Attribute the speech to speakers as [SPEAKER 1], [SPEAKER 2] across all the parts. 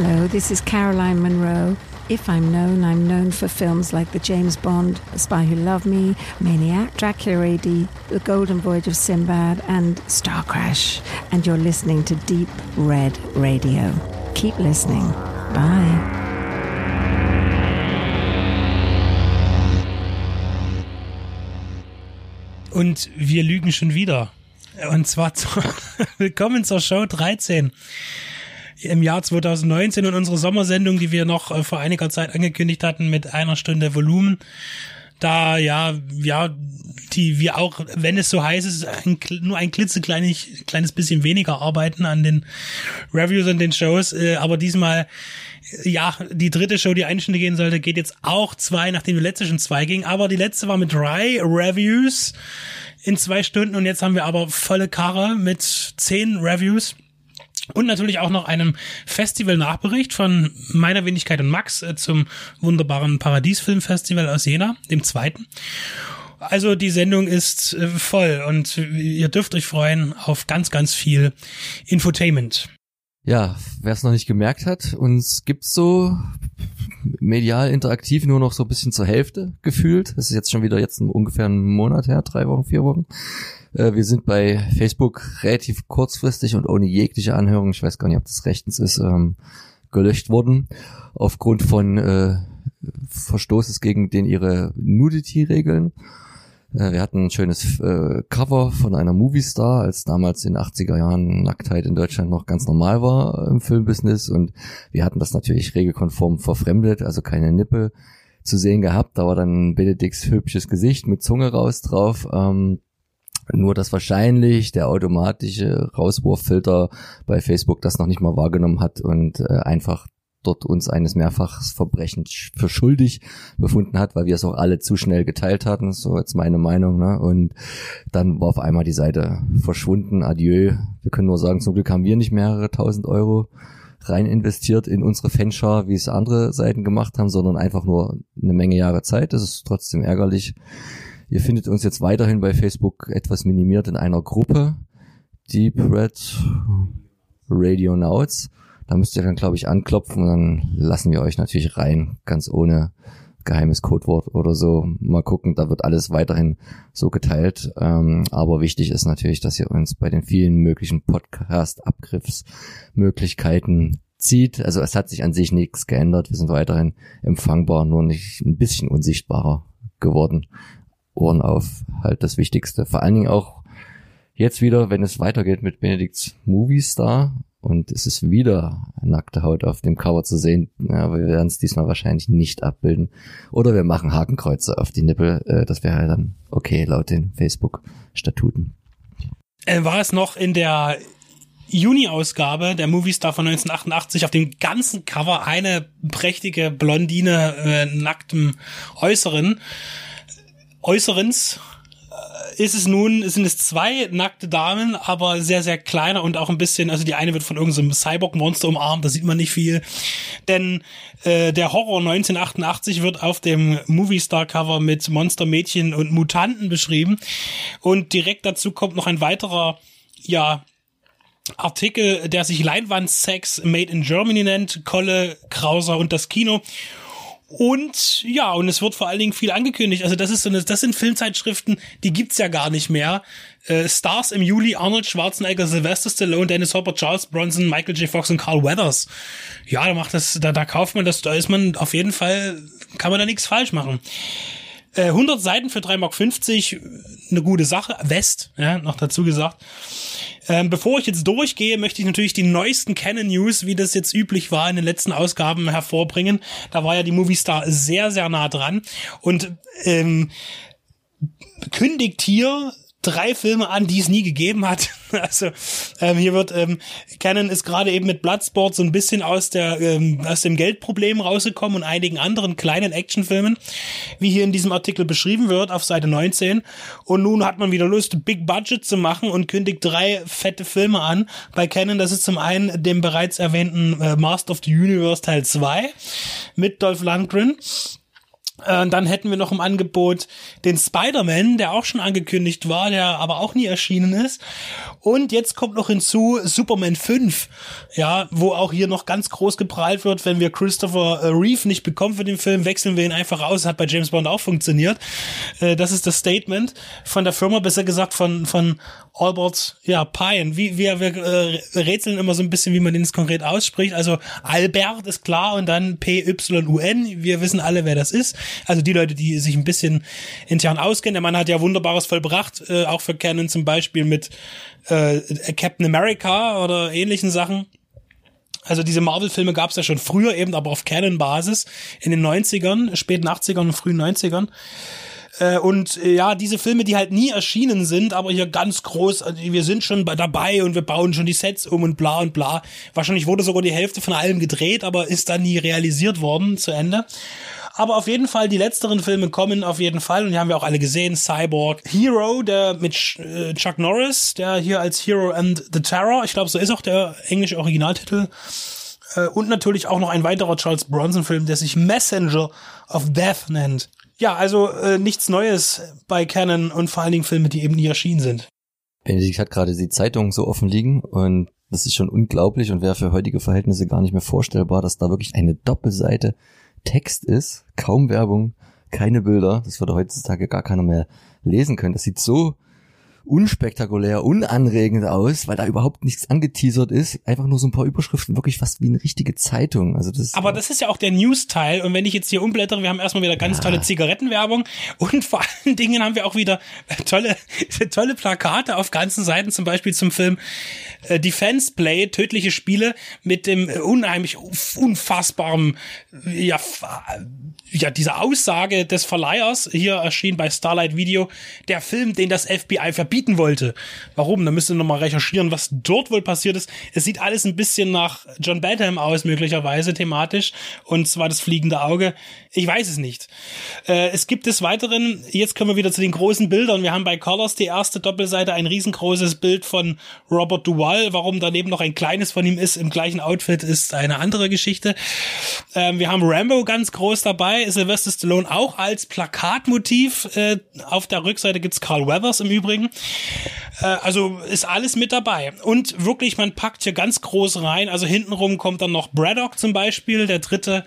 [SPEAKER 1] Hello, this is Caroline Monroe. If I'm known, I'm known for films like the James Bond, The Spy Who Loved Me, Maniac, Dracula AD, The Golden Voyage of Sinbad, and Star Crash. And you're listening to Deep Red Radio. Keep listening. Bye.
[SPEAKER 2] Und wir lügen schon wieder. Und zwar zu, willkommen zur Show 13 im Jahr 2019 und unsere Sommersendung, die wir noch äh, vor einiger Zeit angekündigt hatten mit einer Stunde Volumen. Da ja, ja, die wir auch, wenn es so heiß ist, ein, nur ein klitzekleines kleines bisschen weniger arbeiten an den Reviews und den Shows, äh, aber diesmal ja, die dritte Show, die eine Stunde gehen sollte, geht jetzt auch zwei, nachdem die letzte schon zwei ging. Aber die letzte war mit drei Reviews in zwei Stunden und jetzt haben wir aber volle Karre mit zehn Reviews. Und natürlich auch noch einem Festival-Nachbericht von meiner Wenigkeit und Max äh, zum wunderbaren Paradiesfilmfestival aus Jena, dem zweiten. Also die Sendung ist äh, voll und ihr dürft euch freuen auf ganz, ganz viel Infotainment.
[SPEAKER 3] Ja, wer es noch nicht gemerkt hat, uns gibt's so medial interaktiv nur noch so ein bisschen zur Hälfte gefühlt. Das ist jetzt schon wieder jetzt ungefähr einen Monat her, drei Wochen, vier Wochen. Äh, wir sind bei Facebook relativ kurzfristig und ohne jegliche Anhörung, ich weiß gar nicht, ob das rechtens ist, ähm, gelöscht worden aufgrund von äh, Verstoßes gegen den ihre Nudity-Regeln. Äh, wir hatten ein schönes äh, Cover von einer Movie-Star, als damals in den 80er Jahren Nacktheit in Deutschland noch ganz normal war im Filmbusiness und wir hatten das natürlich regelkonform verfremdet, also keine Nippe zu sehen gehabt. Da war dann Benedikts hübsches Gesicht mit Zunge raus drauf. Ähm, nur dass wahrscheinlich der automatische Rauswurffilter bei Facebook das noch nicht mal wahrgenommen hat und äh, einfach dort uns eines Mehrfachsverbrechens für schuldig befunden hat, weil wir es auch alle zu schnell geteilt hatten, so jetzt meine Meinung, ne? Und dann war auf einmal die Seite verschwunden, adieu. Wir können nur sagen, zum Glück haben wir nicht mehrere tausend Euro rein investiert in unsere Fanschar, wie es andere Seiten gemacht haben, sondern einfach nur eine Menge Jahre Zeit. Das ist trotzdem ärgerlich. Ihr findet uns jetzt weiterhin bei Facebook etwas minimiert in einer Gruppe. Deep Red Radio Nauts. Da müsst ihr dann, glaube ich, anklopfen und dann lassen wir euch natürlich rein, ganz ohne geheimes Codewort oder so. Mal gucken, da wird alles weiterhin so geteilt. Ähm, aber wichtig ist natürlich, dass ihr uns bei den vielen möglichen Podcast-Abgriffsmöglichkeiten zieht. Also es hat sich an sich nichts geändert. Wir sind weiterhin empfangbar, nur nicht ein bisschen unsichtbarer geworden. Ohren auf, halt das Wichtigste. Vor allen Dingen auch jetzt wieder, wenn es weitergeht mit Benedikts Movie Star und es ist wieder nackte Haut auf dem Cover zu sehen. Aber wir werden es diesmal wahrscheinlich nicht abbilden. Oder wir machen Hakenkreuze auf die Nippel. Äh, das wäre dann okay laut den Facebook-Statuten.
[SPEAKER 2] Äh, war es noch in der Juni-Ausgabe der Moviestar von 1988 auf dem ganzen Cover eine prächtige Blondine äh, nacktem Äußeren. Äußerens ist es nun, sind es zwei nackte Damen, aber sehr, sehr kleiner und auch ein bisschen, also die eine wird von irgendeinem Cyborg-Monster umarmt, da sieht man nicht viel. Denn äh, der Horror 1988 wird auf dem Movie-Star-Cover mit Monstermädchen und Mutanten beschrieben. Und direkt dazu kommt noch ein weiterer, ja, Artikel, der sich Leinwand-Sex Made in Germany nennt, Kolle, Krauser und das Kino. Und ja, und es wird vor allen Dingen viel angekündigt. Also das ist so eine, das sind Filmzeitschriften, die gibt's ja gar nicht mehr. Äh, Stars im Juli, Arnold Schwarzenegger, Sylvester Stallone, Dennis Hopper, Charles Bronson, Michael J. Fox und Carl Weathers. Ja, da macht das, da, da kauft man das, da ist man auf jeden Fall, kann man da nichts falsch machen. 100 äh, Seiten für 3,50 Mark, eine gute Sache. West, ja, noch dazu gesagt. Ähm, bevor ich jetzt durchgehe, möchte ich natürlich die neuesten Canon News, wie das jetzt üblich war in den letzten Ausgaben, hervorbringen. Da war ja die Movie Star sehr, sehr nah dran und ähm, kündigt hier drei Filme an, die es nie gegeben hat. Also ähm, hier wird ähm, Canon ist gerade eben mit Bloodsport so ein bisschen aus der ähm, aus dem Geldproblem rausgekommen und einigen anderen kleinen Actionfilmen, wie hier in diesem Artikel beschrieben wird auf Seite 19. Und nun hat man wieder Lust, Big Budget zu machen und kündigt drei fette Filme an bei Canon. Das ist zum einen dem bereits erwähnten äh, Master of the Universe Teil 2 mit Dolph Lundgren Äh, dann hätten wir noch im Angebot den Spider-Man, der auch schon angekündigt war, der aber auch nie erschienen ist. Und jetzt kommt noch hinzu Superman 5, ja, wo auch hier noch ganz groß geprallt wird, wenn wir Christopher äh, Reeve nicht bekommen für den Film, wechseln wir ihn einfach aus. Hat bei James Bond auch funktioniert. Äh, das ist das Statement von der Firma, besser gesagt von, von Albert, ja, Pine. Wie, wir, wir äh, rätseln immer so ein bisschen, wie man den jetzt konkret ausspricht. Also Albert ist klar und dann P-Y-U-N. Wir wissen alle, wer das ist. Also die Leute, die sich ein bisschen intern auskennen. Der Mann hat ja Wunderbares vollbracht, äh, auch für Canon zum Beispiel mit äh, Captain America oder ähnlichen Sachen. Also diese Marvel-Filme gab es ja schon früher eben, aber auf Canon-Basis in den 90ern, späten 80ern und frühen 90ern. Äh, und äh, ja, diese Filme, die halt nie erschienen sind, aber hier ganz groß, also wir sind schon dabei und wir bauen schon die Sets um und bla und bla. Wahrscheinlich wurde sogar die Hälfte von allem gedreht, aber ist dann nie realisiert worden zu Ende. Aber auf jeden Fall, die letzteren Filme kommen auf jeden Fall und die haben wir auch alle gesehen. Cyborg, Hero, der mit äh, Chuck Norris, der hier als Hero and the Terror, ich glaube, so ist auch der englische Originaltitel. Und natürlich auch noch ein weiterer Charles Bronson-Film, der sich Messenger of Death nennt. Ja, also äh, nichts Neues bei Canon und vor allen Dingen Filme, die eben nie erschienen sind.
[SPEAKER 3] Benedikt hat gerade die Zeitung so offen liegen und das ist schon unglaublich und wäre für heutige Verhältnisse gar nicht mehr vorstellbar, dass da wirklich eine Doppelseite Text ist, kaum Werbung, keine Bilder. Das würde heutzutage gar keiner mehr lesen können. Das sieht so unspektakulär, unanregend aus, weil da überhaupt nichts angeteasert ist. Einfach nur so ein paar Überschriften, wirklich fast wie eine richtige Zeitung. Also das
[SPEAKER 2] Aber das ist ja auch der News-Teil. Und wenn ich jetzt hier umblättere, wir haben erstmal wieder ganz ja. tolle Zigarettenwerbung und vor allen Dingen haben wir auch wieder tolle, tolle Plakate auf ganzen Seiten, zum Beispiel zum Film äh, Defense Play, tödliche Spiele mit dem äh, unheimlich unfassbaren, ja, ja, diese Aussage des Verleihers, hier erschien bei Starlight Video, der Film, den das FBI verbietet verbieten wollte. Warum? Da müsst ihr nochmal recherchieren, was dort wohl passiert ist. Es sieht alles ein bisschen nach John Badham aus, möglicherweise thematisch. Und zwar das fliegende Auge. Ich weiß es nicht. Äh, es gibt des Weiteren, jetzt kommen wir wieder zu den großen Bildern. Wir haben bei Colors die erste Doppelseite ein riesengroßes Bild von Robert Duvall. Warum daneben noch ein kleines von ihm ist, im gleichen Outfit, ist eine andere Geschichte. Ähm, wir haben Rambo ganz groß dabei. Sylvester Stallone auch als Plakatmotiv. Äh, auf der Rückseite gibt's Carl Weathers im Übrigen. Äh, also ist alles mit dabei. Und wirklich, man packt hier ganz groß rein. Also hintenrum kommt dann noch Braddock zum Beispiel, der dritte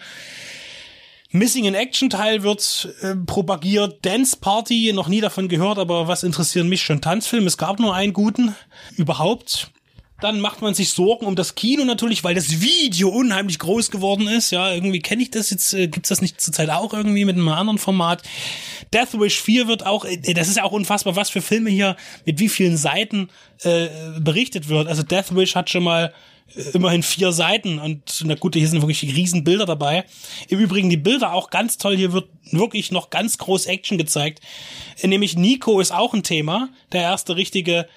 [SPEAKER 2] Missing in Action Teil wird äh, propagiert. Dance Party, noch nie davon gehört, aber was interessieren mich schon Tanzfilm? Es gab nur einen guten überhaupt. Dann macht man sich Sorgen um das Kino natürlich, weil das Video unheimlich groß geworden ist. Ja, irgendwie kenne ich das jetzt, äh, gibt's das nicht zurzeit auch irgendwie mit einem anderen Format. Death Wish 4 wird auch, äh, das ist ja auch unfassbar, was für Filme hier mit wie vielen Seiten äh, berichtet wird. Also Death Wish hat schon mal äh, immerhin vier Seiten und na gut, hier sind wirklich riesen Bilder dabei. Im Übrigen die Bilder auch ganz toll, hier wird wirklich noch ganz groß Action gezeigt. Nämlich Nico ist auch ein Thema, der erste richtige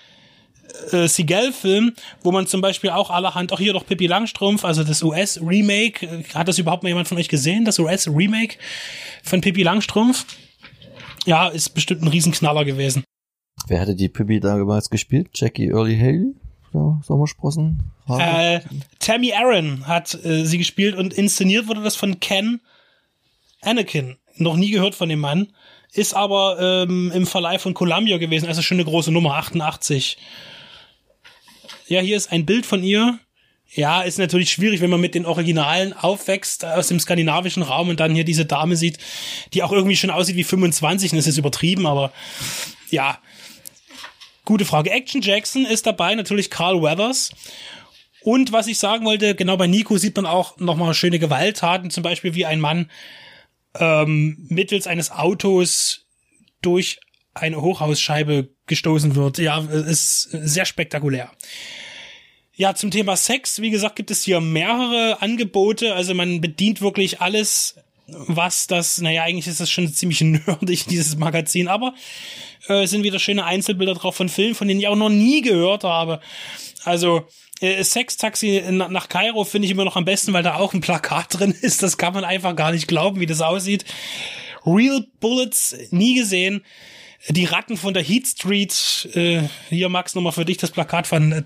[SPEAKER 2] äh, Seagal-Film, wo man zum Beispiel auch allerhand, auch hier doch Pippi Langstrumpf, also das US-Remake, äh, hat das überhaupt mal jemand von euch gesehen, das US-Remake von Pippi Langstrumpf? Ja, ist bestimmt ein Riesenknaller gewesen.
[SPEAKER 3] Wer hatte die Pippi damals gespielt? Jackie Early Haley? Sommersprossen?
[SPEAKER 2] Äh, Tammy Aaron hat äh, sie gespielt und inszeniert wurde das von Ken Anakin. Noch nie gehört von dem Mann ist aber ähm, im Verleih von Columbia gewesen, also schon eine große Nummer, 88. Ja, hier ist ein Bild von ihr. Ja, ist natürlich schwierig, wenn man mit den Originalen aufwächst aus dem skandinavischen Raum und dann hier diese Dame sieht, die auch irgendwie schon aussieht wie 25. Und das ist übertrieben, aber ja. Gute Frage. Action Jackson ist dabei, natürlich Carl Weathers. Und was ich sagen wollte, genau bei Nico sieht man auch nochmal schöne Gewalttaten, zum Beispiel wie ein Mann ähm, mittels eines Autos durch eine Hochhausscheibe gestoßen wird. Ja, ist sehr spektakulär. Ja, zum Thema Sex, wie gesagt, gibt es hier mehrere Angebote. Also man bedient wirklich alles, was das, naja, eigentlich ist das schon ziemlich nerdig, dieses Magazin, aber äh, sind wieder schöne Einzelbilder drauf von Filmen, von denen ich auch noch nie gehört habe. Also äh, Sex-Taxi nach Kairo finde ich immer noch am besten, weil da auch ein Plakat drin ist. Das kann man einfach gar nicht glauben, wie das aussieht. Real Bullets nie gesehen. Die Ratten von der Heat Street. Äh, hier, Max, nochmal für dich das Plakat von äh,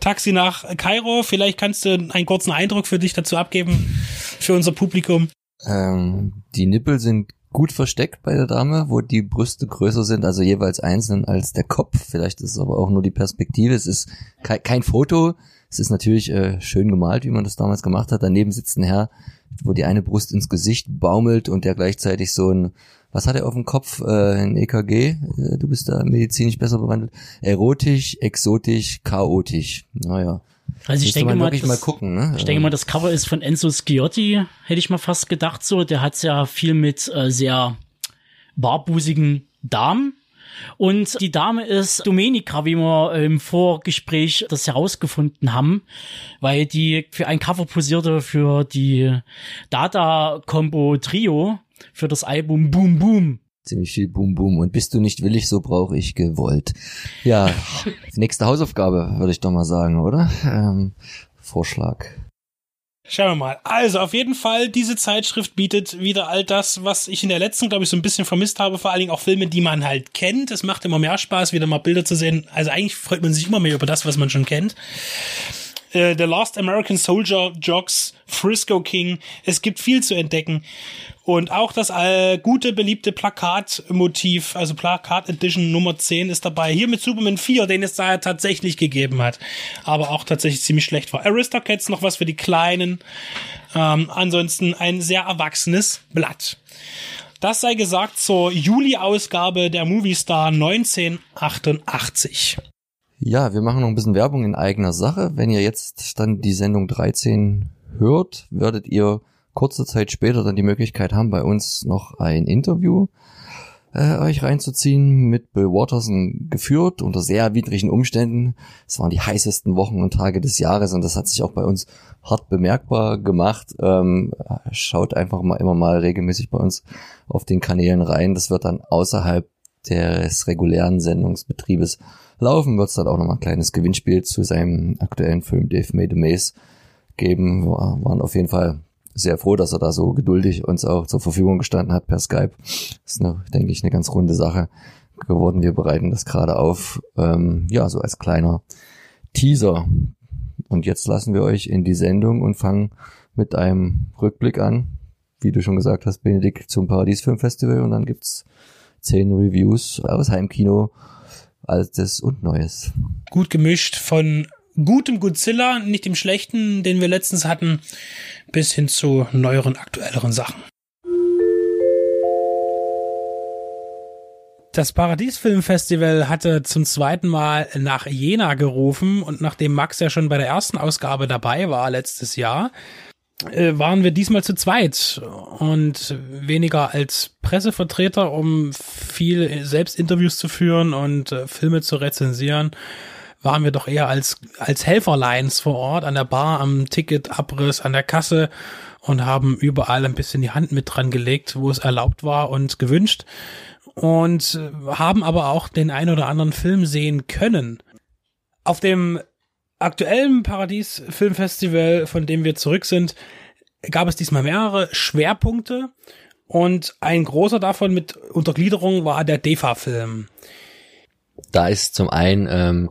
[SPEAKER 2] Taxi nach Kairo. Vielleicht kannst du einen kurzen Eindruck für dich dazu abgeben, für unser Publikum.
[SPEAKER 3] Ähm, die Nippel sind gut versteckt bei der Dame, wo die Brüste größer sind, also jeweils einzeln als der Kopf. Vielleicht ist es aber auch nur die Perspektive. Es ist kein, kein Foto. Es ist natürlich äh, schön gemalt, wie man das damals gemacht hat. Daneben sitzt ein Herr, wo die eine Brust ins Gesicht baumelt und der gleichzeitig so ein, was hat er auf dem Kopf? Äh, ein EKG? Äh, du bist da medizinisch besser bewandelt. Erotisch, exotisch, chaotisch. Naja.
[SPEAKER 4] Also ich denke mal, das,
[SPEAKER 3] mal gucken, ne?
[SPEAKER 4] ich denke mal, das Cover ist von Enzo Schiotti, hätte ich mal fast gedacht so. Der hat ja viel mit äh, sehr barbusigen Damen. Und die Dame ist Domenica, wie wir im Vorgespräch das herausgefunden haben, weil die für ein Cover posierte für die Data Combo Trio für das Album Boom Boom
[SPEAKER 3] ziemlich viel Boom Boom. Und bist du nicht willig, so brauche ich gewollt. Ja, nächste Hausaufgabe, würde ich doch mal sagen, oder? Ähm, Vorschlag.
[SPEAKER 2] Schauen wir mal. Also auf jeden Fall, diese Zeitschrift bietet wieder all das, was ich in der letzten, glaube ich, so ein bisschen vermisst habe. Vor allen Dingen auch Filme, die man halt kennt. Es macht immer mehr Spaß, wieder mal Bilder zu sehen. Also eigentlich freut man sich immer mehr über das, was man schon kennt. Äh, The Last American Soldier Jogs, Frisco King. Es gibt viel zu entdecken. Und auch das äh, gute, beliebte Plakatmotiv, also Plakat Edition Nummer 10 ist dabei. Hier mit Superman 4, den es da tatsächlich gegeben hat. Aber auch tatsächlich ziemlich schlecht war. Aristocats noch was für die Kleinen. Ähm, ansonsten ein sehr erwachsenes Blatt. Das sei gesagt zur Juli-Ausgabe der Movie Star 1988.
[SPEAKER 3] Ja, wir machen noch ein bisschen Werbung in eigener Sache. Wenn ihr jetzt dann die Sendung 13 hört, werdet ihr kurze Zeit später dann die Möglichkeit haben, bei uns noch ein Interview äh, euch reinzuziehen, mit Bill Watterson geführt, unter sehr widrigen Umständen. Es waren die heißesten Wochen und Tage des Jahres und das hat sich auch bei uns hart bemerkbar gemacht. Ähm, schaut einfach mal immer mal regelmäßig bei uns auf den Kanälen rein. Das wird dann außerhalb des regulären Sendungsbetriebes laufen, wird es dann auch nochmal ein kleines Gewinnspiel zu seinem aktuellen Film Dave Made a Maze geben. Wir waren auf jeden Fall sehr froh, dass er da so geduldig uns auch zur Verfügung gestanden hat per Skype. Das ist, eine, denke ich, eine ganz runde Sache geworden. Wir bereiten das gerade auf, ähm, ja, so als kleiner Teaser. Und jetzt lassen wir euch in die Sendung und fangen mit einem Rückblick an. Wie du schon gesagt hast, Benedikt zum Paradiesfilmfestival und dann gibt's zehn Reviews aus Heimkino Altes und Neues.
[SPEAKER 2] Gut gemischt von gutem Godzilla, nicht dem schlechten, den wir letztens hatten, bis hin zu neueren, aktuelleren Sachen. Das Paradiesfilmfestival hatte zum zweiten Mal nach Jena gerufen und nachdem Max ja schon bei der ersten Ausgabe dabei war letztes Jahr, äh, waren wir diesmal zu zweit und weniger als Pressevertreter, um viel Selbstinterviews zu führen und äh, Filme zu rezensieren, waren wir doch eher als, als Helferlines vor Ort, an der Bar, am Ticketabriss, an der Kasse und haben überall ein bisschen die Hand mit dran gelegt, wo es erlaubt war und gewünscht und äh, haben aber auch den ein oder anderen Film sehen können. Auf dem aktuellen Paradies Filmfestival, von dem wir zurück sind, gab es diesmal mehrere Schwerpunkte und ein großer davon mit Untergliederung war der DEFA-Film.
[SPEAKER 3] Da ist zum einen ähm,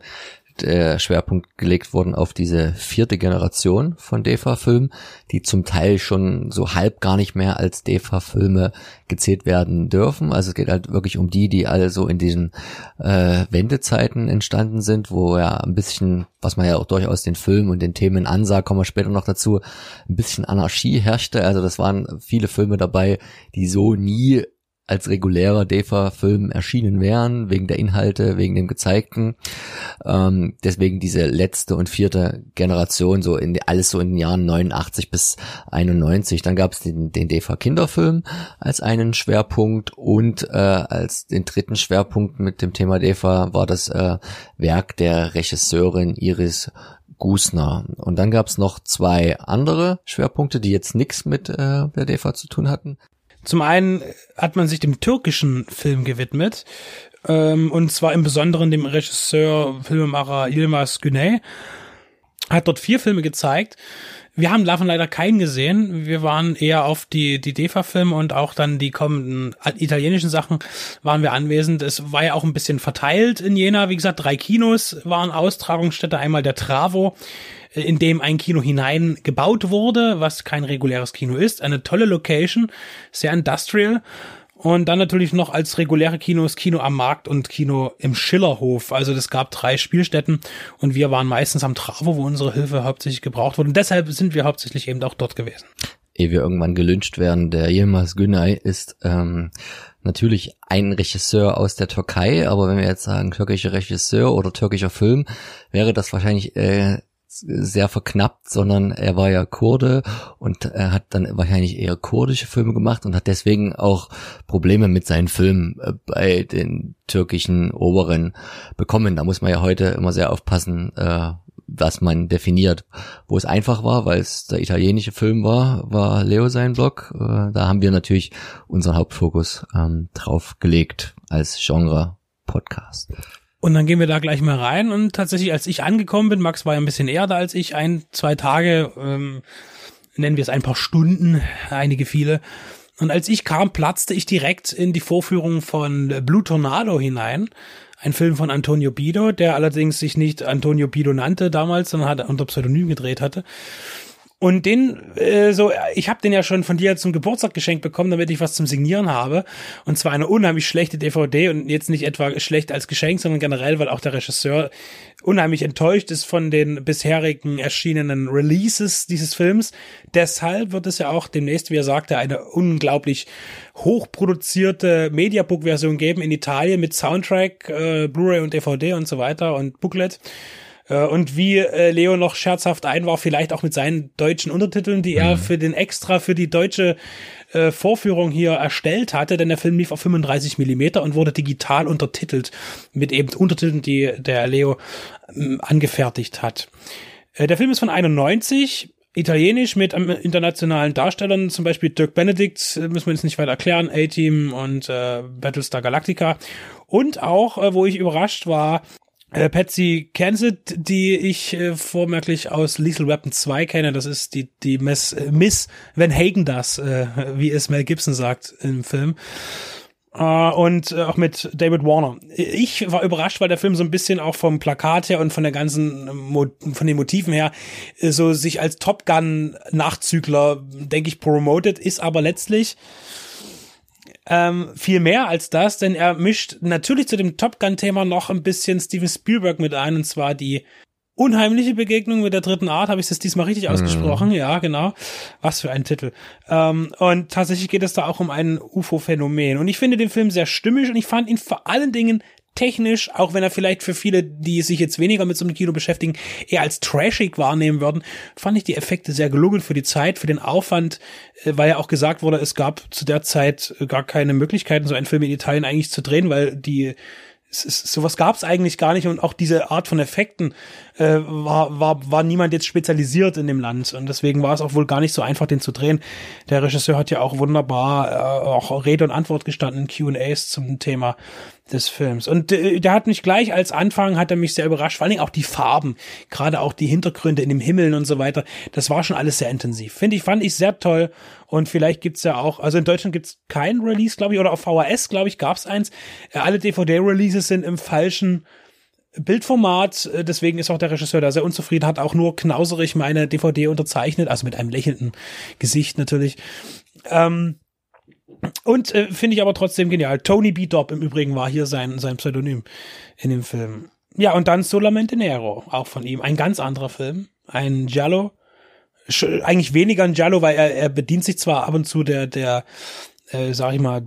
[SPEAKER 3] der Schwerpunkt gelegt worden auf diese vierte Generation von DEFA-Filmen, die zum Teil schon so halb gar nicht mehr als DEFA-Filme gezählt werden dürfen. Also es geht halt wirklich um die, die alle so in diesen äh, Wendezeiten entstanden sind, wo ja ein bisschen, was man ja auch durchaus den Filmen und den Themen ansah, kommen wir später noch dazu, ein bisschen Anarchie herrschte. Also das waren viele Filme dabei, die so nie als regulärer DEFA-Film erschienen wären, wegen der Inhalte, wegen dem Gezeigten. Ähm, deswegen diese letzte und vierte Generation, so in alles so in den Jahren 89 bis 91. Dann gab es den, den DEFA-Kinderfilm als einen Schwerpunkt und äh, als den dritten Schwerpunkt mit dem Thema DEFA war das äh, Werk der Regisseurin Iris Gusner. Und dann gab es noch zwei andere Schwerpunkte, die jetzt nichts mit äh, der DEFA zu tun hatten.
[SPEAKER 2] Zum einen hat man sich dem türkischen Film gewidmet, ähm, und zwar im Besonderen dem Regisseur, Filmemacher Yilmaz Güney. Hat dort vier Filme gezeigt. Wir haben davon leider keinen gesehen. Wir waren eher auf die, die DEFA-Filme und auch dann die kommenden italienischen Sachen waren wir anwesend. Es war ja auch ein bisschen verteilt in Jena. Wie gesagt, drei Kinos waren Austragungsstätte. Einmal der Travo, in dem ein Kino hinein gebaut wurde, was kein reguläres Kino ist. Eine tolle Location, sehr industrial. Und dann natürlich noch als reguläre Kinos Kino am Markt und Kino im Schillerhof. Also es gab drei Spielstätten und wir waren meistens am Travo, wo unsere Hilfe hauptsächlich gebraucht wurde. Und deshalb sind wir hauptsächlich eben auch dort gewesen.
[SPEAKER 3] Ehe wir irgendwann gelünscht werden, der Yilmaz Günay ist ähm, natürlich ein Regisseur aus der Türkei, aber wenn wir jetzt sagen türkischer Regisseur oder türkischer Film, wäre das wahrscheinlich äh, sehr verknappt, sondern er war ja Kurde und er hat dann wahrscheinlich eher kurdische Filme gemacht und hat deswegen auch Probleme mit seinen Filmen äh, bei den türkischen Oberen bekommen. Da muss man ja heute immer sehr aufpassen, äh, was man definiert. Wo es einfach war, weil es der italienische Film war, war Leo sein Blog. Äh, da haben wir natürlich unseren Hauptfokus ähm, drauf gelegt als Genre-Podcast.
[SPEAKER 2] Und dann gehen wir da gleich mal rein. Und tatsächlich, als ich angekommen bin, Max war ja ein bisschen eher da als ich, ein, zwei Tage, ähm, nennen wir es ein paar Stunden, einige viele. Und als ich kam, platzte ich direkt in die Vorführung von Blue Tornado hinein. Ein Film von Antonio Bido, der allerdings sich nicht Antonio Bido nannte damals, sondern hat unter Pseudonym gedreht hatte. Und den, äh, so, ich habe den ja schon von dir zum Geburtstag geschenkt bekommen, damit ich was zum Signieren habe. Und zwar eine unheimlich schlechte DVD und jetzt nicht etwa schlecht als Geschenk, sondern generell, weil auch der Regisseur unheimlich enttäuscht ist von den bisherigen erschienenen Releases dieses Films. Deshalb wird es ja auch demnächst, wie er sagte, eine unglaublich hochproduzierte Mediabook-Version geben in Italien mit Soundtrack, äh, Blu-ray und DVD und so weiter und Booklet. Äh, und wie äh, Leo noch scherzhaft einwarf, vielleicht auch mit seinen deutschen Untertiteln, die er mhm. für den extra für die deutsche äh, Vorführung hier erstellt hatte, denn der Film lief auf 35 Millimeter und wurde digital untertitelt mit eben Untertiteln, die der Leo ähm, angefertigt hat. Äh, der Film ist von 91, italienisch mit ähm, internationalen Darstellern, zum Beispiel Dirk Benedict, äh, müssen wir jetzt nicht weiter erklären, A-Team und äh, Battlestar Galactica. Und auch, äh, wo ich überrascht war, äh, Patsy Kensit, die ich äh, vormerklich aus Lethal Weapon 2 kenne, das ist die, die Miss, äh, Miss Van Hagen das, äh, wie es Mel Gibson sagt im Film. Uh, und uh, auch mit David Warner. Ich war überrascht, weil der Film so ein bisschen auch vom Plakat her und von der ganzen, Mo von den Motiven her, äh, so sich als Top Gun Nachzügler, denke ich, promoted, ist aber letztlich ähm, viel mehr als das, denn er mischt natürlich zu dem Top Gun-Thema noch ein bisschen Steven Spielberg mit ein, und zwar die unheimliche Begegnung mit der dritten Art. Habe ich das diesmal richtig mhm. ausgesprochen? Ja, genau. Was für ein Titel. Ähm, und tatsächlich geht es da auch um ein UFO-Phänomen. Und ich finde den Film sehr stimmig und ich fand ihn vor allen Dingen technisch, auch wenn er vielleicht für viele, die sich jetzt weniger mit so einem Kino beschäftigen, eher als trashig wahrnehmen würden, fand ich die Effekte sehr gelungen für die Zeit, für den Aufwand, äh, weil ja auch gesagt wurde, es gab zu der Zeit gar keine Möglichkeiten, so einen Film in Italien eigentlich zu drehen, weil die sowas gab es eigentlich gar nicht und auch diese Art von Effekten äh, war, war, war niemand jetzt spezialisiert in dem Land und deswegen war es auch wohl gar nicht so einfach, den zu drehen. Der Regisseur hat ja auch wunderbar äh, auch Rede und Antwort gestanden Q&As zum Thema des Films. Und äh, der hat mich gleich als Anfang, hat er mich sehr überrascht, vor allem auch die Farben, gerade auch die Hintergründe in dem Himmel und so weiter. Das war schon alles sehr intensiv. Finde ich, fand ich sehr toll. Und vielleicht gibt's ja auch, also in Deutschland gibt's kein Release, glaube ich, oder auf VHS, glaube ich, gab's eins. Äh, alle DVD-Releases sind im falschen Bildformat, äh, deswegen ist auch der Regisseur da sehr unzufrieden, hat auch nur knauserig meine DVD unterzeichnet, also mit einem lächelnden Gesicht natürlich. Ähm, und äh, finde ich aber trotzdem genial. Tony B. Dobb im Übrigen war hier sein, sein Pseudonym in dem Film. Ja, und dann Solamente Nero, auch von ihm. Ein ganz anderer Film. Ein Giallo. Eigentlich weniger ein Giallo, weil er, er bedient sich zwar ab und zu der, der, äh, sag ich mal,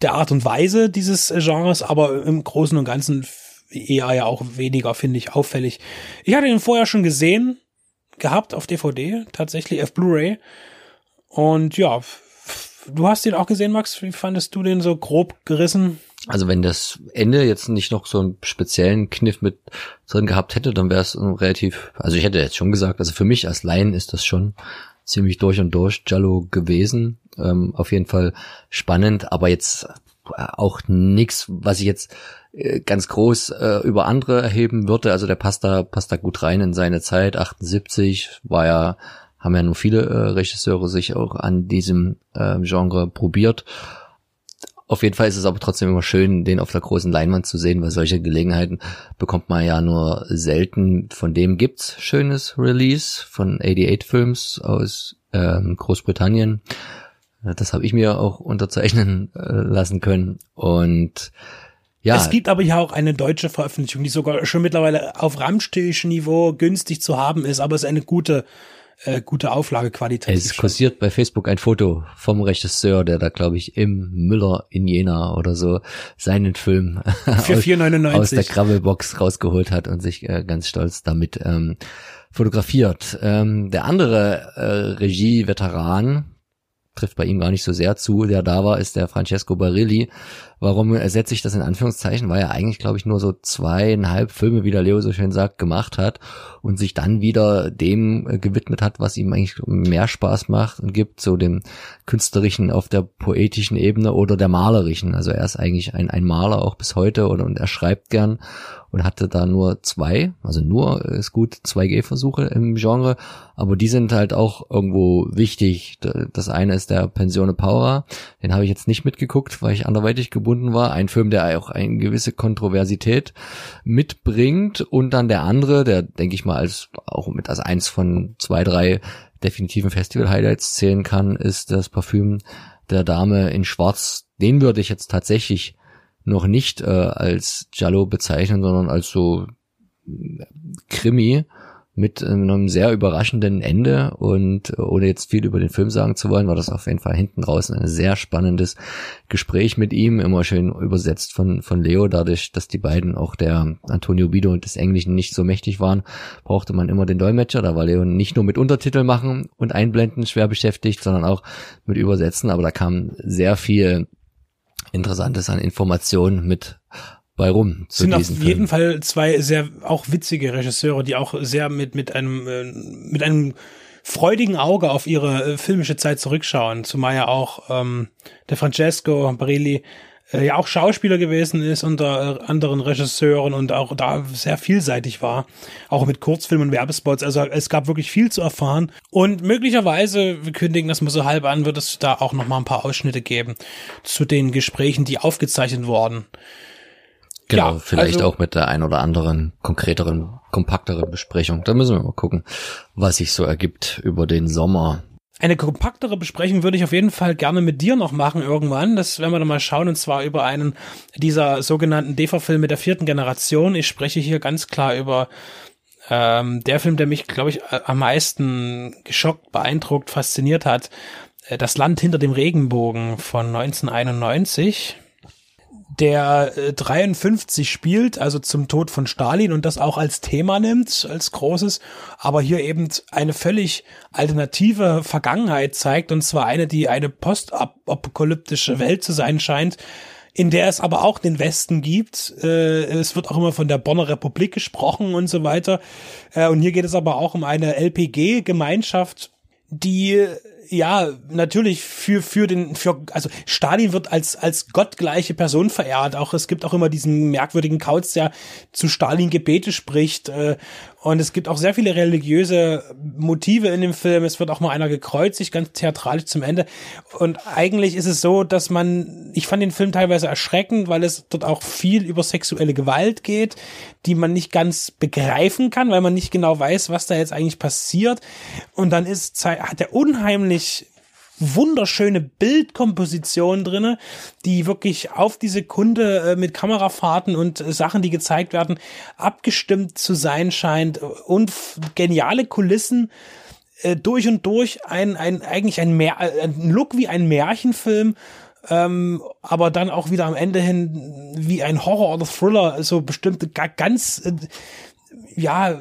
[SPEAKER 2] der Art und Weise dieses Genres, aber im Großen und Ganzen eher ja auch weniger, finde ich, auffällig. Ich hatte ihn vorher schon gesehen, gehabt auf DVD, tatsächlich auf Blu-ray. Und ja, du hast den auch gesehen, Max. Wie fandest du den so grob gerissen?
[SPEAKER 3] Also wenn das Ende jetzt nicht noch so einen speziellen Kniff mit drin gehabt hätte, dann wäre es relativ, also ich hätte jetzt schon gesagt, also für mich als Laien ist das schon ziemlich durch und durch Jallo gewesen. Ähm, auf jeden Fall spannend, aber jetzt auch nix, was ich jetzt äh, ganz groß äh, über andere erheben würde. Also der passt da, passt da gut rein in seine Zeit. 78 war ja haben ja nur viele äh, Regisseure sich auch an diesem äh, Genre probiert. Auf jeden Fall ist es aber trotzdem immer schön, den auf der großen Leinwand zu sehen, weil solche Gelegenheiten bekommt man ja nur selten. Von dem gibt's schönes Release von 88 Films aus ähm, Großbritannien. Das habe ich mir auch unterzeichnen äh, lassen können. Und ja.
[SPEAKER 2] Es gibt aber ja auch eine deutsche Veröffentlichung, die sogar schon mittlerweile auf Ramstisch-Niveau günstig zu haben ist, aber es ist eine gute, äh, gute Auflage qualitativ.
[SPEAKER 3] Es kursiert bei Facebook ein Foto vom Regisseur, der da, glaube ich, im Müller in Jena oder so seinen Film
[SPEAKER 2] Für
[SPEAKER 3] aus,
[SPEAKER 2] 4,99.
[SPEAKER 3] aus der Grabbelbox rausgeholt hat und sich äh, ganz stolz damit ähm, fotografiert. Ähm, der andere äh, Regie-Veteran, trifft bei ihm gar nicht so sehr zu, der da war, ist der Francesco Barilli. Warum setze ich das in Anführungszeichen? Weil er eigentlich, glaube ich, nur so zweieinhalb Filme, wie der Leo so schön sagt, gemacht hat und sich dann wieder dem äh, gewidmet hat, was ihm eigentlich mehr Spaß macht und gibt, so dem künstlerischen auf der poetischen Ebene oder der malerischen. Also er ist eigentlich ein, ein Maler auch bis heute und, und er schreibt gern und hatte da nur zwei, also nur ist gut, zwei Gehversuche im Genre, aber die sind halt auch irgendwo wichtig. Das eine ist der Pensione Paura, den habe ich jetzt nicht mitgeguckt, weil ich anderweitig gebunden war. Ein Film, der auch eine gewisse Kontroversität mitbringt und dann der andere, der denke ich mal als auch mit als eins von zwei, drei definitiven Festival-Highlights zählen kann, ist das Parfüm der Dame in Schwarz. Den würde ich jetzt tatsächlich noch nicht äh, als Giallo bezeichnen, sondern als so äh, Krimi mit einem sehr überraschenden Ende. Und äh, ohne jetzt viel über den Film sagen zu wollen, war das auf jeden Fall hinten raus ein sehr spannendes Gespräch mit ihm, immer schön übersetzt von, von Leo, dadurch, dass die beiden auch der Antonio Bido und des Englischen nicht so mächtig waren, brauchte man immer den Dolmetscher, da war Leo nicht nur mit Untertitel machen und einblenden schwer beschäftigt, sondern auch mit Übersetzen, aber da kam sehr viel Interessantes an Informationen mit bei rum.
[SPEAKER 2] Zu sind auf jeden Film. Fall zwei sehr auch witzige Regisseure, die auch sehr mit mit einem äh, mit einem freudigen Auge auf ihre äh, filmische Zeit zurückschauen, zumal ja auch ähm, der Francesco Barilli äh, ja auch Schauspieler gewesen ist unter äh, anderen Regisseuren und auch da sehr vielseitig war, auch mit Kurzfilmen und Werbespots. Also es gab wirklich viel zu erfahren und möglicherweise, wir kündigen das mal so halb an, wird es da auch noch mal ein paar Ausschnitte geben zu den Gesprächen, die aufgezeichnet wurden.
[SPEAKER 3] Genau, ja, vielleicht also, auch mit der ein oder anderen konkreteren, kompakteren Besprechung. Da müssen wir mal gucken, was sich so ergibt über den Sommer.
[SPEAKER 2] Eine kompaktere Besprechung würde ich auf jeden Fall gerne mit dir noch machen irgendwann. Das werden wir dann mal schauen und zwar über einen dieser sogenannten DEFA-Filme der vierten Generation. Ich spreche hier ganz klar über ähm, der Film, der mich, glaube ich, am meisten geschockt, beeindruckt, fasziniert hat. Äh, das Land hinter dem Regenbogen von 1991 der äh, 53 spielt, also zum Tod von Stalin und das auch als Thema nimmt, als großes, aber hier eben eine völlig alternative Vergangenheit zeigt und zwar eine, die eine postapokalyptische Welt zu sein scheint, in der es aber auch den Westen gibt. Äh, es wird auch immer von der Bonner Republik gesprochen und so weiter. Äh, und hier geht es aber auch um eine LPG-Gemeinschaft, die ja, natürlich für, für den, für, also Stalin wird als, als gottgleiche Person verehrt. Auch, es gibt auch immer diesen merkwürdigen Kauz, der zu Stalin Gebete spricht, äh, und es gibt auch sehr viele religiöse Motive in dem Film. Es wird auch mal einer gekreuzigt, ganz theatralisch zum Ende. Und eigentlich ist es so, dass man, ich fand den Film teilweise erschreckend, weil es dort auch viel über sexuelle Gewalt geht, die man nicht ganz begreifen kann, weil man nicht genau weiß, was da jetzt eigentlich passiert. Und dann ist, hat er unheimlich wunderschöne Bildkomposition drinne, die wirklich auf die Sekunde äh, mit Kamerafahrten und äh, Sachen, die gezeigt werden, abgestimmt zu sein scheint und geniale Kulissen äh, durch und durch ein, ein eigentlich ein, Meer, äh, ein Look wie ein Märchenfilm ähm, aber dann auch wieder am Ende hin wie ein Horror oder Thriller, so bestimmte ganz äh, ja,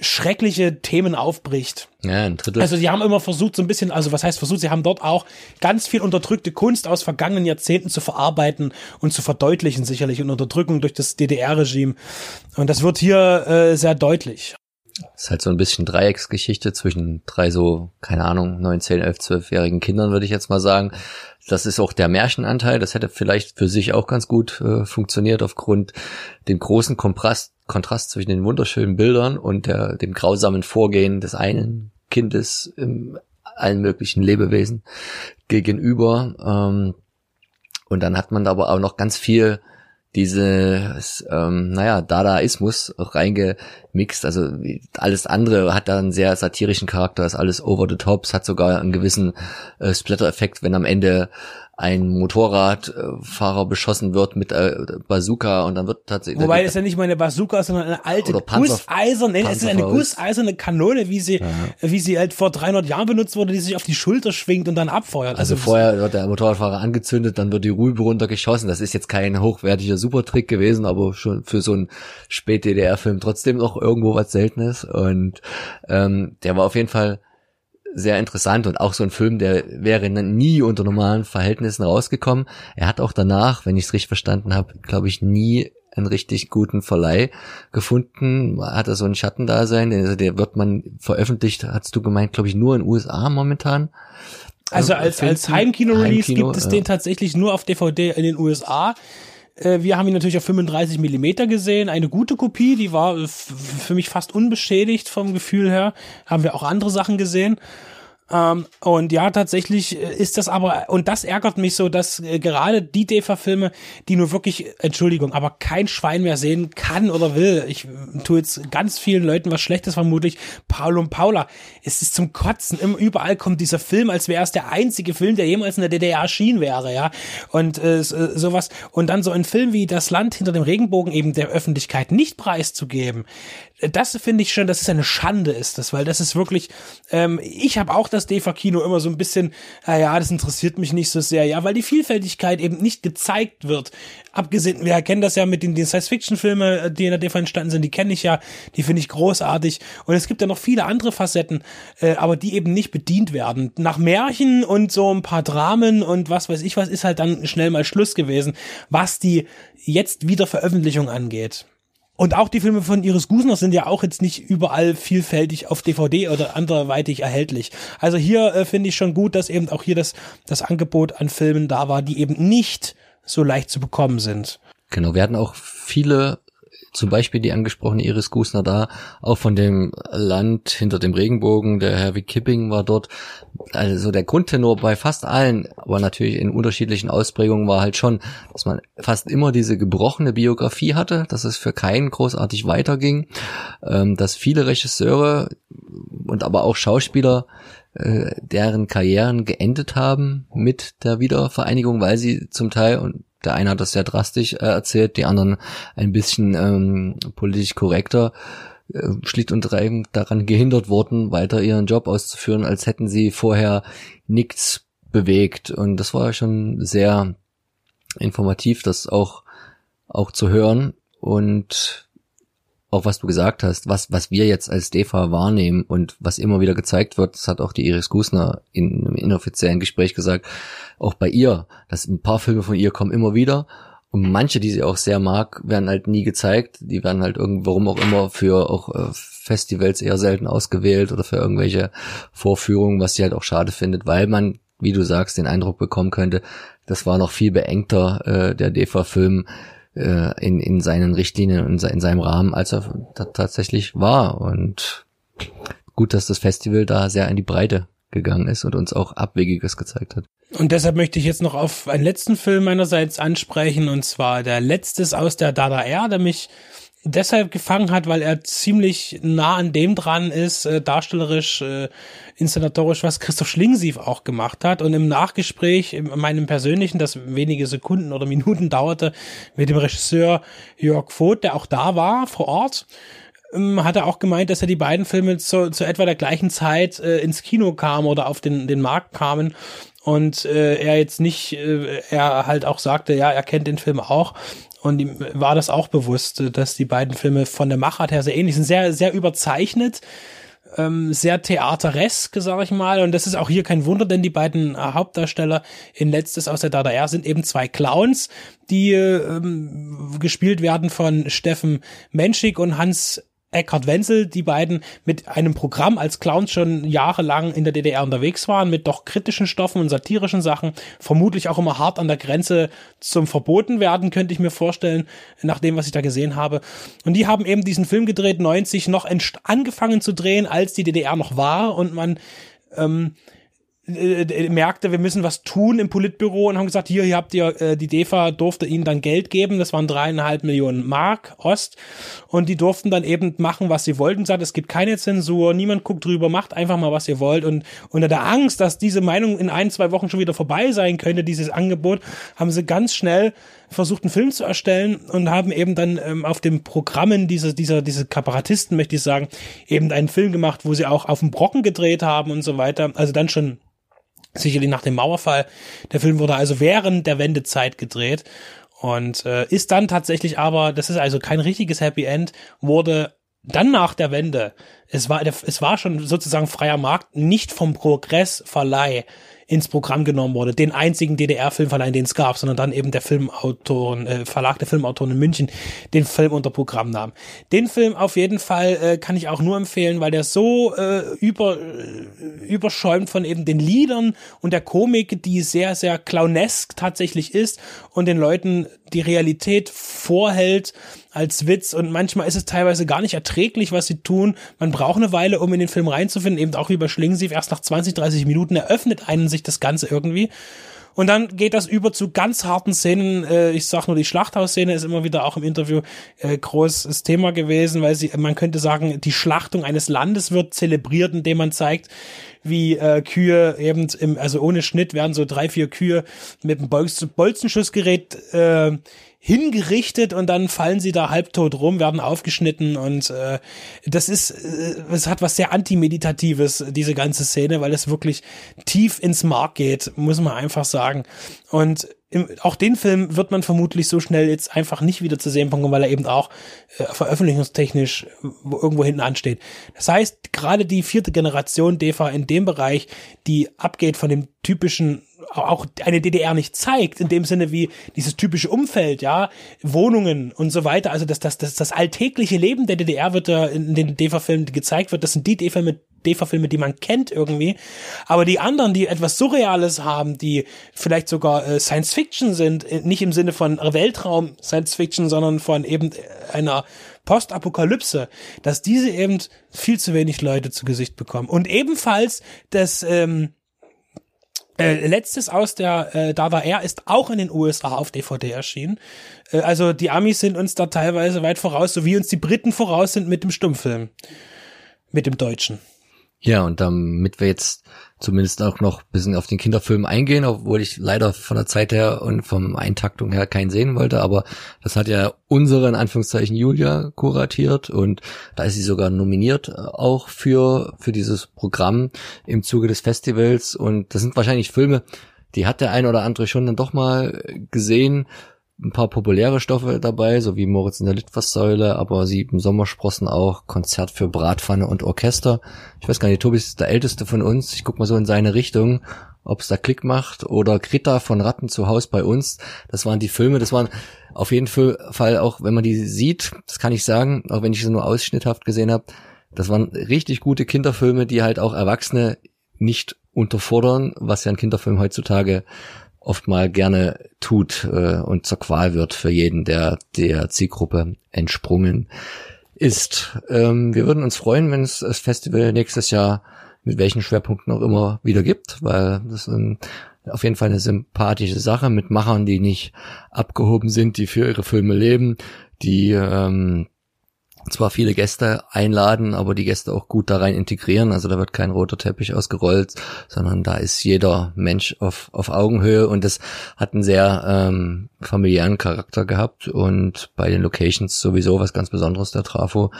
[SPEAKER 2] schreckliche Themen aufbricht.
[SPEAKER 3] Ja, ein Drittel.
[SPEAKER 2] Also sie haben immer versucht, so ein bisschen, also was heißt versucht, sie haben dort auch ganz viel unterdrückte Kunst aus vergangenen Jahrzehnten zu verarbeiten und zu verdeutlichen, sicherlich, und Unterdrückung durch das DDR-Regime. Und das wird hier äh, sehr deutlich.
[SPEAKER 3] Ist halt so ein bisschen Dreiecksgeschichte zwischen drei so, keine Ahnung, neun, zehn, elf, zwölfjährigen Kindern, würde ich jetzt mal sagen. Das ist auch der Märchenanteil. Das hätte vielleicht für sich auch ganz gut äh, funktioniert aufgrund dem großen Kontrast, Kontrast zwischen den wunderschönen Bildern und der, dem grausamen Vorgehen des einen Kindes im allen möglichen Lebewesen gegenüber. Ähm, und dann hat man aber auch noch ganz viel dieses, ähm, naja, Dadaismus reingemixt. Also alles andere hat da einen sehr satirischen Charakter, ist alles over the top, hat sogar einen gewissen äh, Splatter-Effekt, wenn am Ende ein Motorradfahrer beschossen wird mit äh, Bazooka und dann wird tatsächlich.
[SPEAKER 2] Wobei es ja nicht mal eine Bazooka, sondern eine alte gusseiserne, es ist eine gusseiserne Kanone, wie sie, ja. wie sie halt vor 300 Jahren benutzt wurde, die sich auf die Schulter schwingt und dann abfeuert.
[SPEAKER 3] Also, also vorher wird der Motorradfahrer angezündet, dann wird die Rübe runtergeschossen. Das ist jetzt kein hochwertiger Supertrick gewesen, aber schon für so einen Spät-DDR-Film trotzdem noch irgendwo was Seltenes und ähm, der war auf jeden Fall sehr interessant und auch so ein Film, der wäre nie unter normalen Verhältnissen rausgekommen. Er hat auch danach, wenn ich es richtig verstanden habe, glaube ich, nie einen richtig guten Verleih gefunden. Hat er so ein Schattendasein, also der wird man veröffentlicht, hast du gemeint, glaube ich, nur in USA momentan.
[SPEAKER 2] Also als, als Heimkino-Release Heimkino, gibt es ja. den tatsächlich nur auf DVD in den USA. Äh, wir haben ihn natürlich auf 35 Millimeter gesehen, eine gute Kopie, die war für mich fast unbeschädigt vom Gefühl her. Haben wir auch andere Sachen gesehen. Ähm, und ja, tatsächlich äh, ist das aber, und das ärgert mich so, dass äh, gerade die DEFA-Filme, die nur wirklich, Entschuldigung, aber kein Schwein mehr sehen kann oder will, ich äh, tue jetzt ganz vielen Leuten was Schlechtes vermutlich, Paul und Paula, es ist zum Kotzen, immer überall kommt dieser Film, als wäre es der einzige Film, der jemals in der DDR erschienen wäre, ja, und äh, sowas, und dann so ein Film wie Das Land hinter dem Regenbogen eben der Öffentlichkeit nicht preiszugeben, das finde ich schon, dass es eine Schande ist, das, weil das ist wirklich, ähm, ich habe auch das DEFA-Kino immer so ein bisschen, naja, das interessiert mich nicht so sehr, ja, weil die Vielfältigkeit eben nicht gezeigt wird. Abgesehen, wir kennen das ja mit den, den Science-Fiction-Filmen, äh, die in der DEFA entstanden sind, die kenne ich ja, die finde ich großartig. Und es gibt ja noch viele andere Facetten, äh, aber die eben nicht bedient werden. Nach Märchen und so ein paar Dramen und was weiß ich was, ist halt dann schnell mal Schluss gewesen, was die jetzt wieder Veröffentlichung angeht. Und auch die Filme von Iris Gusner sind ja auch jetzt nicht überall vielfältig auf DVD oder anderweitig erhältlich. Also hier äh, finde ich schon gut, dass eben auch hier das, das Angebot an Filmen da war, die eben nicht so leicht zu bekommen sind.
[SPEAKER 3] Genau, wir hatten auch viele zum Beispiel die angesprochene Iris Gusner da, auch von dem Land hinter dem Regenbogen, der Herr Kipping war dort. Also der Grundtenor bei fast allen, aber natürlich in unterschiedlichen Ausprägungen war halt schon, dass man fast immer diese gebrochene Biografie hatte, dass es für keinen großartig weiterging, ähm, dass viele Regisseure und aber auch Schauspieler äh, deren Karrieren geendet haben mit der Wiedervereinigung, weil sie zum Teil und der eine hat das sehr drastisch äh, erzählt, die anderen ein bisschen ähm, politisch korrekter, äh, schlicht und reibend daran gehindert worden, weiter ihren Job auszuführen, als hätten sie vorher nichts bewegt. Und das war schon sehr informativ, das auch, auch zu hören. Und auch was du gesagt hast, was, was wir jetzt als DEFA wahrnehmen und was immer wieder gezeigt wird, das hat auch die Iris Gusner in einem inoffiziellen Gespräch gesagt, auch bei ihr, dass ein paar Filme von ihr kommen immer wieder und manche, die sie auch sehr mag, werden halt nie gezeigt. Die werden halt irgend, warum auch immer, für auch äh, Festivals eher selten ausgewählt oder für irgendwelche Vorführungen, was sie halt auch schade findet, weil man, wie du sagst, den Eindruck bekommen könnte, das war noch viel beengter, äh, der DEFA-Film, äh, in, in seinen Richtlinien und in seinem Rahmen, als er tatsächlich war. Und gut, dass das Festival da sehr in die Breite gegangen ist und uns auch Abwegiges gezeigt hat.
[SPEAKER 2] Und deshalb möchte ich jetzt noch auf einen letzten Film meinerseits ansprechen, und zwar der letztes aus der Dada Air, der mich deshalb gefangen hat, weil er ziemlich nah an dem dran ist, äh, darstellerisch, äh, inszenatorisch, was Christoph Schlingsief auch gemacht hat. Und im Nachgespräch, in meinem persönlichen, das wenige Sekunden oder Minuten dauerte, mit dem Regisseur Jörg Voth, der auch da war, vor Ort, ähm, hat er auch gemeint, dass er die beiden Filme zu, zu etwa der gleichen Zeit äh, ins Kino kamen oder auf den, den Markt kamen und äh, er jetzt nicht, äh, er halt auch sagte, ja, er kennt den Film auch und ihm war das auch bewusst, dass die beiden Filme von der Machart her sehr ähnlich sind, sehr, sehr überzeichnet, ähm, sehr theateresk, sag ich mal. Und das ist auch hier kein Wunder, denn die beiden Hauptdarsteller in Letztes aus der Dada R sind eben zwei Clowns, die ähm, gespielt werden von Steffen Menschik und Hans Eckhard Wenzel, die beiden mit einem Programm als Clowns schon jahrelang in der DDR unterwegs waren, mit doch kritischen Stoffen und satirischen Sachen, vermutlich auch immer hart an der Grenze zum Verboten werden, könnte ich mir vorstellen, nach dem, was ich da gesehen habe. Und die haben eben diesen Film gedreht, 90 noch angefangen zu drehen, als die DDR noch war und man ähm, äh, merkte, wir müssen was tun im Politbüro und haben gesagt, hier, hier habt ihr, äh, die DEFA durfte ihnen dann Geld geben, das waren dreieinhalb Millionen Mark Ost. Und die durften dann eben machen, was sie wollten, sagt, es gibt keine Zensur, niemand guckt drüber, macht einfach mal, was ihr wollt. Und unter der Angst, dass diese Meinung in ein, zwei Wochen schon wieder vorbei sein könnte, dieses Angebot, haben sie ganz schnell versucht, einen Film zu erstellen und haben eben dann ähm, auf den Programmen dieser, dieser, diese Kabarettisten, möchte ich sagen, eben einen Film gemacht, wo sie auch auf dem Brocken gedreht haben und so weiter. Also dann schon sicherlich nach dem Mauerfall. Der Film wurde also während der Wendezeit gedreht und äh, ist dann tatsächlich aber, das ist also kein richtiges Happy End, wurde dann nach der Wende, es war, es war schon sozusagen freier Markt, nicht vom Progressverleih ins Programm genommen wurde, den einzigen DDR-Filmverleih, den es gab, sondern dann eben der Filmautoren, äh, Verlag der Filmautoren in München den Film unter Programm nahm. Den Film auf jeden Fall äh, kann ich auch nur empfehlen, weil der so äh, über, äh, überschäumt von eben den Liedern und der Komik, die sehr, sehr clownesk tatsächlich ist und den Leuten die Realität vorhält als Witz und manchmal ist es teilweise gar nicht erträglich, was sie tun. Man braucht eine Weile, um in den Film reinzufinden, eben auch wie bei Schlingensief. Erst nach 20, 30 Minuten eröffnet einen sich das Ganze irgendwie. Und dann geht das über zu ganz harten Szenen. Äh, ich sag nur, die Schlachthausszene ist immer wieder auch im Interview äh, großes Thema gewesen, weil sie, man könnte sagen, die Schlachtung eines Landes wird zelebriert, indem man zeigt, wie äh, Kühe eben im, also ohne Schnitt werden so drei, vier Kühe mit einem Bolzenschussgerät äh, hingerichtet und dann fallen sie da halbtot rum, werden aufgeschnitten und äh, das ist, äh, es hat was sehr antimeditatives, diese ganze Szene, weil es wirklich tief ins Mark geht, muss man einfach sagen. Und im, auch den Film wird man vermutlich so schnell jetzt einfach nicht wieder zu sehen bekommen, weil er eben auch äh, veröffentlichungstechnisch irgendwo hinten ansteht. Das heißt, gerade die vierte Generation DEFA in dem Bereich, die abgeht von dem typischen auch eine DDR nicht zeigt, in dem Sinne wie dieses typische Umfeld, ja, Wohnungen und so weiter. Also das, das, das, das alltägliche Leben der DDR wird da in den DEFA-Filmen gezeigt wird. Das sind die DEFA-Filme, DEFA-Filme, die man kennt irgendwie. Aber die anderen, die etwas Surreales haben, die vielleicht sogar äh, Science-Fiction sind, äh, nicht im Sinne von Weltraum Science-Fiction, sondern von eben einer Postapokalypse, dass diese eben viel zu wenig Leute zu Gesicht bekommen. Und ebenfalls das ähm, äh, letztes aus der äh, Da war er ist auch in den USA auf DVD erschienen. Äh, also die Amis sind uns da teilweise weit voraus, so wie uns die Briten voraus sind mit dem Stummfilm. Mit dem Deutschen.
[SPEAKER 3] Ja, und damit wir jetzt zumindest auch noch ein bisschen auf den Kinderfilm eingehen, obwohl ich leider von der Zeit her und vom Eintaktung her keinen sehen wollte, aber das hat ja unsere, in Anführungszeichen, Julia kuratiert und da ist sie sogar nominiert äh, auch für, für dieses Programm im Zuge des Festivals. Und das sind wahrscheinlich Filme, die hat der ein oder andere schon dann doch mal gesehen, ein paar populäre Stoffe dabei, so wie Moritz in der Litfaßsäule, aber sieben Sommersprossen auch, Konzert für Bratpfanne und Orchester. Ich weiß gar nicht, Tobi ist der älteste von uns. Ich guck mal so in seine Richtung, ob es da Klick macht oder Greta von Ratten zu Haus bei uns. Das waren die Filme, das waren auf jeden Fall auch, wenn man die sieht, das kann ich sagen, auch wenn ich sie nur ausschnitthaft gesehen habe, das waren richtig gute Kinderfilme, die halt auch Erwachsene nicht unterfordern, was ja ein Kinderfilm heutzutage oft mal gerne tut äh, und zur Qual wird für jeden, der der Zielgruppe entsprungen ist. Ähm, wir würden uns freuen, wenn es das Festival nächstes Jahr mit welchen Schwerpunkten auch immer wieder gibt, weil das ist auf jeden Fall eine sympathische Sache mit Machern, die nicht abgehoben sind, die für ihre Filme leben, die ähm, zwar viele Gäste einladen, aber die Gäste auch gut da rein integrieren. Also da wird kein roter Teppich ausgerollt, sondern da ist jeder Mensch auf, auf Augenhöhe und das hat einen sehr ähm, familiären Charakter gehabt und bei den Locations sowieso was ganz Besonderes der Trafo.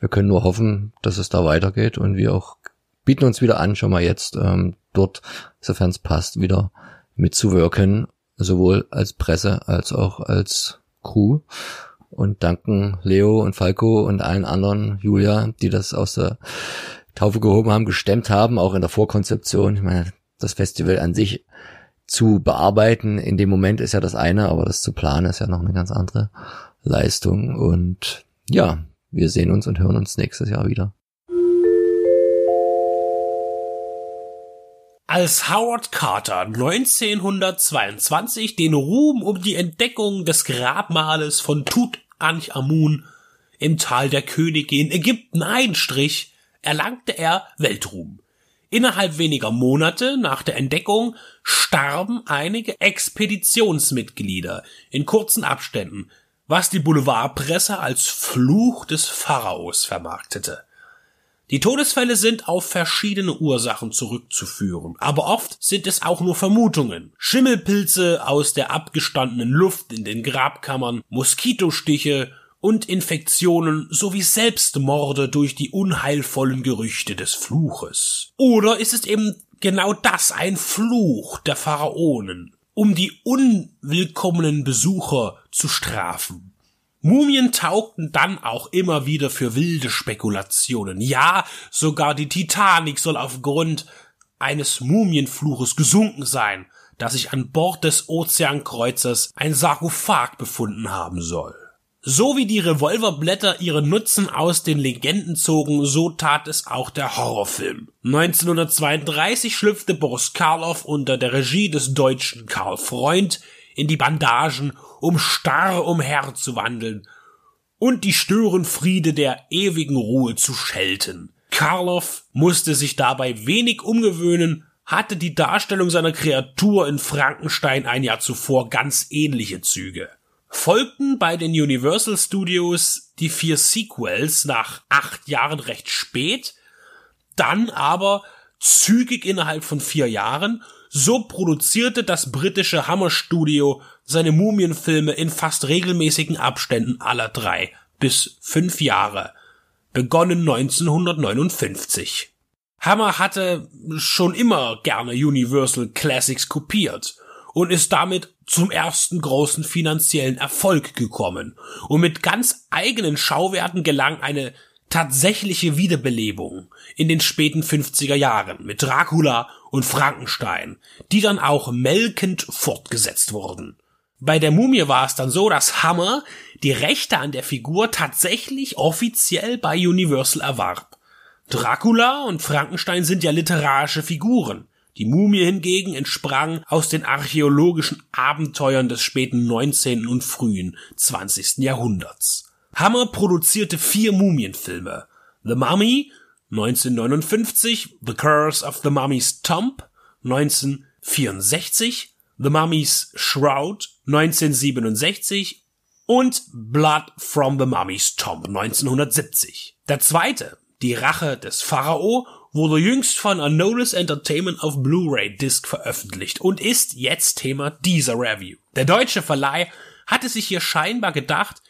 [SPEAKER 3] Wir können nur hoffen, dass es da weitergeht und wir auch bieten uns wieder an, schon mal jetzt ähm, dort, sofern es passt, wieder mitzuwirken, sowohl als Presse als auch als Crew und danken Leo und Falco und allen anderen, Julia, die das aus der Taufe gehoben haben, gestemmt haben, auch in der Vorkonzeption. Ich meine, das Festival an sich zu bearbeiten in dem Moment ist ja das eine, aber das zu planen ist ja noch eine ganz andere Leistung. Und ja, wir sehen uns und hören uns nächstes Jahr wieder.
[SPEAKER 2] Als Howard Carter 1922 den Ruhm um die Entdeckung des Grabmales von Tutanchamun im Tal der Könige in Ägypten einstrich, erlangte er Weltruhm. Innerhalb weniger Monate nach der Entdeckung starben einige Expeditionsmitglieder in kurzen Abständen, was die Boulevardpresse als Fluch des Pharaos vermarktete. Die Todesfälle sind auf verschiedene Ursachen zurückzuführen, aber oft sind es auch nur Vermutungen. Schimmelpilze aus der abgestandenen Luft in den Grabkammern, Moskitostiche und Infektionen sowie Selbstmorde durch die unheilvollen Gerüchte des Fluches. Oder ist es eben genau das, ein Fluch der Pharaonen, um die unwillkommenen Besucher zu strafen? Mumien taugten dann auch immer wieder für wilde Spekulationen. Ja, sogar die Titanic soll aufgrund eines Mumienfluches gesunken sein, dass sich an Bord des Ozeankreuzers ein Sarkophag befunden haben soll. So wie die Revolverblätter ihren Nutzen aus den Legenden zogen, so tat es auch der Horrorfilm. 1932 schlüpfte Boris Karloff unter der Regie des deutschen Karl Freund in die Bandagen um starr umherzuwandeln und die Störenfriede der ewigen Ruhe zu schelten. Karloff musste sich dabei wenig umgewöhnen, hatte die Darstellung seiner Kreatur in Frankenstein ein Jahr zuvor ganz ähnliche Züge. Folgten bei den Universal Studios die vier Sequels nach acht Jahren recht spät, dann aber zügig innerhalb von vier Jahren so produzierte das britische Hammer Studio seine Mumienfilme in fast regelmäßigen Abständen aller drei bis fünf Jahre, begonnen 1959. Hammer hatte schon immer gerne Universal Classics kopiert und ist damit zum ersten großen finanziellen Erfolg gekommen. Und mit ganz eigenen Schauwerten gelang eine tatsächliche Wiederbelebung in den späten 50er Jahren mit Dracula und Frankenstein, die dann auch melkend fortgesetzt wurden. Bei der Mumie war es dann so, dass Hammer die Rechte an der Figur tatsächlich offiziell bei Universal erwarb. Dracula und Frankenstein sind ja literarische Figuren. Die Mumie hingegen entsprang aus den archäologischen Abenteuern des späten 19. und frühen 20. Jahrhunderts. Hammer produzierte vier Mumienfilme. The Mummy 1959, The Curse of the Mummy's Tomb 1964, The Mummy's Shroud 1967 und Blood from the Mummy's Tomb 1970. Der zweite, Die Rache des Pharao, wurde jüngst von Anolis Entertainment auf Blu-ray Disc veröffentlicht und ist jetzt Thema dieser Review. Der deutsche Verleih hatte sich hier scheinbar gedacht,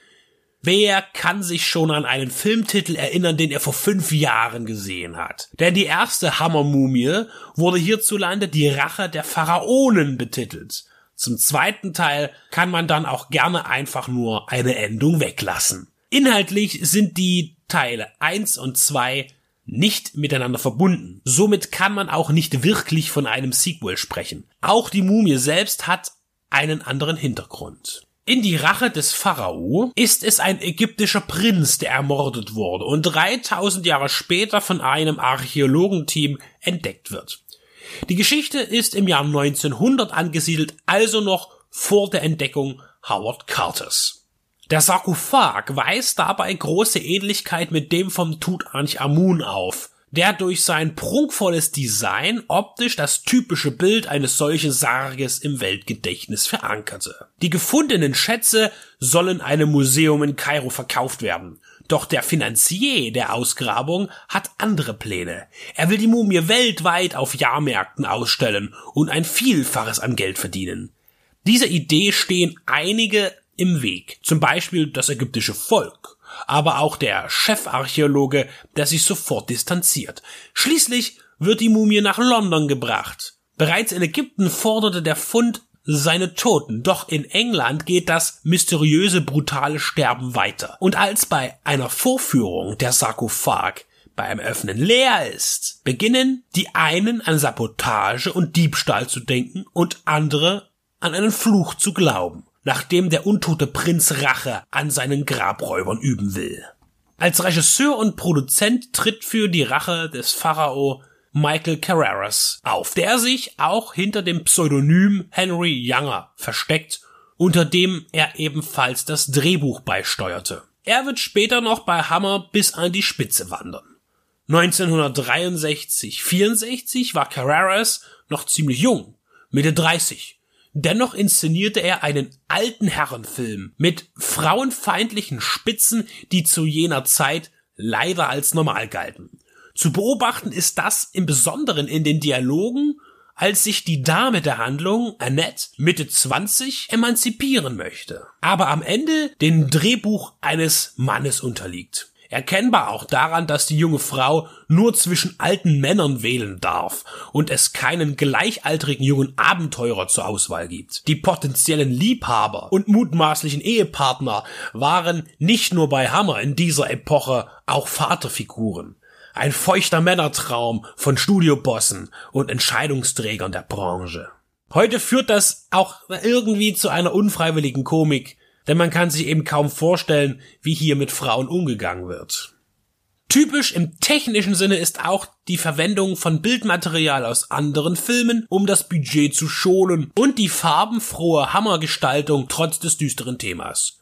[SPEAKER 2] Wer kann sich schon an einen Filmtitel erinnern, den er vor fünf Jahren gesehen hat? Denn die erste Hammermumie wurde hierzulande die Rache der Pharaonen betitelt. Zum zweiten Teil kann man dann auch gerne einfach nur eine Endung weglassen. Inhaltlich sind die Teile eins und zwei nicht miteinander verbunden. Somit kann man auch nicht wirklich von einem Sequel sprechen. Auch die Mumie selbst hat einen anderen Hintergrund. In die Rache des Pharao ist es ein ägyptischer Prinz, der ermordet wurde und 3000 Jahre später von einem Archäologenteam entdeckt wird. Die Geschichte ist im Jahr 1900 angesiedelt, also noch vor der Entdeckung Howard Carters. Der Sarkophag weist dabei große Ähnlichkeit mit dem vom Tutanchamun auf, der durch sein prunkvolles Design optisch das typische Bild eines solchen Sarges im Weltgedächtnis verankerte. Die gefundenen Schätze sollen einem Museum in Kairo verkauft werden. Doch der Finanzier der Ausgrabung hat andere Pläne. Er will die Mumie weltweit auf Jahrmärkten ausstellen und ein Vielfaches an Geld verdienen. Dieser Idee stehen einige im Weg, zum Beispiel das ägyptische Volk aber auch der Chefarchäologe, der sich sofort distanziert. Schließlich wird die Mumie nach London gebracht. Bereits in Ägypten forderte der Fund seine Toten, doch in England geht das mysteriöse, brutale Sterben weiter. Und als bei einer Vorführung der Sarkophag beim Öffnen leer ist, beginnen die einen an Sabotage und Diebstahl zu denken und andere an einen Fluch zu glauben nachdem der untote Prinz Rache an seinen Grabräubern üben will. Als Regisseur und Produzent tritt für die Rache des Pharao Michael Carreras auf, der sich auch hinter dem Pseudonym Henry Younger versteckt, unter dem er ebenfalls das Drehbuch beisteuerte. Er wird später noch bei Hammer bis an die Spitze wandern. 1963, 64 war Carreras noch ziemlich jung, Mitte 30. Dennoch inszenierte er einen alten Herrenfilm mit frauenfeindlichen Spitzen, die zu jener Zeit leider als normal galten. Zu beobachten ist das im Besonderen in den Dialogen, als sich die Dame der Handlung, Annette, Mitte 20, emanzipieren möchte, aber am Ende dem Drehbuch eines Mannes unterliegt. Erkennbar auch daran, dass die junge Frau nur zwischen alten Männern wählen darf und es keinen gleichaltrigen jungen Abenteurer zur Auswahl gibt. Die potenziellen Liebhaber und mutmaßlichen Ehepartner waren nicht nur bei Hammer in dieser Epoche auch Vaterfiguren. Ein feuchter Männertraum von Studiobossen und Entscheidungsträgern der Branche. Heute führt das auch irgendwie zu einer unfreiwilligen Komik, denn man kann sich eben kaum vorstellen, wie hier mit Frauen umgegangen wird. Typisch im technischen Sinne ist auch die Verwendung von Bildmaterial aus anderen Filmen, um das Budget zu schonen und die farbenfrohe Hammergestaltung trotz des düsteren Themas.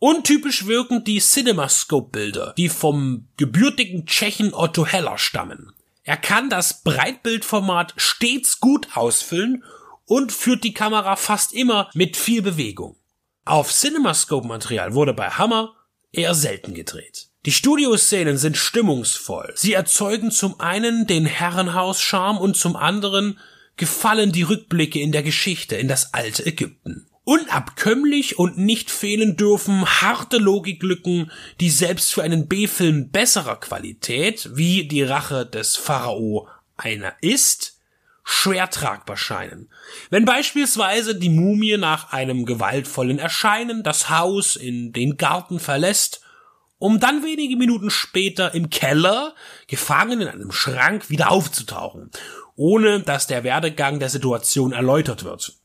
[SPEAKER 2] Untypisch wirken die CinemaScope-Bilder, die vom gebürtigen Tschechen Otto Heller stammen. Er kann das Breitbildformat stets gut ausfüllen und führt die Kamera fast immer mit viel Bewegung. Auf CinemaScope-Material wurde bei Hammer eher selten gedreht. Die Studioszenen sind stimmungsvoll. Sie erzeugen zum einen den Herrenhaus-Charme und zum anderen gefallen die Rückblicke in der Geschichte in das alte Ägypten. Unabkömmlich und nicht fehlen dürfen harte Logiklücken, die selbst für einen B-Film besserer Qualität, wie die Rache des Pharao einer ist, schwer tragbar scheinen. Wenn beispielsweise die Mumie nach einem gewaltvollen Erscheinen das Haus in den Garten verlässt, um dann wenige Minuten später im Keller, gefangen in einem Schrank, wieder aufzutauchen, ohne dass der Werdegang der Situation erläutert wird.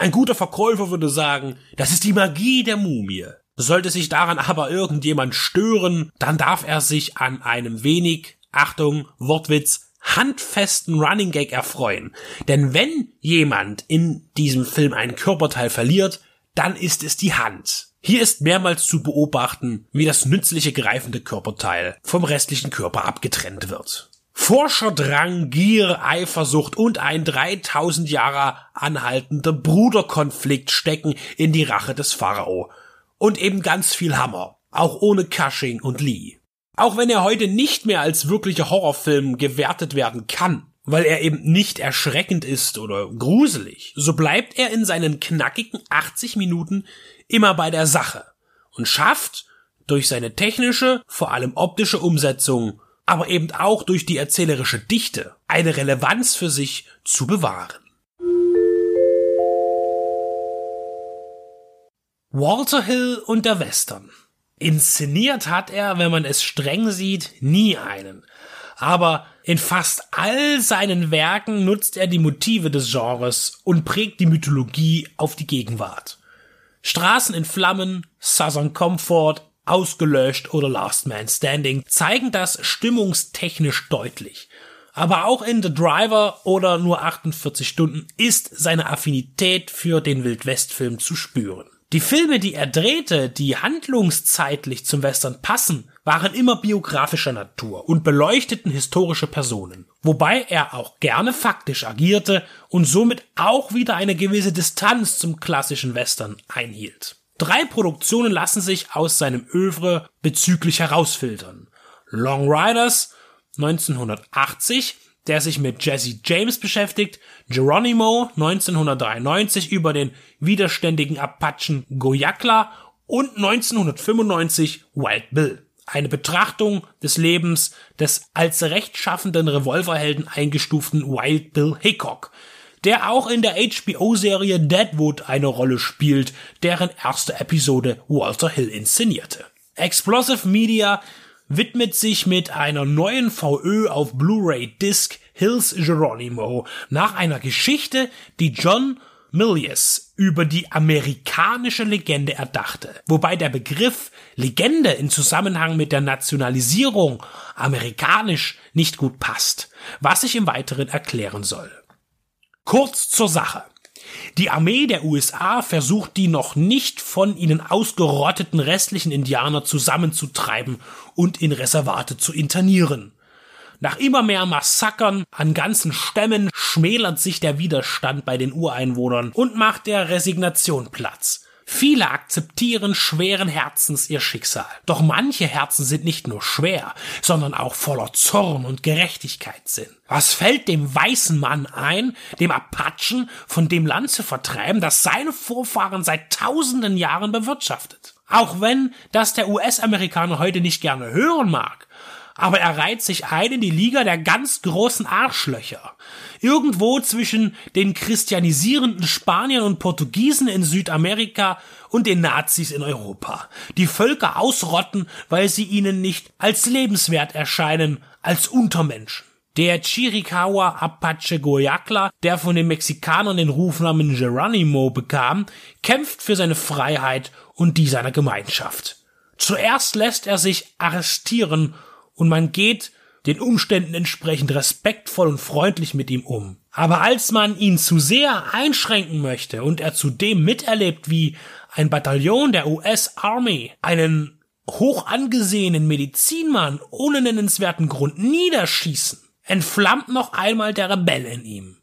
[SPEAKER 2] Ein guter Verkäufer würde sagen, das ist die Magie der Mumie. Sollte sich daran aber irgendjemand stören, dann darf er sich an einem wenig, Achtung, Wortwitz, handfesten Running Gag erfreuen. Denn wenn jemand in diesem Film einen Körperteil verliert, dann ist es die Hand. Hier ist mehrmals zu beobachten, wie das nützliche greifende Körperteil vom restlichen Körper abgetrennt wird. Forscherdrang, Gier, Eifersucht und ein 3000 Jahre anhaltender Bruderkonflikt stecken in die Rache des Pharao. Und eben ganz viel Hammer, auch ohne Cushing und Lee. Auch wenn er heute nicht mehr als wirklicher Horrorfilm gewertet werden kann, weil er eben nicht erschreckend ist oder gruselig, so bleibt er in seinen knackigen 80 Minuten immer bei der Sache und schafft durch seine technische, vor allem optische Umsetzung, aber eben auch durch die erzählerische Dichte eine Relevanz für sich zu bewahren. Walter Hill und der Western. Inszeniert hat er, wenn man es streng sieht, nie einen. Aber in fast all seinen Werken nutzt er die Motive des Genres und prägt die Mythologie auf die Gegenwart. Straßen in Flammen, Southern Comfort, Ausgelöscht oder Last Man Standing zeigen das stimmungstechnisch deutlich. Aber auch in The Driver oder nur 48 Stunden ist seine Affinität für den Wildwestfilm zu spüren. Die Filme, die er drehte, die handlungszeitlich zum Western passen, waren immer biografischer Natur und beleuchteten historische Personen, wobei er auch gerne faktisch agierte und somit auch wieder eine gewisse Distanz zum klassischen Western einhielt. Drei Produktionen lassen sich aus seinem Övre bezüglich herausfiltern. Long Riders 1980 der sich mit Jesse James beschäftigt, Geronimo 1993 über den widerständigen Apachen Goyakla und 1995 Wild Bill. Eine Betrachtung des Lebens des als rechtschaffenden Revolverhelden eingestuften Wild Bill Hickok, der auch in der HBO-Serie Deadwood eine Rolle spielt, deren erste Episode Walter Hill inszenierte. Explosive Media widmet sich mit einer neuen VÖ auf Blu-ray Disc Hills Geronimo nach einer Geschichte, die John Milius über die amerikanische Legende erdachte, wobei der Begriff Legende in Zusammenhang mit der Nationalisierung amerikanisch nicht gut passt, was ich im Weiteren erklären soll. Kurz zur Sache. Die Armee der USA versucht die noch nicht von ihnen ausgerotteten restlichen Indianer zusammenzutreiben und in Reservate zu internieren. Nach immer mehr Massakern an ganzen Stämmen schmälert sich der Widerstand bei den Ureinwohnern und macht der Resignation Platz. Viele akzeptieren schweren Herzens ihr Schicksal. Doch manche Herzen sind nicht nur schwer, sondern auch voller Zorn und Gerechtigkeitssinn. Was fällt dem weißen Mann ein, dem Apachen von dem Land zu vertreiben, das seine Vorfahren seit tausenden Jahren bewirtschaftet? Auch wenn das der US-Amerikaner heute nicht gerne hören mag, aber er reiht sich ein in die Liga der ganz großen Arschlöcher. Irgendwo zwischen den christianisierenden Spaniern und Portugiesen in Südamerika und den Nazis in Europa. Die Völker ausrotten, weil sie ihnen nicht als lebenswert erscheinen, als Untermenschen. Der Chiricahua Apache Goyacla, der von den Mexikanern den Rufnamen Geronimo bekam, kämpft für seine Freiheit und die seiner Gemeinschaft. Zuerst lässt er sich arrestieren und man geht den Umständen entsprechend respektvoll und freundlich mit ihm um. Aber als man ihn zu sehr einschränken möchte und er zudem miterlebt, wie ein Bataillon der US Army einen hoch angesehenen Medizinmann ohne nennenswerten Grund niederschießen, entflammt noch einmal der Rebell in ihm.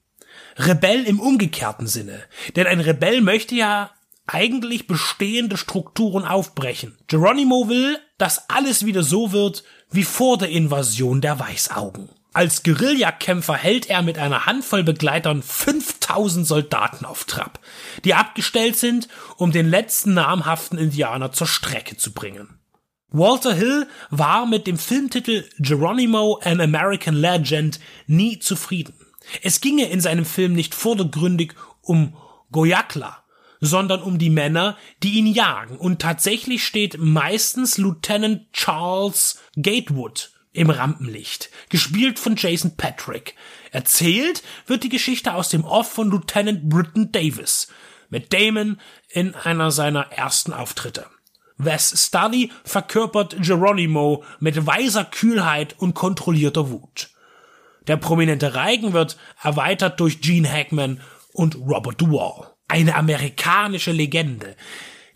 [SPEAKER 2] Rebell im umgekehrten Sinne. Denn ein Rebell möchte ja eigentlich bestehende Strukturen aufbrechen. Geronimo will, dass alles wieder so wird wie vor der Invasion der Weißaugen. Als Guerillakämpfer hält er mit einer Handvoll Begleitern 5000 Soldaten auf Trab, die abgestellt sind, um den letzten namhaften Indianer zur Strecke zu bringen. Walter Hill war mit dem Filmtitel Geronimo an American Legend nie zufrieden. Es ginge in seinem Film nicht vordergründig um Goyakla, sondern um die Männer, die ihn jagen. Und tatsächlich steht meistens Lieutenant Charles Gatewood im Rampenlicht, gespielt von Jason Patrick. Erzählt wird die Geschichte aus dem Off von Lieutenant Britton Davis, mit Damon in einer seiner ersten Auftritte. Wes Study verkörpert Geronimo mit weiser Kühlheit und kontrollierter Wut. Der prominente Reigen wird erweitert durch Gene Hackman und Robert Duvall eine amerikanische Legende.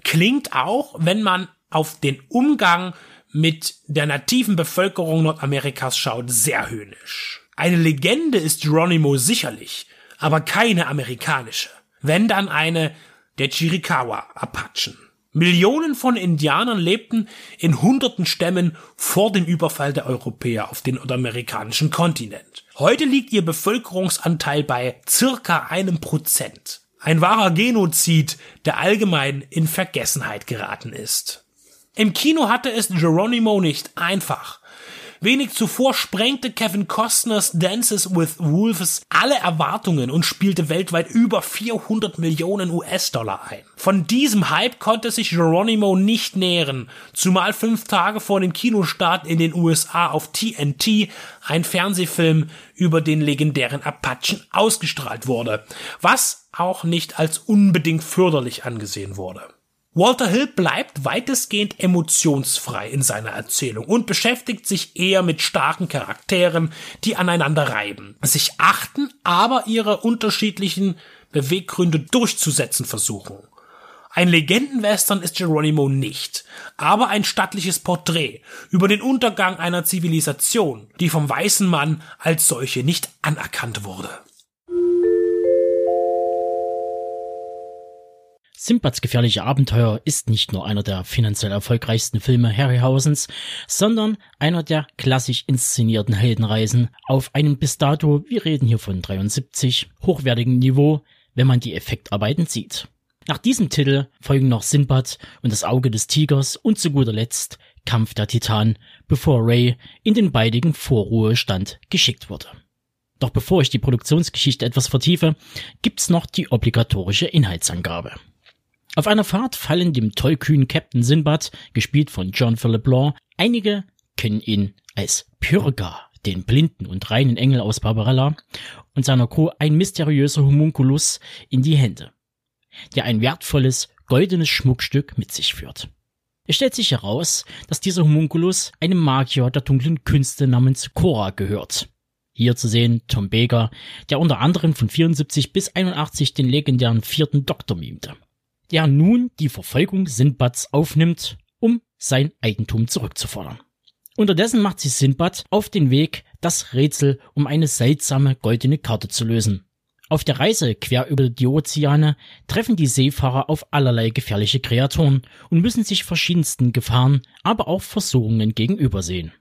[SPEAKER 2] Klingt auch, wenn man auf den Umgang mit der nativen Bevölkerung Nordamerikas schaut, sehr höhnisch. Eine Legende ist Geronimo sicherlich, aber keine amerikanische. Wenn dann eine der Chiricahua Apachen. Millionen von Indianern lebten in hunderten Stämmen vor dem Überfall der Europäer auf den nordamerikanischen Kontinent. Heute liegt ihr Bevölkerungsanteil bei circa einem Prozent. Ein wahrer Genozid, der allgemein in Vergessenheit geraten ist. Im Kino hatte es Geronimo nicht einfach. Wenig zuvor sprengte Kevin Costners Dances with Wolves alle Erwartungen und spielte weltweit über 400 Millionen US-Dollar ein. Von diesem Hype konnte sich Geronimo nicht nähren, zumal fünf Tage vor dem Kinostart in den USA auf TNT ein Fernsehfilm über den legendären Apachen ausgestrahlt wurde, was auch nicht als unbedingt förderlich angesehen wurde. Walter Hill bleibt weitestgehend emotionsfrei in seiner Erzählung und beschäftigt sich eher mit starken Charakteren, die aneinander reiben, sich achten, aber ihre unterschiedlichen Beweggründe durchzusetzen versuchen. Ein Legendenwestern ist Geronimo nicht, aber ein stattliches Porträt über den Untergang einer Zivilisation, die vom weißen Mann als solche nicht anerkannt wurde.
[SPEAKER 4] Simbads gefährliche Abenteuer ist nicht nur einer der finanziell erfolgreichsten Filme Harryhausens, sondern einer der klassisch inszenierten Heldenreisen auf einem bis dato, wir reden hier von 73, hochwertigen Niveau, wenn man die Effektarbeiten sieht. Nach diesem Titel folgen noch Sinbad und das Auge des Tigers und zu guter Letzt Kampf der Titan, bevor Ray in den baldigen Vorruhestand geschickt wurde. Doch bevor ich die Produktionsgeschichte etwas vertiefe, gibt's noch die obligatorische Inhaltsangabe. Auf einer Fahrt fallen dem tollkühnen Captain Sinbad, gespielt von John Philip Law, einige kennen ihn als Pyrga, den blinden und reinen Engel aus Barbarella, und seiner Crew ein mysteriöser Homunculus in die Hände, der ein wertvolles, goldenes Schmuckstück mit sich führt. Es stellt sich heraus, dass dieser Homunculus einem Magier der dunklen Künste namens Cora gehört. Hier zu sehen Tom Baker, der unter anderem von 74 bis 81 den legendären vierten Doktor mimte der nun die Verfolgung Sindbads aufnimmt, um sein Eigentum zurückzufordern. Unterdessen macht sich Sindbad auf den Weg, das Rätsel um eine seltsame goldene Karte zu lösen. Auf der Reise quer über die Ozeane treffen die Seefahrer auf allerlei gefährliche Kreaturen und müssen sich verschiedensten Gefahren, aber auch Versuchungen gegenübersehen.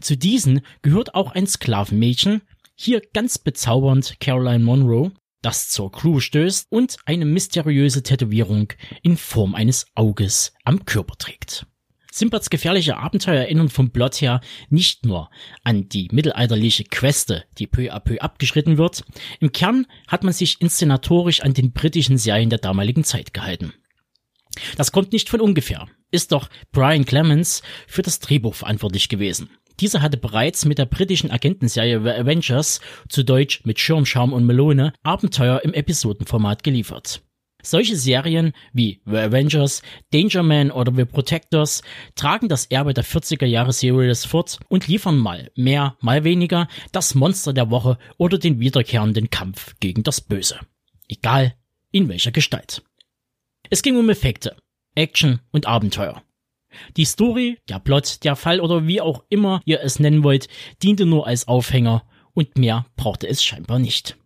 [SPEAKER 4] Zu diesen gehört auch ein Sklavenmädchen, hier ganz bezaubernd Caroline Monroe, das zur Crew stößt und eine mysteriöse Tätowierung in Form eines Auges am Körper trägt. Simbads gefährliche Abenteuer erinnern vom Plot her nicht nur an die mittelalterliche Queste, die peu à peu abgeschritten wird. Im Kern hat man sich inszenatorisch an den britischen Serien der damaligen Zeit gehalten. Das kommt nicht von ungefähr, ist doch Brian Clemens für das Drehbuch verantwortlich gewesen. Dieser hatte bereits mit der britischen Agentenserie The Avengers, zu Deutsch mit Schirmscham und Melone, Abenteuer im Episodenformat geliefert. Solche Serien wie The Avengers, Danger Man oder The Protectors tragen das Erbe der 40er Jahre Series fort und liefern mal mehr, mal weniger das Monster der Woche oder den wiederkehrenden Kampf gegen das Böse. Egal in welcher Gestalt. Es ging um Effekte, Action und Abenteuer. Die Story, der Plot, der Fall oder wie auch immer ihr es nennen wollt, diente nur als Aufhänger und mehr brauchte es scheinbar nicht.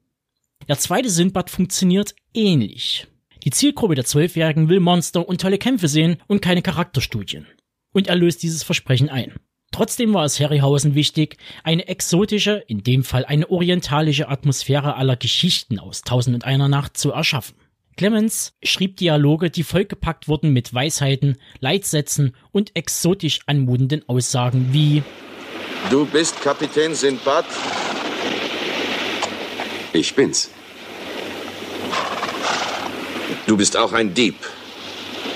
[SPEAKER 4] Der zweite Sindbad funktioniert ähnlich. Die Zielgruppe der Zwölfjährigen will Monster und tolle Kämpfe sehen und keine Charakterstudien. Und er löst dieses Versprechen ein. Trotzdem war es Harryhausen wichtig, eine exotische, in dem Fall eine orientalische Atmosphäre aller Geschichten aus Tausend und einer Nacht zu erschaffen. Clemens schrieb Dialoge, die vollgepackt wurden mit Weisheiten, Leitsätzen und exotisch anmutenden Aussagen wie
[SPEAKER 5] Du bist Kapitän Sindbad?
[SPEAKER 6] Ich bin's.
[SPEAKER 5] Du bist auch ein Dieb.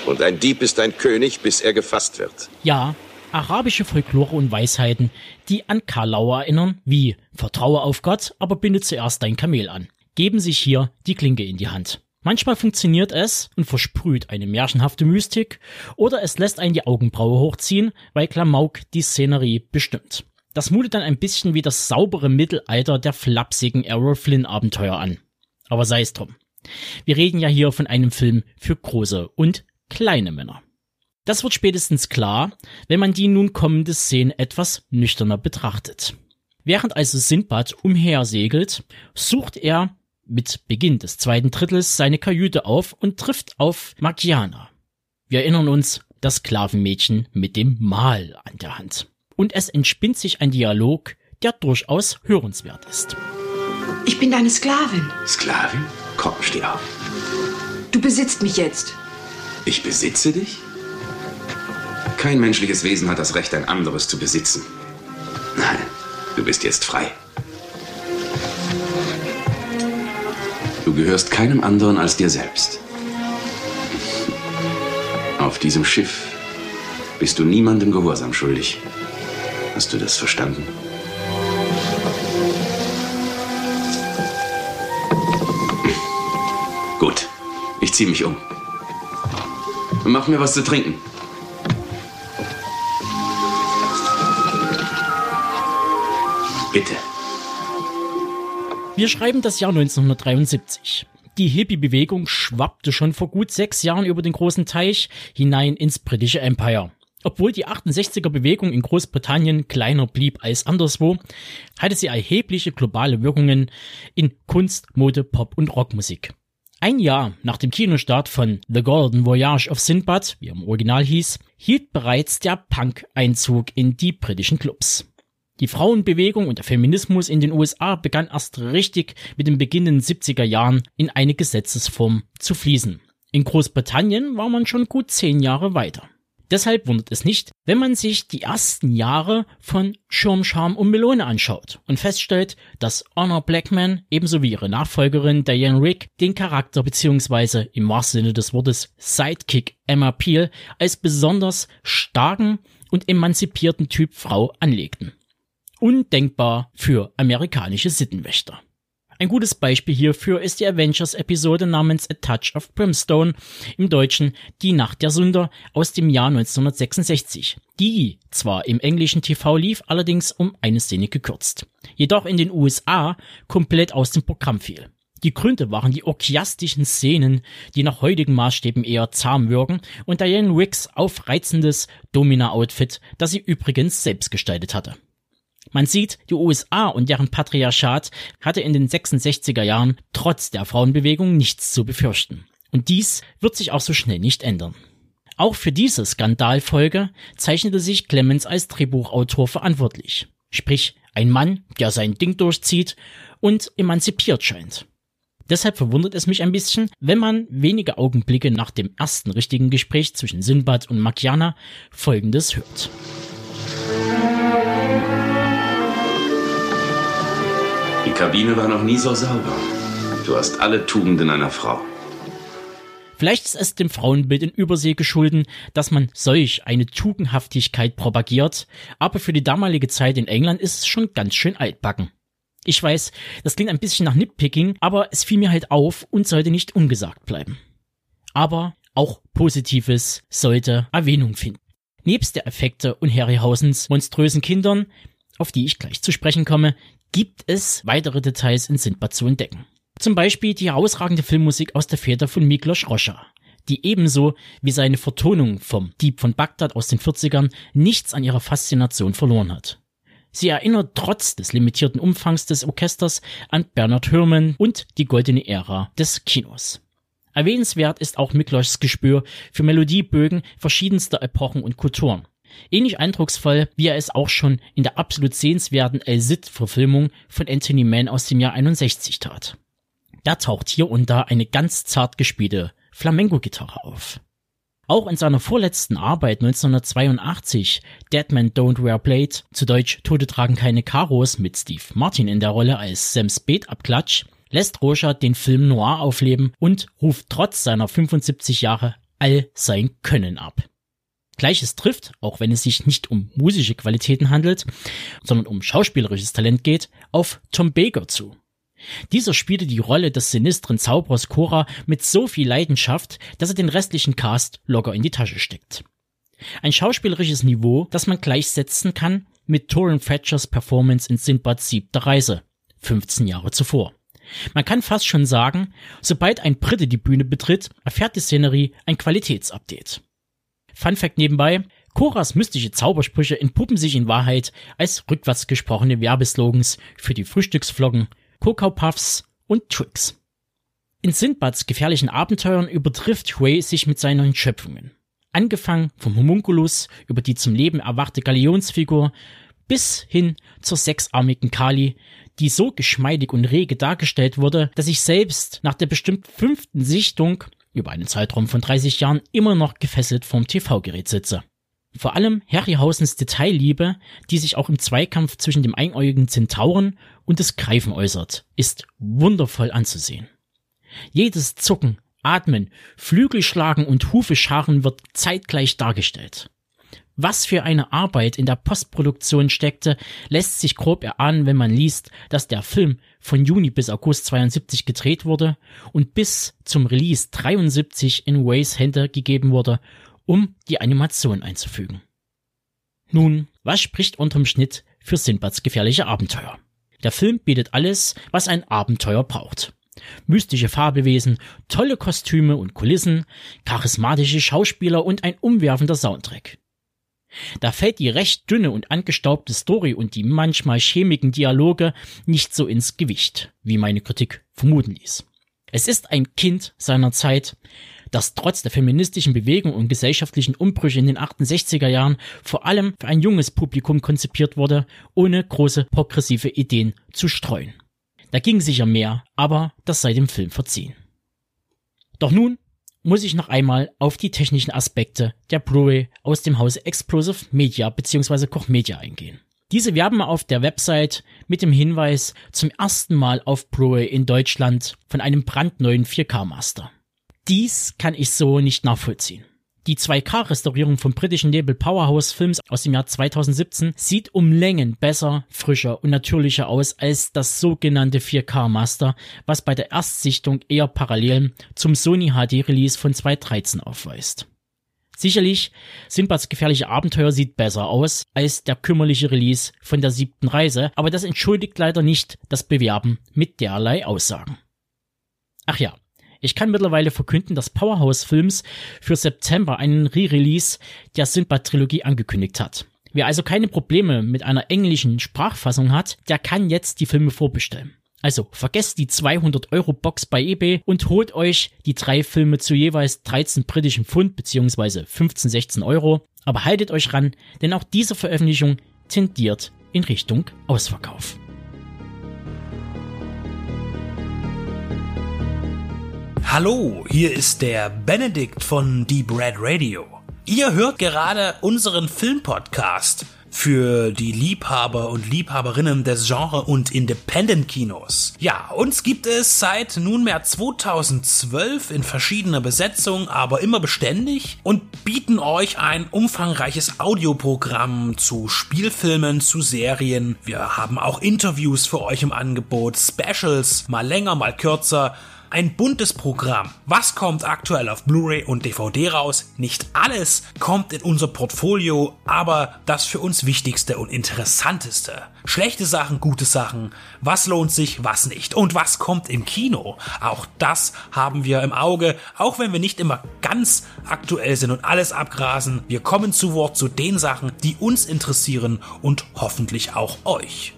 [SPEAKER 5] Und ein Dieb ist ein König, bis er gefasst wird.
[SPEAKER 4] Ja, arabische Folklore und Weisheiten, die an Karlauer erinnern, wie Vertraue auf Gott, aber binde zuerst dein Kamel an. Geben sich hier die Klinke in die Hand. Manchmal funktioniert es und versprüht eine märchenhafte Mystik, oder es lässt einen die Augenbraue hochziehen, weil Klamauk die Szenerie bestimmt. Das mutet dann ein bisschen wie das saubere Mittelalter der flapsigen Errol Flynn Abenteuer an. Aber sei es drum. Wir reden ja hier von einem Film für große und kleine Männer. Das wird spätestens klar, wenn man die nun kommende Szene etwas nüchterner betrachtet. Während also Sindbad umhersegelt, sucht er mit Beginn des zweiten Drittels seine Kajüte auf und trifft auf Margiana. Wir erinnern uns, das Sklavenmädchen mit dem Mal an der Hand. Und es entspinnt sich ein Dialog, der durchaus hörenswert ist.
[SPEAKER 7] Ich bin deine Sklavin.
[SPEAKER 6] Sklavin? Komm, steh auf.
[SPEAKER 7] Du besitzt mich jetzt.
[SPEAKER 6] Ich besitze dich? Kein menschliches Wesen hat das Recht, ein anderes zu besitzen. Nein, du bist jetzt frei. Du gehörst keinem anderen als dir selbst. Auf diesem Schiff bist du niemandem Gehorsam schuldig. Hast du das verstanden? Gut, ich ziehe mich um. Mach mir was zu trinken.
[SPEAKER 4] Wir schreiben das Jahr 1973. Die Hippie-Bewegung schwappte schon vor gut sechs Jahren über den großen Teich hinein ins britische Empire. Obwohl die 68er-Bewegung in Großbritannien kleiner blieb als anderswo, hatte sie erhebliche globale Wirkungen in Kunst, Mode, Pop und Rockmusik. Ein Jahr nach dem Kinostart von The Golden Voyage of Sinbad, wie er im Original hieß, hielt bereits der Punk Einzug in die britischen Clubs. Die Frauenbewegung und der Feminismus in den USA begann erst richtig mit dem Beginn den 70er Jahren in eine Gesetzesform zu fließen. In Großbritannien war man schon gut zehn Jahre weiter. Deshalb wundert es nicht, wenn man sich die ersten Jahre von Schirmscham und Melone anschaut und feststellt, dass Honor Blackman ebenso wie ihre Nachfolgerin Diane Rick den Charakter bzw. im wahrsten Sinne des Wortes Sidekick Emma Peel als besonders starken und emanzipierten Typ Frau anlegten undenkbar für amerikanische Sittenwächter. Ein gutes Beispiel hierfür ist die Avengers-Episode namens A Touch of Brimstone, im Deutschen Die Nacht der Sünder aus dem Jahr 1966, die zwar im englischen TV lief, allerdings um eine Szene gekürzt, jedoch in den USA komplett aus dem Programm fiel. Die Gründe waren die orgiastischen Szenen, die nach heutigen Maßstäben eher zahm wirken, und Diane Wicks aufreizendes Domina-Outfit, das sie übrigens selbst gestaltet hatte. Man sieht, die USA und deren Patriarchat hatte in den 66er Jahren trotz der Frauenbewegung nichts zu befürchten. Und dies wird sich auch so schnell nicht ändern. Auch für diese Skandalfolge zeichnete sich Clemens als Drehbuchautor verantwortlich. Sprich, ein Mann, der sein Ding durchzieht und emanzipiert scheint. Deshalb verwundert es mich ein bisschen, wenn man wenige Augenblicke nach dem ersten richtigen Gespräch zwischen Sinbad und Makiana folgendes hört.
[SPEAKER 6] Die Kabine war noch nie so sauber. Du hast alle Tugenden einer Frau.
[SPEAKER 4] Vielleicht ist es dem Frauenbild in Übersee geschulden, dass man solch eine Tugendhaftigkeit propagiert, aber für die damalige Zeit in England ist es schon ganz schön altbacken. Ich weiß, das klingt ein bisschen nach Nitpicking, aber es fiel mir halt auf und sollte nicht ungesagt bleiben. Aber auch Positives sollte Erwähnung finden. Nebst der Effekte und Harryhausens monströsen Kindern, auf die ich gleich zu sprechen komme, gibt es weitere Details in Sindbad zu entdecken. Zum Beispiel die herausragende Filmmusik aus der Feder von Miklos Roscha, die ebenso wie seine Vertonung vom Dieb von Bagdad aus den 40ern nichts an ihrer Faszination verloren hat. Sie erinnert trotz des limitierten Umfangs des Orchesters an Bernard Herrmann und die goldene Ära des Kinos. Erwähnenswert ist auch Miklos Gespür für Melodiebögen verschiedenster Epochen und Kulturen. Ähnlich eindrucksvoll, wie er es auch schon in der absolut sehenswerten El Cid-Verfilmung von Anthony Mann aus dem Jahr 61 tat. Da taucht hier und da eine ganz zart gespielte Flamenco-Gitarre auf. Auch in seiner vorletzten Arbeit 1982, Dead Men Don't Wear Blade, zu Deutsch Tode tragen keine Karos mit Steve Martin in der Rolle als Sam Spade abklatsch, lässt Roger den Film Noir aufleben und ruft trotz seiner 75 Jahre all sein Können ab. Gleiches trifft, auch wenn es sich nicht um musische Qualitäten handelt, sondern um schauspielerisches Talent geht, auf Tom Baker zu. Dieser spielte die Rolle des sinistren Zauberers Cora mit so viel Leidenschaft, dass er den restlichen Cast locker in die Tasche steckt. Ein schauspielerisches Niveau, das man gleichsetzen kann mit Torin Fletchers Performance in Sindbads siebter Reise, 15 Jahre zuvor. Man kann fast schon sagen, sobald ein Brite die Bühne betritt, erfährt die Szenerie ein Qualitätsupdate. Fun Fact nebenbei, Koras mystische Zaubersprüche entpuppen sich in Wahrheit als rückwärts gesprochene Werbeslogans für die Frühstücksflocken Kokau Puffs und Tricks. In Sindbads gefährlichen Abenteuern übertrifft Hui sich mit seinen Schöpfungen. Angefangen vom Homunculus über die zum Leben erwachte Galionsfigur bis hin zur sechsarmigen Kali, die so geschmeidig und rege dargestellt wurde, dass ich selbst nach der bestimmt fünften Sichtung über einen Zeitraum von 30 Jahren immer noch gefesselt vorm TV-Gerät sitze. Vor allem Harryhausens Detailliebe, die sich auch im Zweikampf zwischen dem einäugigen Zentauren und des Greifen äußert, ist wundervoll anzusehen. Jedes Zucken, Atmen, Flügelschlagen und Hufescharen wird zeitgleich dargestellt. Was für eine Arbeit in der Postproduktion steckte, lässt sich grob erahnen, wenn man liest, dass der Film von Juni bis August 72 gedreht wurde und bis zum Release 73 in Ways Hände gegeben wurde um die Animation einzufügen. Nun, was spricht unterm Schnitt für Sinbads gefährliche Abenteuer? Der Film bietet alles, was ein Abenteuer braucht. Mystische Fabelwesen, tolle Kostüme und Kulissen, charismatische Schauspieler und ein umwerfender Soundtrack. Da fällt die recht dünne und angestaubte Story und die manchmal chemischen Dialoge nicht so ins Gewicht, wie meine Kritik vermuten ließ. Es ist ein Kind seiner Zeit, das trotz der feministischen Bewegung und gesellschaftlichen Umbrüche in den 68er Jahren vor allem für ein junges Publikum konzipiert wurde, ohne große progressive Ideen zu streuen. Da ging sicher mehr, aber das sei dem Film verziehen. Doch nun muss ich noch einmal auf die technischen Aspekte der Blu-ray aus dem Hause Explosive Media bzw. Koch Media eingehen. Diese werben auf der Website mit dem Hinweis zum ersten Mal auf Blu-ray in Deutschland von einem brandneuen 4K Master. Dies kann ich so nicht nachvollziehen. Die 2K-Restaurierung vom britischen Nebel Powerhouse Films aus dem Jahr 2017 sieht um Längen besser, frischer und natürlicher aus als das sogenannte 4K Master, was bei der Erstsichtung eher parallel zum Sony HD Release von 2013 aufweist. Sicherlich, Sinbads gefährliche Abenteuer sieht besser aus als der kümmerliche Release von der siebten Reise, aber das entschuldigt leider nicht das Bewerben mit derlei Aussagen. Ach ja, ich kann mittlerweile verkünden, dass Powerhouse Films für September einen Re-Release der Sinbad-Trilogie angekündigt hat. Wer also keine Probleme mit einer englischen Sprachfassung hat, der kann jetzt die Filme vorbestellen. Also vergesst die 200 Euro Box bei eBay und holt euch die drei Filme zu jeweils 13 britischen Pfund beziehungsweise 15, 16 Euro. Aber haltet euch ran, denn auch diese Veröffentlichung tendiert in Richtung Ausverkauf.
[SPEAKER 2] Hallo, hier ist der Benedikt von Deep Red Radio. Ihr hört gerade unseren Filmpodcast für die Liebhaber und Liebhaberinnen des Genre- und Independent-Kinos. Ja, uns gibt es seit nunmehr 2012 in verschiedener Besetzung, aber immer beständig und bieten euch ein umfangreiches Audioprogramm zu Spielfilmen, zu Serien. Wir haben auch Interviews für euch im Angebot, Specials, mal länger, mal kürzer ein buntes Programm. Was kommt aktuell auf Blu-ray und DVD raus? Nicht alles kommt in unser Portfolio, aber das für uns Wichtigste und Interessanteste. Schlechte Sachen, gute Sachen. Was lohnt sich, was nicht? Und was kommt im Kino? Auch das haben wir im Auge, auch wenn wir nicht immer ganz aktuell sind und alles abgrasen. Wir kommen zu Wort zu den Sachen, die uns interessieren und hoffentlich auch euch.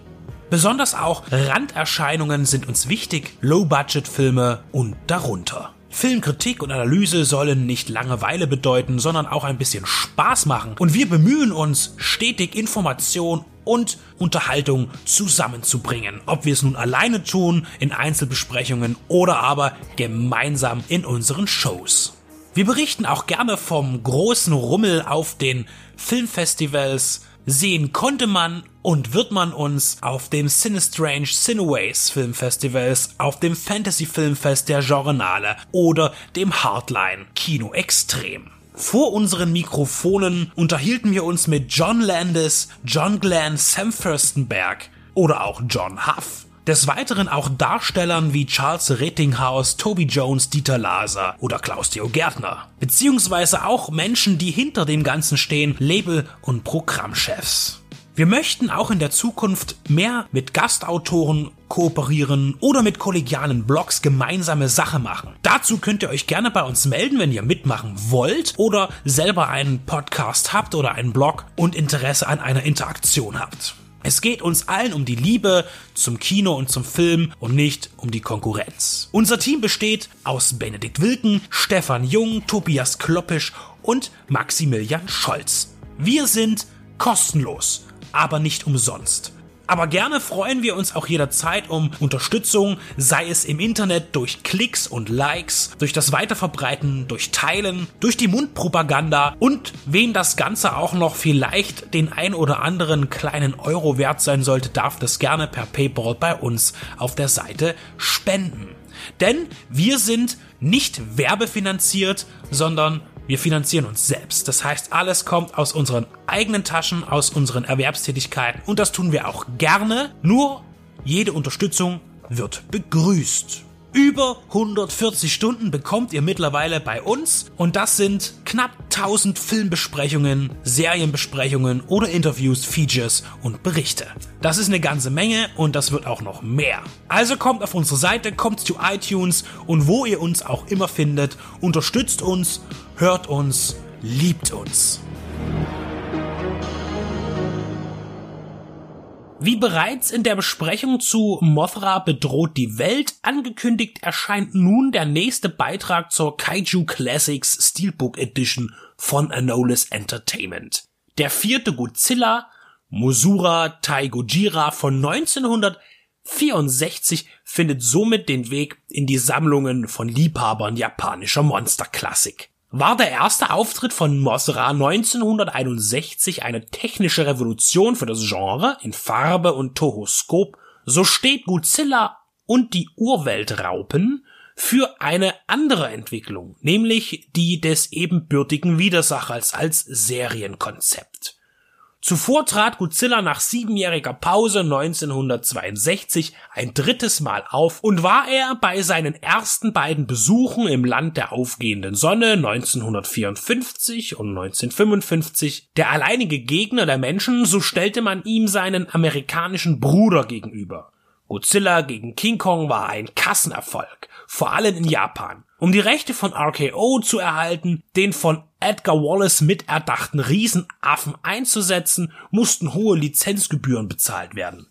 [SPEAKER 2] Besonders auch Randerscheinungen sind uns wichtig, Low-Budget-Filme und darunter. Filmkritik und Analyse sollen nicht Langeweile bedeuten, sondern auch ein bisschen Spaß machen. Und wir bemühen uns, stetig Information und Unterhaltung zusammenzubringen. Ob wir es nun alleine tun, in Einzelbesprechungen oder aber gemeinsam in unseren Shows. Wir berichten auch gerne vom großen Rummel auf den Filmfestivals, Sehen konnte man und wird man uns auf dem Cinestrange Cineways Filmfestivals, auf dem Fantasy Filmfest der Journale oder dem Hardline Kino Extrem. Vor unseren Mikrofonen unterhielten wir uns mit John Landis, John Glenn, Sam Furstenberg oder auch John Huff. Des Weiteren auch Darstellern wie Charles Rettinghaus, Toby Jones, Dieter Laser oder Klaus-Theo Gärtner. Beziehungsweise auch Menschen, die hinter dem Ganzen stehen, Label- und Programmchefs. Wir möchten auch in der Zukunft mehr mit Gastautoren kooperieren oder mit kollegialen Blogs gemeinsame Sache machen. Dazu könnt ihr euch gerne bei uns melden, wenn ihr mitmachen wollt oder selber einen Podcast habt oder einen Blog und Interesse an einer Interaktion habt. Es geht uns allen um die Liebe zum Kino und zum Film und nicht um die Konkurrenz. Unser Team besteht aus Benedikt Wilken, Stefan Jung, Tobias Kloppisch und Maximilian Scholz. Wir sind kostenlos, aber nicht umsonst. Aber gerne freuen wir uns auch jederzeit um Unterstützung, sei es im Internet durch Klicks und Likes, durch das Weiterverbreiten, durch Teilen, durch die Mundpropaganda und wem das Ganze auch noch vielleicht den ein oder anderen kleinen Euro wert sein sollte, darf das gerne per PayPal bei uns auf der Seite spenden. Denn wir sind nicht werbefinanziert, sondern wir finanzieren uns selbst. Das heißt, alles kommt aus unseren eigenen Taschen, aus unseren Erwerbstätigkeiten und das tun wir auch gerne. Nur jede Unterstützung wird begrüßt. Über 140 Stunden bekommt ihr mittlerweile bei uns und das sind knapp 1000 Filmbesprechungen, Serienbesprechungen oder Interviews, Features und Berichte. Das ist eine ganze Menge und das wird auch noch mehr. Also kommt auf unsere Seite, kommt zu iTunes und wo ihr uns auch immer findet, unterstützt uns, hört uns, liebt uns. Wie bereits in der Besprechung zu Mothra bedroht die Welt angekündigt, erscheint nun der nächste Beitrag zur Kaiju Classics Steelbook Edition von Anolis Entertainment. Der vierte Godzilla, Mosura Taigojira von 1964, findet somit den Weg in die Sammlungen von Liebhabern japanischer Monsterklassik war der erste Auftritt von Mosra 1961 eine technische Revolution für das Genre in Farbe und Tohoskop, so steht Godzilla und die Urweltraupen für eine andere Entwicklung, nämlich die des ebenbürtigen Widersachers als Serienkonzept. Zuvor trat Godzilla nach siebenjähriger Pause 1962 ein drittes Mal auf und war er bei seinen ersten beiden Besuchen im Land der aufgehenden Sonne 1954 und 1955 der alleinige Gegner der Menschen, so stellte man ihm seinen amerikanischen Bruder gegenüber. Godzilla gegen King Kong war ein Kassenerfolg, vor allem in Japan. Um die Rechte von RKO zu erhalten, den von Edgar Wallace miterdachten Riesenaffen einzusetzen, mussten hohe Lizenzgebühren bezahlt werden.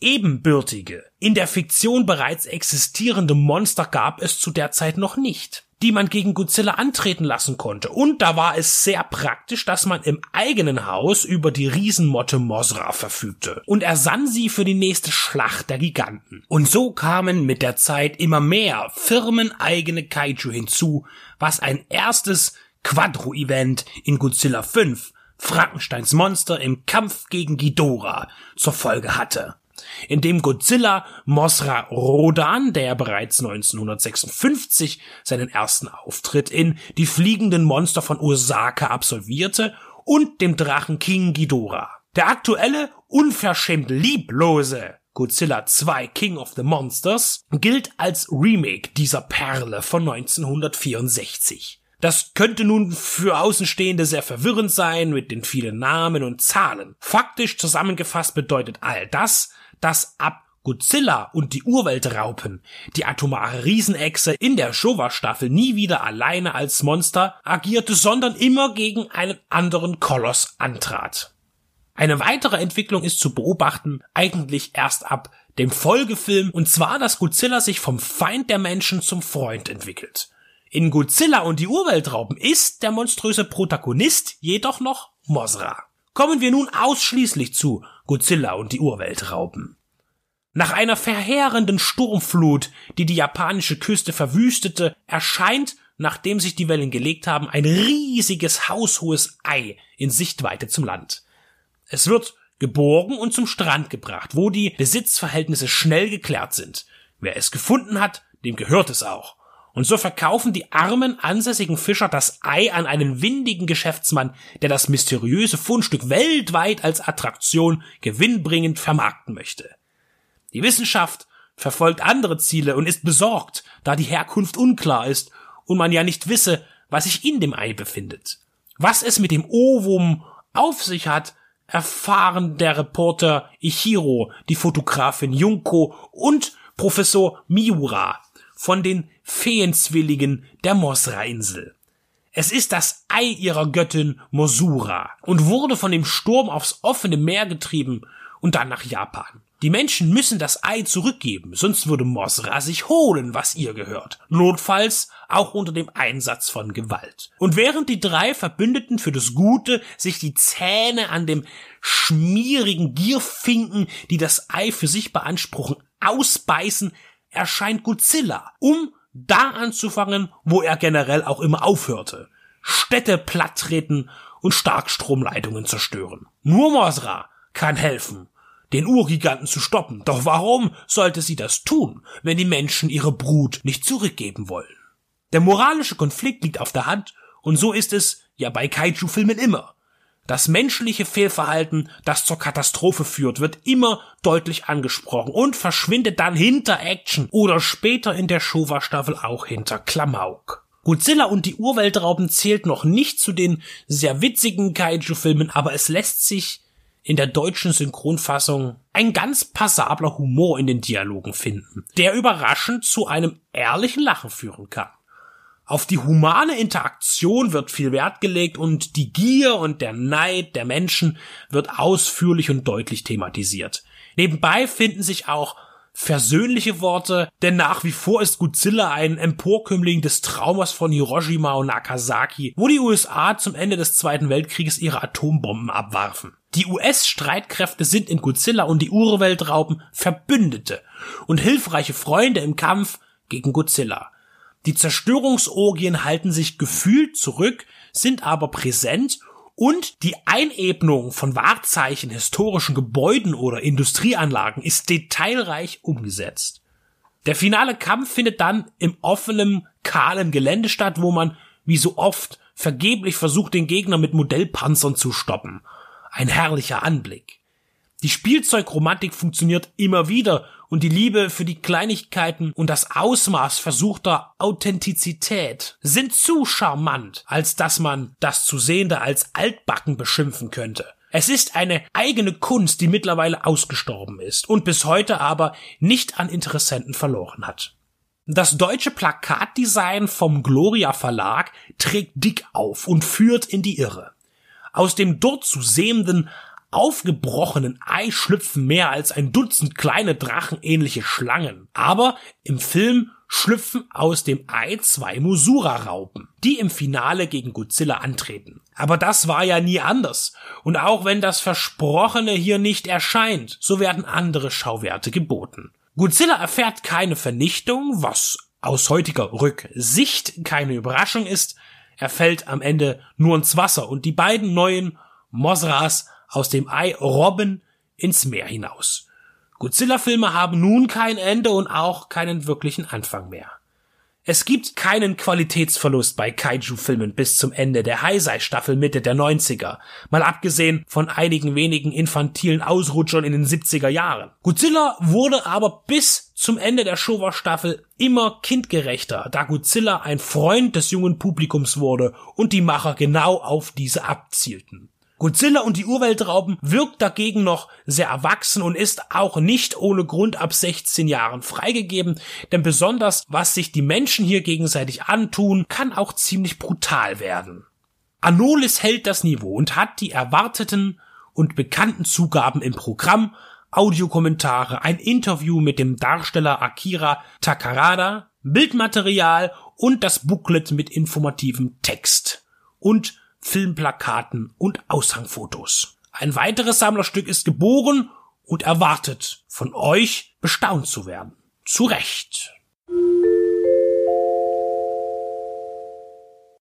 [SPEAKER 2] Ebenbürtige, in der Fiktion bereits existierende Monster gab es zu der Zeit noch nicht die man gegen Godzilla antreten lassen konnte. Und da war es sehr praktisch, dass man im eigenen Haus über die Riesenmotte Mosra verfügte und ersann sie für die nächste Schlacht der Giganten. Und so kamen mit der Zeit immer mehr firmeneigene Kaiju hinzu, was ein erstes Quadro-Event in Godzilla 5 Frankensteins Monster im Kampf gegen Ghidorah zur Folge hatte in dem Godzilla Mosra Rodan, der bereits 1956 seinen ersten Auftritt in Die fliegenden Monster von Osaka absolvierte, und dem Drachen King Ghidorah. Der aktuelle, unverschämt lieblose Godzilla 2 King of the Monsters gilt als Remake dieser Perle von 1964. Das könnte nun für Außenstehende sehr verwirrend sein mit den vielen Namen und Zahlen. Faktisch zusammengefasst bedeutet all das, dass ab Godzilla und die Urweltraupen, die atomare Riesenechse in der Showa-Staffel nie wieder alleine als Monster agierte, sondern immer gegen einen anderen Koloss antrat. Eine weitere Entwicklung ist zu beobachten, eigentlich erst ab dem Folgefilm, und zwar, dass Godzilla sich vom Feind der Menschen zum Freund entwickelt. In Godzilla und die Urweltraupen ist der monströse Protagonist jedoch noch Mosra. Kommen wir nun ausschließlich zu Godzilla und die Urweltraupen. Nach einer verheerenden Sturmflut, die die japanische Küste verwüstete, erscheint, nachdem sich die Wellen gelegt haben, ein riesiges haushohes Ei in Sichtweite zum Land. Es wird geborgen und zum Strand gebracht, wo die Besitzverhältnisse schnell geklärt sind. Wer es gefunden hat, dem gehört es auch. Und so verkaufen die armen, ansässigen Fischer das Ei an einen windigen Geschäftsmann, der das mysteriöse Fundstück weltweit als Attraktion gewinnbringend vermarkten möchte. Die Wissenschaft verfolgt andere Ziele und ist besorgt, da die Herkunft unklar ist und man ja nicht wisse, was sich in dem Ei befindet. Was es mit dem Ovum auf sich hat, erfahren der Reporter Ichiro, die Fotografin Junko und Professor Miura von den Feenzwilligen der Mosra-Insel. Es ist das Ei ihrer Göttin Mosura und wurde von dem Sturm aufs offene Meer getrieben und dann nach Japan. Die Menschen müssen das Ei zurückgeben, sonst würde Mosra sich holen, was ihr gehört. Notfalls auch unter dem Einsatz von Gewalt. Und während die drei Verbündeten für das Gute sich die Zähne an dem schmierigen Gierfinken, die das Ei für sich beanspruchen, ausbeißen, erscheint Godzilla, um da anzufangen, wo er generell auch immer aufhörte. Städte platttreten und Starkstromleitungen zerstören. Nur Mosra kann helfen, den Urgiganten zu stoppen. Doch warum sollte sie das tun, wenn die Menschen ihre Brut nicht zurückgeben wollen? Der moralische Konflikt liegt auf der Hand und so ist es ja bei Kaiju-Filmen immer. Das menschliche Fehlverhalten, das zur Katastrophe führt, wird immer deutlich angesprochen und verschwindet dann hinter Action oder später in der Showa-Staffel auch hinter Klamauk. Godzilla und die Urweltrauben zählt noch nicht zu den sehr witzigen Kaiju-Filmen, aber es lässt sich in der deutschen Synchronfassung ein ganz passabler Humor in den Dialogen finden, der überraschend zu einem ehrlichen Lachen führen kann. Auf die humane Interaktion wird viel Wert gelegt und die Gier und der Neid der Menschen wird ausführlich und deutlich thematisiert. Nebenbei finden sich auch versöhnliche Worte, denn nach wie vor ist Godzilla ein Emporkömmling des Traumas von Hiroshima und Nagasaki, wo die USA zum Ende des Zweiten Weltkrieges ihre Atombomben abwarfen. Die US-Streitkräfte sind in Godzilla und die Urweltrauben Verbündete und hilfreiche Freunde im Kampf gegen Godzilla. Die Zerstörungsorgien halten sich gefühlt zurück, sind aber präsent und die Einebnung von Wahrzeichen, historischen Gebäuden oder Industrieanlagen ist detailreich umgesetzt. Der finale Kampf findet dann im offenen, kahlen Gelände statt, wo man, wie so oft, vergeblich versucht, den Gegner mit Modellpanzern zu stoppen. Ein herrlicher Anblick. Die Spielzeugromantik funktioniert immer wieder und die Liebe für die Kleinigkeiten und das Ausmaß versuchter Authentizität sind zu charmant, als dass man das zu Sehende als altbacken beschimpfen könnte. Es ist eine eigene Kunst, die mittlerweile ausgestorben ist und bis heute aber nicht an Interessenten verloren hat. Das deutsche Plakatdesign vom Gloria Verlag trägt dick auf und führt in die Irre. Aus dem dort zu sehenden aufgebrochenen Ei schlüpfen mehr als ein Dutzend kleine drachenähnliche Schlangen. Aber im Film schlüpfen aus dem Ei zwei Musura-Raupen, die im Finale gegen Godzilla antreten. Aber das war ja nie anders. Und auch wenn das Versprochene hier nicht erscheint, so werden andere Schauwerte geboten. Godzilla erfährt keine Vernichtung, was aus heutiger Rücksicht keine Überraschung ist. Er fällt am Ende nur ins Wasser und die beiden neuen Mosras aus dem Ei robben ins Meer hinaus. Godzilla-Filme haben nun kein Ende und auch keinen wirklichen Anfang mehr. Es gibt keinen Qualitätsverlust bei Kaiju-Filmen bis zum Ende der Heisei-Staffel Mitte der 90er, mal abgesehen von einigen wenigen infantilen Ausrutschern in den 70er Jahren. Godzilla wurde aber bis zum Ende der Showa-Staffel immer kindgerechter, da Godzilla ein Freund des jungen Publikums wurde und die Macher genau auf diese abzielten. Godzilla und die Urweltrauben wirkt dagegen noch sehr erwachsen und ist auch nicht ohne Grund ab 16 Jahren freigegeben, denn besonders was sich die Menschen hier gegenseitig antun, kann auch ziemlich brutal werden. Anolis hält das Niveau und hat die erwarteten und bekannten Zugaben im Programm, Audiokommentare, ein Interview mit dem Darsteller Akira Takarada, Bildmaterial und das Booklet mit informativem Text. Und Filmplakaten und Aushangfotos. Ein weiteres Sammlerstück ist geboren und erwartet, von euch bestaunt zu werden. Zu Recht.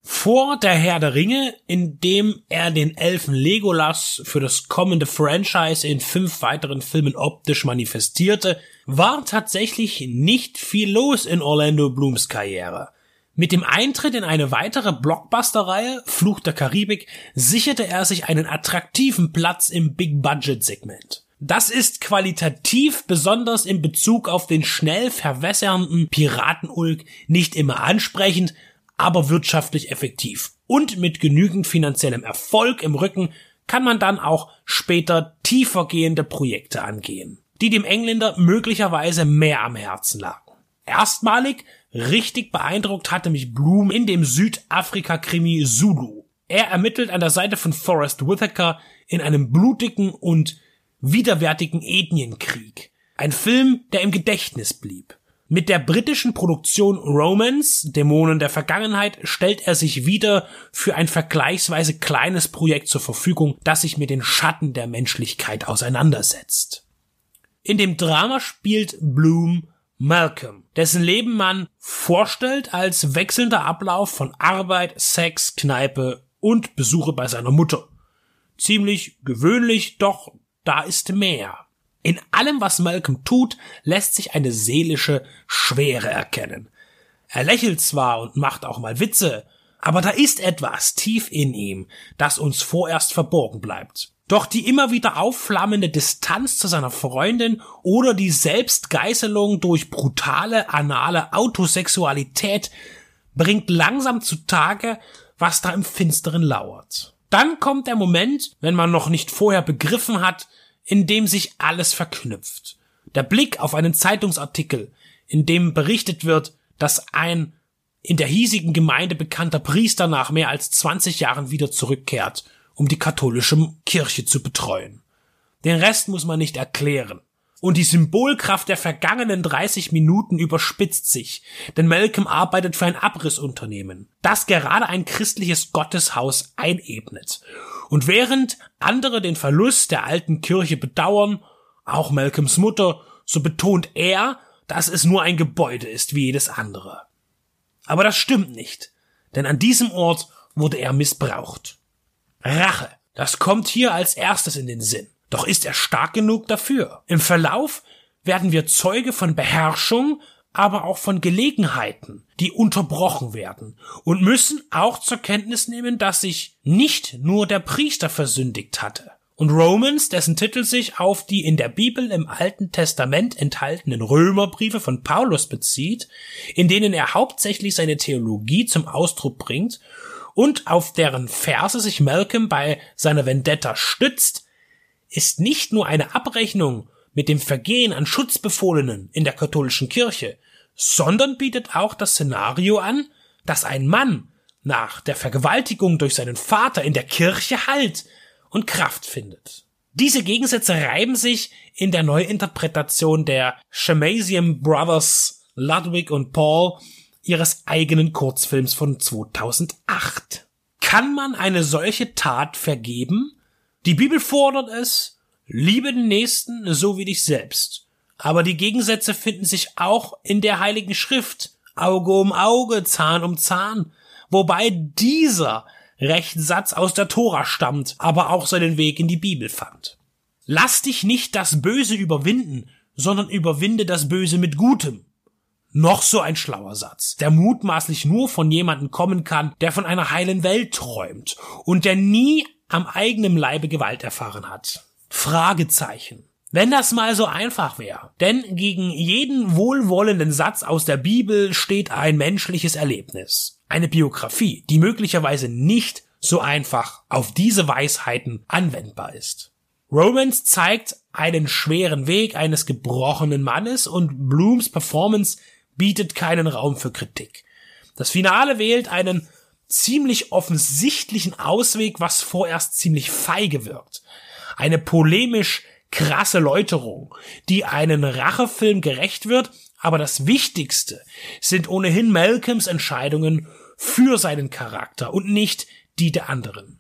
[SPEAKER 2] Vor der Herr der Ringe, in dem er den Elfen Legolas für das kommende Franchise in fünf weiteren Filmen optisch manifestierte, war tatsächlich nicht viel los in Orlando Blooms Karriere. Mit dem Eintritt in eine weitere Blockbuster-Reihe, Fluch der Karibik, sicherte er sich einen attraktiven Platz im Big-Budget-Segment. Das ist qualitativ, besonders in Bezug auf den schnell verwässernden Piratenulk, nicht immer ansprechend, aber wirtschaftlich effektiv. Und mit genügend finanziellem Erfolg im Rücken kann man dann auch später tiefergehende Projekte angehen, die dem Engländer möglicherweise mehr am Herzen lagen. Erstmalig Richtig beeindruckt hatte mich Bloom in dem Südafrika-Krimi Zulu. Er ermittelt an der Seite von Forrest Whitaker in einem blutigen und widerwärtigen Ethnienkrieg. Ein Film, der im Gedächtnis blieb. Mit der britischen Produktion Romance, Dämonen der Vergangenheit, stellt er sich wieder für ein vergleichsweise kleines Projekt zur Verfügung, das sich mit den Schatten der Menschlichkeit auseinandersetzt. In dem Drama spielt Bloom Malcolm, dessen Leben man vorstellt als wechselnder Ablauf von Arbeit, Sex, Kneipe und Besuche bei seiner Mutter. Ziemlich gewöhnlich, doch da ist mehr. In allem, was Malcolm tut, lässt sich eine seelische Schwere erkennen. Er lächelt zwar und macht auch mal Witze, aber da ist etwas tief in ihm, das uns vorerst verborgen bleibt. Doch die immer wieder aufflammende Distanz zu seiner Freundin oder die Selbstgeißelung durch brutale anale Autosexualität bringt langsam zutage, was da im Finsteren lauert. Dann kommt der Moment, wenn man noch nicht vorher begriffen hat, in dem sich alles verknüpft. Der Blick auf einen Zeitungsartikel, in dem berichtet wird, dass ein in der hiesigen Gemeinde bekannter Priester nach mehr als 20 Jahren wieder zurückkehrt um die katholische Kirche zu betreuen. Den Rest muss man nicht erklären. Und die Symbolkraft der vergangenen 30 Minuten überspitzt sich, denn Malcolm arbeitet für ein Abrissunternehmen, das gerade ein christliches Gotteshaus einebnet. Und während andere den Verlust der alten Kirche bedauern, auch Malcolms Mutter, so betont er, dass es nur ein Gebäude ist wie jedes andere. Aber das stimmt nicht, denn an diesem Ort wurde er missbraucht. Rache. Das kommt hier als erstes in den Sinn. Doch ist er stark genug dafür? Im Verlauf werden wir Zeuge von Beherrschung, aber auch von Gelegenheiten, die unterbrochen werden und müssen auch zur Kenntnis nehmen, dass sich nicht nur der Priester versündigt hatte. Und Romans, dessen Titel sich auf die in der Bibel im Alten Testament enthaltenen Römerbriefe von Paulus bezieht, in denen er hauptsächlich seine Theologie zum Ausdruck bringt und auf deren Verse sich Malcolm bei seiner Vendetta stützt, ist nicht nur eine Abrechnung mit dem Vergehen an Schutzbefohlenen in der katholischen Kirche, sondern bietet auch das Szenario an, dass ein Mann nach der Vergewaltigung durch seinen Vater in der Kirche Halt und Kraft findet. Diese Gegensätze reiben sich in der Neuinterpretation der Shamasian Brothers Ludwig und Paul ihres eigenen Kurzfilms von 2008. Kann man eine solche Tat vergeben? Die Bibel fordert es, liebe den Nächsten so wie dich selbst. Aber die Gegensätze finden sich auch in der Heiligen Schrift. Auge um Auge, Zahn um Zahn. Wobei dieser Rechtssatz aus der Tora stammt, aber auch seinen Weg in die Bibel fand. Lass dich nicht das Böse überwinden, sondern überwinde das Böse mit Gutem. Noch so ein schlauer Satz, der mutmaßlich nur von jemandem kommen kann, der von einer heilen Welt träumt und der nie am eigenen Leibe Gewalt erfahren hat. Fragezeichen. Wenn das mal so einfach wäre. Denn gegen jeden wohlwollenden Satz aus der Bibel steht ein menschliches Erlebnis. Eine Biografie, die möglicherweise nicht so einfach auf diese Weisheiten anwendbar ist. Romance zeigt einen schweren Weg eines gebrochenen Mannes und Blooms Performance bietet keinen Raum für Kritik. Das Finale wählt einen ziemlich offensichtlichen Ausweg, was vorerst ziemlich feige wirkt. Eine polemisch krasse Läuterung, die einen Rachefilm gerecht wird, aber das Wichtigste sind ohnehin Malcolms Entscheidungen für seinen Charakter und nicht die der anderen.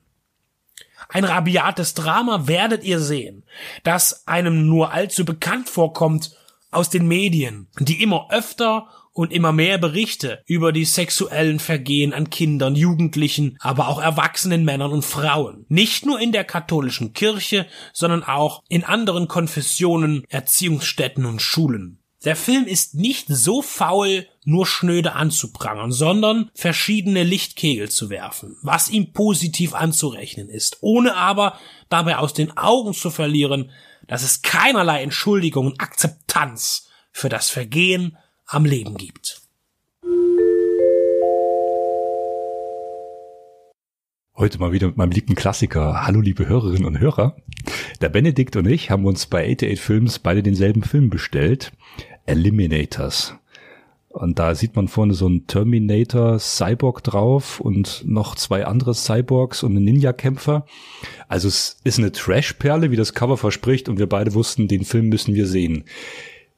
[SPEAKER 2] Ein rabiates Drama werdet ihr sehen, das einem nur allzu bekannt vorkommt aus den Medien, die immer öfter und immer mehr Berichte über die sexuellen Vergehen an Kindern, Jugendlichen, aber auch erwachsenen Männern und Frauen. Nicht nur in der katholischen Kirche, sondern auch in anderen Konfessionen, Erziehungsstätten und Schulen. Der Film ist nicht so faul, nur schnöde anzuprangern, sondern verschiedene Lichtkegel zu werfen, was ihm positiv anzurechnen ist, ohne aber dabei aus den Augen zu verlieren, dass es keinerlei Entschuldigung und Akzeptanz für das Vergehen am Leben gibt.
[SPEAKER 8] Heute mal wieder mit meinem lieben Klassiker. Hallo liebe Hörerinnen und Hörer. Der Benedikt und ich haben uns bei 88 Films beide denselben Film bestellt. Eliminators. Und da sieht man vorne so einen Terminator Cyborg drauf und noch zwei andere Cyborgs und einen Ninja-Kämpfer. Also es ist eine Trash-Perle, wie das Cover verspricht und wir beide wussten, den Film müssen wir sehen.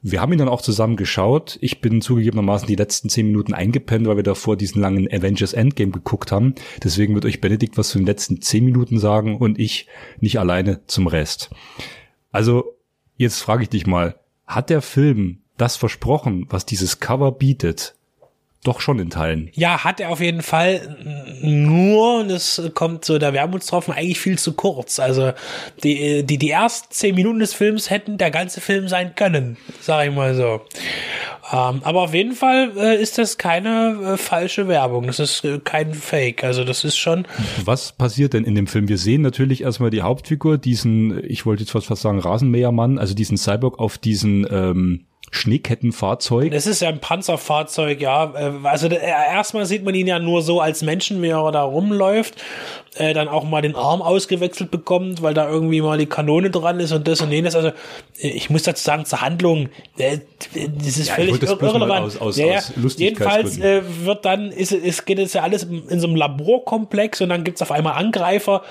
[SPEAKER 8] Wir haben ihn dann auch zusammen geschaut. Ich bin zugegebenermaßen die letzten zehn Minuten eingepennt, weil wir davor diesen langen Avengers Endgame geguckt haben. Deswegen wird euch Benedikt was zu den letzten zehn Minuten sagen und ich nicht alleine zum Rest. Also, jetzt frage ich dich mal, hat der Film das versprochen, was dieses Cover bietet? doch schon in Teilen.
[SPEAKER 2] Ja, hat er auf jeden Fall. Nur, und es kommt so der Wermutstropfen eigentlich viel zu kurz. Also die, die, die ersten zehn Minuten des Films hätten der ganze Film sein können, sag ich mal so. Ähm, aber auf jeden Fall äh, ist das keine äh, falsche Werbung. Das ist äh, kein Fake. Also das ist schon.
[SPEAKER 8] Was passiert denn in dem Film? Wir sehen natürlich erstmal die Hauptfigur, diesen, ich wollte jetzt fast sagen, Rasenmähermann, also diesen Cyborg auf diesen ähm, Schneekettenfahrzeug.
[SPEAKER 2] Das ist ja ein Panzerfahrzeug, ja. Äh, also äh, erstmal sieht man ihn ja nur so als Menschen, da rumläuft, äh, dann auch mal den Arm ausgewechselt bekommt, weil da irgendwie mal die Kanone dran ist und das und jenes. Also äh, ich muss dazu sagen, zur Handlung, äh, das ist ja, völlig das irrelevant. Aus, aus, ja, aus jedenfalls äh, wird dann, ist, ist, geht es ja alles in so einem Laborkomplex und dann gibt's auf einmal Angreifer,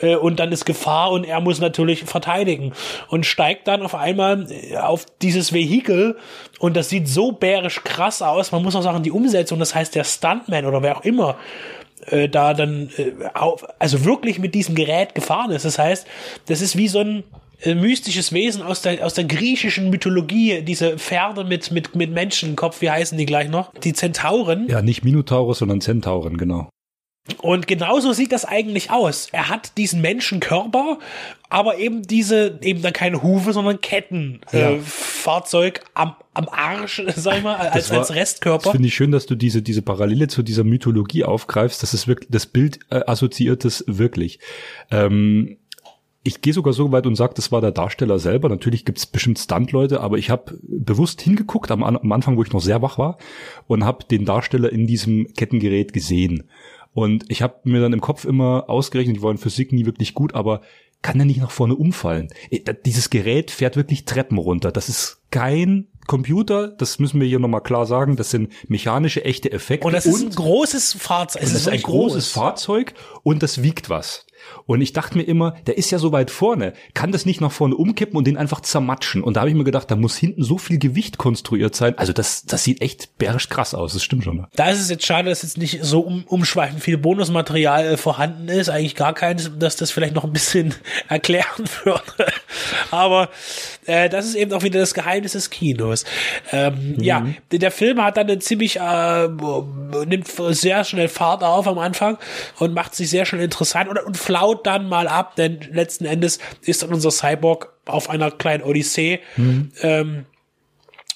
[SPEAKER 2] äh, und dann ist Gefahr und er muss natürlich verteidigen und steigt dann auf einmal äh, auf dieses Vehikel und das sieht so bärisch krass aus. Man muss auch sagen, die Umsetzung, das heißt der Stuntman oder wer auch immer, äh, da dann äh, auf, also wirklich mit diesem Gerät gefahren ist. Das heißt, das ist wie so ein äh, mystisches Wesen aus der, aus der griechischen Mythologie, diese Pferde mit, mit, mit Menschenkopf, wie heißen die gleich noch? Die Zentauren.
[SPEAKER 8] Ja, nicht Minotauren, sondern Zentauren, genau.
[SPEAKER 2] Und genauso sieht das eigentlich aus. Er hat diesen Menschenkörper, aber eben diese, eben dann keine Hufe, sondern Ketten, ja. äh, Fahrzeug am, am Arsch, sag ich mal, als, war, als Restkörper. Das
[SPEAKER 8] finde ich schön, dass du diese, diese Parallele zu dieser Mythologie aufgreifst. Das ist wirklich, das Bild äh, assoziiert es wirklich. Ähm, ich gehe sogar so weit und sage, das war der Darsteller selber. Natürlich gibt's bestimmt Stunt-Leute, aber ich habe bewusst hingeguckt am, am Anfang, wo ich noch sehr wach war, und habe den Darsteller in diesem Kettengerät gesehen. Und ich habe mir dann im Kopf immer ausgerechnet, ich war in Physik nie wirklich gut, aber kann er nicht nach vorne umfallen? Dieses Gerät fährt wirklich Treppen runter. Das ist kein Computer, das müssen wir hier nochmal klar sagen, das sind mechanische, echte Effekte.
[SPEAKER 2] Und das ist ein großes Fahrzeug. Es
[SPEAKER 8] und das ist ein großes
[SPEAKER 2] groß.
[SPEAKER 8] Fahrzeug und das wiegt was. Und ich dachte mir immer, der ist ja so weit vorne, kann das nicht nach vorne umkippen und den einfach zermatschen? Und da habe ich mir gedacht, da muss hinten so viel Gewicht konstruiert sein. Also das, das sieht echt bärisch krass aus, das stimmt schon. Ne?
[SPEAKER 2] Da ist es jetzt schade, dass jetzt nicht so um, umschweifend viel Bonusmaterial äh, vorhanden ist. Eigentlich gar keins, dass das vielleicht noch ein bisschen erklären würde. Aber äh, das ist eben auch wieder das Geheimnis des Kinos. Ähm, Ja, der der Film hat dann eine ziemlich, äh, nimmt sehr schnell Fahrt auf am Anfang und macht sich sehr schnell interessant und, und flaut dann mal ab, denn letzten Endes ist dann unser Cyborg auf einer kleinen Odyssee ähm,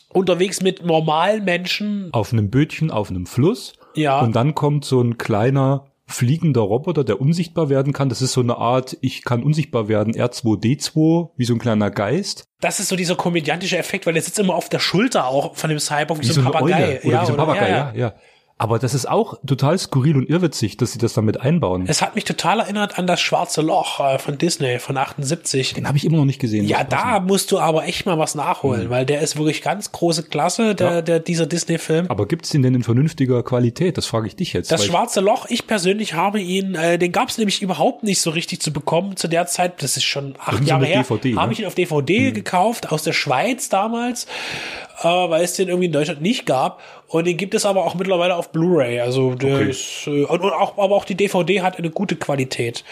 [SPEAKER 2] unterwegs mit normalen Menschen.
[SPEAKER 8] Auf einem Bötchen, auf einem Fluss.
[SPEAKER 2] Ja.
[SPEAKER 8] Und dann kommt so ein kleiner fliegender Roboter, der unsichtbar werden kann. Das ist so eine Art, ich kann unsichtbar werden, R2D2, wie so ein kleiner Geist.
[SPEAKER 2] Das ist so dieser komödiantische Effekt, weil der sitzt immer auf der Schulter auch von dem Cyborg wie,
[SPEAKER 8] Wie
[SPEAKER 2] so ein Papagei.
[SPEAKER 8] Eule. Oder wie so ein Papagei, ja, ja. Aber das ist auch total skurril und irrwitzig, dass sie das damit einbauen.
[SPEAKER 2] Es hat mich total erinnert an das Schwarze Loch äh, von Disney von 78.
[SPEAKER 8] Den habe ich immer noch nicht gesehen.
[SPEAKER 2] Ja, da musst du aber echt mal was nachholen, weil der ist wirklich ganz große Klasse, der,
[SPEAKER 8] Ja.
[SPEAKER 2] der dieser Disney-Film.
[SPEAKER 8] Aber gibt's den denn in vernünftiger Qualität? Das frage ich dich jetzt.
[SPEAKER 2] Das Schwarze Loch, ich persönlich habe ihn, äh, den gab es nämlich überhaupt nicht so richtig zu bekommen zu der Zeit. Das ist schon acht Jahre her.
[SPEAKER 8] DVD,
[SPEAKER 2] Habe
[SPEAKER 8] ne?
[SPEAKER 2] ich ihn auf DVD gekauft aus der Schweiz damals, äh, weil es den irgendwie in Deutschland nicht gab. Und den gibt es aber auch mittlerweile auf Blu-ray. Also der
[SPEAKER 8] Okay.
[SPEAKER 2] ist, äh, und, und auch, aber auch die DVD hat eine gute Qualität,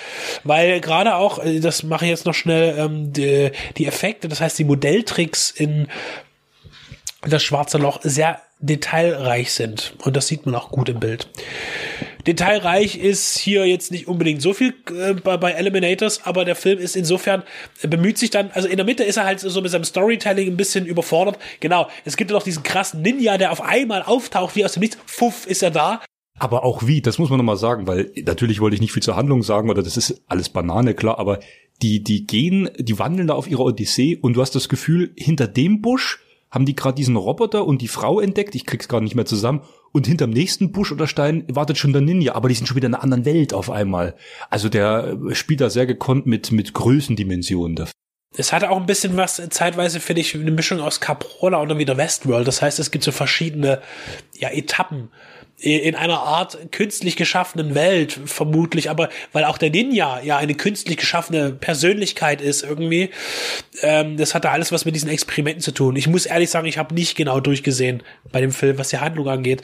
[SPEAKER 2] weil gerade auch, äh, das mache ich jetzt noch schnell, ähm, die, die Effekte, das heißt die Modelltricks in das Schwarze Loch sehr detailreich sind. Und das sieht man auch gut im Bild. Detailreich ist hier jetzt nicht unbedingt so viel äh, bei, bei Eliminators, aber der Film ist insofern, er bemüht sich dann, also in der Mitte ist er halt so mit seinem Storytelling ein bisschen überfordert. Genau, es gibt ja noch diesen krassen Ninja, der auf einmal auftaucht, wie aus dem Nichts, fuff, ist er da.
[SPEAKER 8] Aber auch wie, das muss man nochmal sagen, weil natürlich wollte ich nicht viel zur Handlung sagen oder das ist alles Banane, klar, aber die, die gehen, die wandeln da auf ihrer Odyssee und du hast das Gefühl, hinter dem Busch haben die gerade diesen Roboter und die Frau entdeckt, ich krieg's gerade nicht mehr zusammen, und hinterm nächsten Busch oder Stein wartet schon der Ninja, aber die sind schon wieder in einer anderen Welt auf einmal. Also der äh, spielt da sehr gekonnt mit, mit Größendimensionen. Der
[SPEAKER 2] Es hatte auch ein bisschen was, äh, zeitweise finde ich, eine Mischung aus Caprona und dann wieder Westworld. Das heißt, es gibt so verschiedene ja, Etappen in einer Art künstlich geschaffenen Welt, vermutlich, aber weil auch der Ninja ja eine künstlich geschaffene Persönlichkeit ist irgendwie, ähm, das hatte alles was mit diesen Experimenten zu tun. Ich muss ehrlich sagen, ich habe nicht genau durchgesehen bei dem Film, was die Handlung angeht.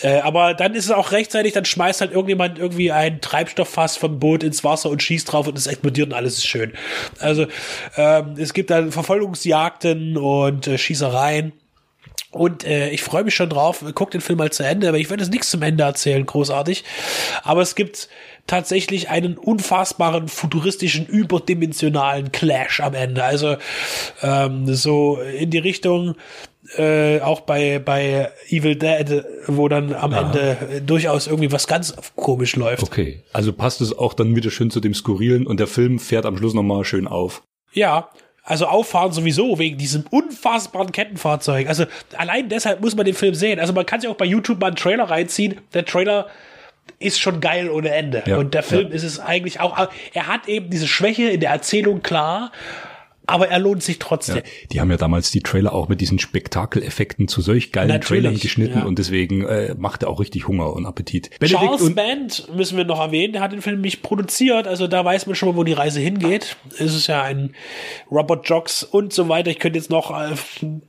[SPEAKER 2] Äh, aber dann ist es auch rechtzeitig, dann schmeißt halt irgendjemand irgendwie ein Treibstofffass vom Boot ins Wasser und schießt drauf und es explodiert und alles ist schön. Also ähm, es gibt dann Verfolgungsjagden und äh, Schießereien. Und äh, ich freue mich schon drauf. Guck den Film mal zu Ende, aber ich werde jetzt nichts zum Ende erzählen, großartig. Aber es gibt tatsächlich einen unfassbaren, futuristischen, überdimensionalen Clash am Ende. Also ähm, so in die Richtung äh, auch bei bei Evil Dead, wo dann am Ende äh, durchaus irgendwie was ganz komisch läuft.
[SPEAKER 8] Okay, also passt es auch dann wieder schön zu dem Skurrilen und der Film fährt am Schluss nochmal schön auf.
[SPEAKER 2] Ja, also auffahren sowieso wegen diesem unfassbaren Kettenfahrzeug. Also allein deshalb muss man den Film sehen. Also man kann sich auch bei YouTube mal einen Trailer reinziehen. Der Trailer ist schon geil ohne Ende.
[SPEAKER 8] Ja,
[SPEAKER 2] Und der Film
[SPEAKER 8] ja.
[SPEAKER 2] ist es eigentlich auch. Er hat eben diese Schwäche in der Erzählung klar, aber er lohnt sich trotzdem.
[SPEAKER 8] Ja, die haben ja damals die Trailer auch mit diesen Spektakeleffekten zu solch geilen
[SPEAKER 2] Natürlich,
[SPEAKER 8] Trailern geschnitten
[SPEAKER 2] ja.
[SPEAKER 8] und deswegen äh, macht er auch richtig Hunger und Appetit.
[SPEAKER 2] Charles
[SPEAKER 8] und
[SPEAKER 2] Band müssen wir noch erwähnen, der hat den Film nicht produziert, also da weiß man schon mal, wo die Reise hingeht. Es ist ja ein Robert Jocks und so weiter. Ich könnte jetzt noch äh,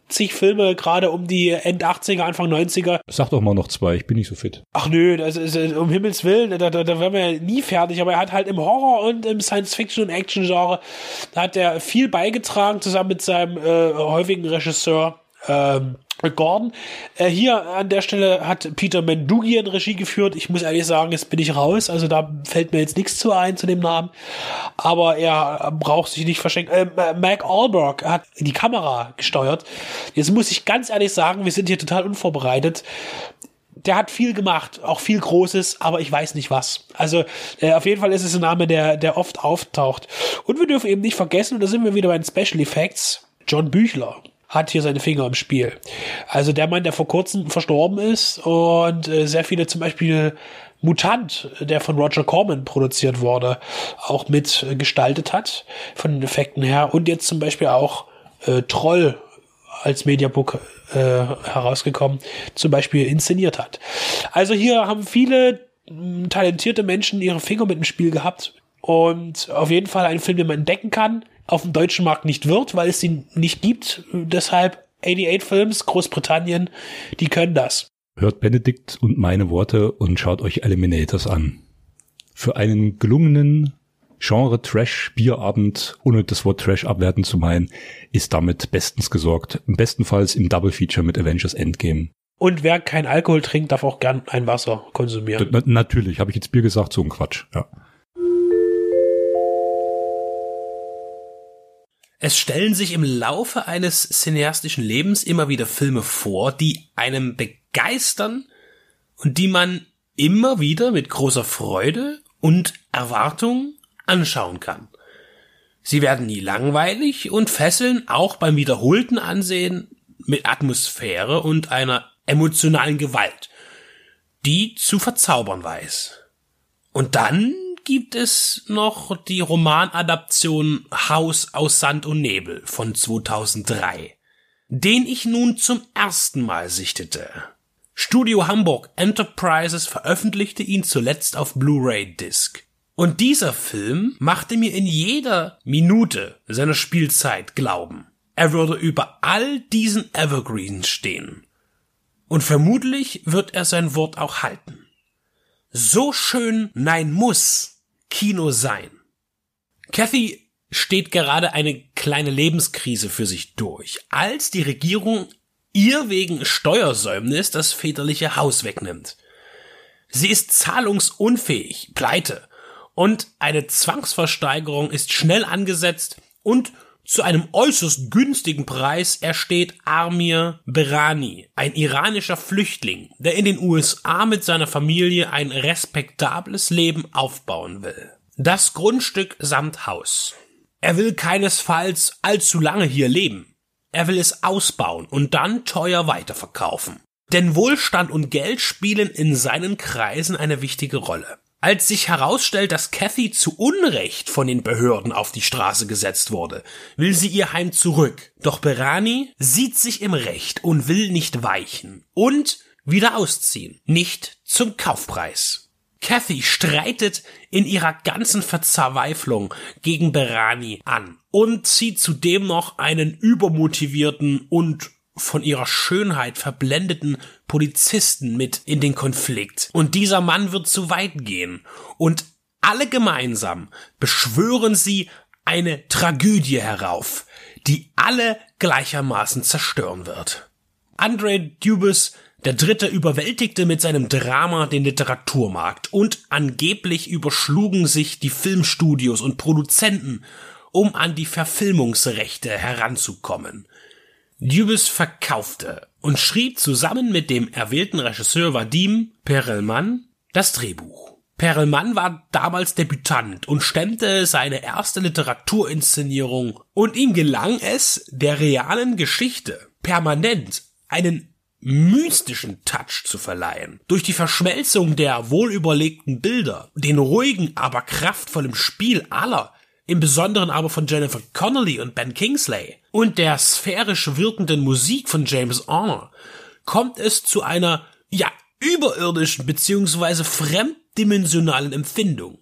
[SPEAKER 2] zig Filme gerade um die End 80er, Anfang 90er.
[SPEAKER 8] sag doch mal noch zwei, ich bin nicht so fit.
[SPEAKER 2] Ach nö, das ist, äh, um Himmels Willen, da, da, da wären wir ja nie fertig, aber er hat halt im Horror und im Science-Fiction- und Action-Genre, da hat er viel beigetragen, zusammen mit seinem äh, häufigen Regisseur ähm, Gordon. Äh, hier an der Stelle hat Peter Mendugian Regie geführt. Ich muss ehrlich sagen, jetzt bin ich raus. Also da fällt mir jetzt nichts zu ein zu dem Namen. Aber er braucht sich nicht verschenken. Äh, Mac Alberg hat die Kamera gesteuert. Jetzt muss ich ganz ehrlich sagen, wir sind hier total unvorbereitet der hat viel gemacht, auch viel Großes, aber ich weiß nicht was. Also äh, auf jeden Fall ist es ein Name, der, der oft auftaucht. Und wir dürfen eben nicht vergessen, und da sind wir wieder bei den Special Effects, John Büchler hat hier seine Finger im Spiel. Also der Mann, der vor kurzem verstorben ist und äh, sehr viele zum Beispiel Mutant, der von Roger Corman produziert wurde, auch mit äh, gestaltet hat, von den Effekten her. Und jetzt zum Beispiel auch äh, Troll
[SPEAKER 9] als Mediabook äh, herausgekommen, zum Beispiel inszeniert hat. Also hier haben viele mh, talentierte Menschen ihre Finger mit dem Spiel gehabt und auf jeden Fall ein Film, den man entdecken kann, auf dem deutschen Markt nicht wird, weil es ihn nicht gibt. Deshalb 88 Films, Großbritannien, die können das.
[SPEAKER 8] Hört Benedikt und meine Worte und schaut euch Eliminators an. Für einen gelungenen Genre-Trash-Bierabend, ohne das Wort Trash abwerten zu meinen, ist damit bestens gesorgt. Im bestenfalls im Double-Feature mit Avengers Endgame.
[SPEAKER 9] Und wer kein Alkohol trinkt, darf auch gern ein Wasser konsumieren.
[SPEAKER 8] Na, natürlich, habe ich jetzt Bier gesagt, so ein Quatsch. Ja.
[SPEAKER 2] Es stellen sich im Laufe eines cineastischen Lebens immer wieder Filme vor, die einem begeistern und die man immer wieder mit großer Freude und Erwartung anschauen kann. Sie werden nie langweilig und fesseln auch beim wiederholten Ansehen mit Atmosphäre und einer emotionalen Gewalt, die zu verzaubern weiß. Und dann gibt es noch die Romanadaption Haus aus Sand und Nebel von 2003, den ich nun zum ersten Mal sichtete. Studio Hamburg Enterprises veröffentlichte ihn zuletzt auf Blu-ray Disc. Und dieser Film machte mir in jeder Minute seiner Spielzeit glauben, er würde über all diesen Evergreens stehen. Und vermutlich wird er sein Wort auch halten. So schön nein muss Kino sein. Kathy steht gerade eine kleine Lebenskrise für sich durch, als die Regierung ihr wegen Steuersäumnis das väterliche Haus wegnimmt. Sie ist zahlungsunfähig, pleite, und eine Zwangsversteigerung ist schnell angesetzt und zu einem äußerst günstigen Preis ersteht Armir Berani, ein iranischer Flüchtling, der in den USA mit seiner Familie ein respektables Leben aufbauen will. Das Grundstück samt Haus. Er will keinesfalls allzu lange hier leben. Er will es ausbauen und dann teuer weiterverkaufen. Denn Wohlstand und Geld spielen in seinen Kreisen eine wichtige Rolle. Als sich herausstellt, dass Kathy zu Unrecht von den Behörden auf die Straße gesetzt wurde, will sie ihr Heim zurück. Doch Berani sieht sich im Recht und will nicht weichen und wieder ausziehen. Nicht zum Kaufpreis. Kathy streitet in ihrer ganzen Verzweiflung gegen Berani an und zieht zudem noch einen übermotivierten und von ihrer Schönheit verblendeten Polizisten mit in den Konflikt. Und dieser Mann wird zu weit gehen. Und alle gemeinsam beschwören sie eine Tragödie herauf, die alle gleichermaßen zerstören wird. Andre Dubus der Dritte überwältigte mit seinem Drama den Literaturmarkt und angeblich überschlugen sich die Filmstudios und Produzenten, um an die Verfilmungsrechte heranzukommen. Dubus verkaufte und schrieb zusammen mit dem erwählten Regisseur Vadim Perelman das Drehbuch. Perelman war damals Debütant und stemmte seine erste Literaturinszenierung und ihm gelang es, der realen Geschichte permanent einen mystischen Touch zu verleihen. Durch die Verschmelzung der wohlüberlegten Bilder, den ruhigen, aber kraftvollen Spiel aller, im Besonderen aber von Jennifer Connelly und Ben Kingsley und der sphärisch wirkenden Musik von James Horner kommt es zu einer, ja, überirdischen beziehungsweise fremddimensionalen Empfindung.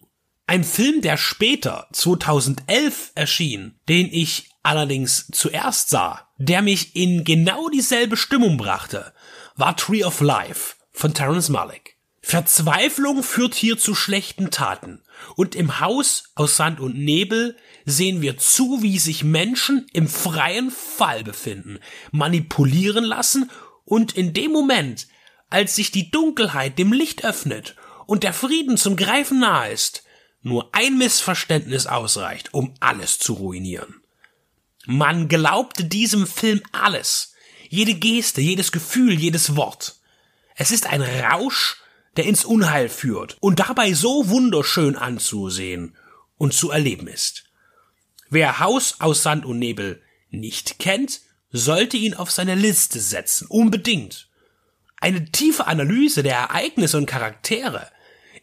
[SPEAKER 2] Ein Film, der später, 2011, erschien, den ich allerdings zuerst sah, der mich in genau dieselbe Stimmung brachte, war Tree of Life von Terence Malick. Verzweiflung führt hier zu schlechten Taten. Und im Haus aus Sand und Nebel sehen wir zu, wie sich Menschen im freien Fall befinden, manipulieren lassen und in dem Moment, als sich die Dunkelheit dem Licht öffnet und der Frieden zum Greifen nahe ist, nur ein Missverständnis ausreicht, um alles zu ruinieren. Man glaubte diesem Film alles, jede Geste, jedes Gefühl, jedes Wort. Es ist ein Rausch, der ins Unheil führt und dabei so wunderschön anzusehen und zu erleben ist. Wer Haus aus Sand und Nebel nicht kennt, sollte ihn auf seine Liste setzen, unbedingt. Eine tiefe Analyse der Ereignisse und Charaktere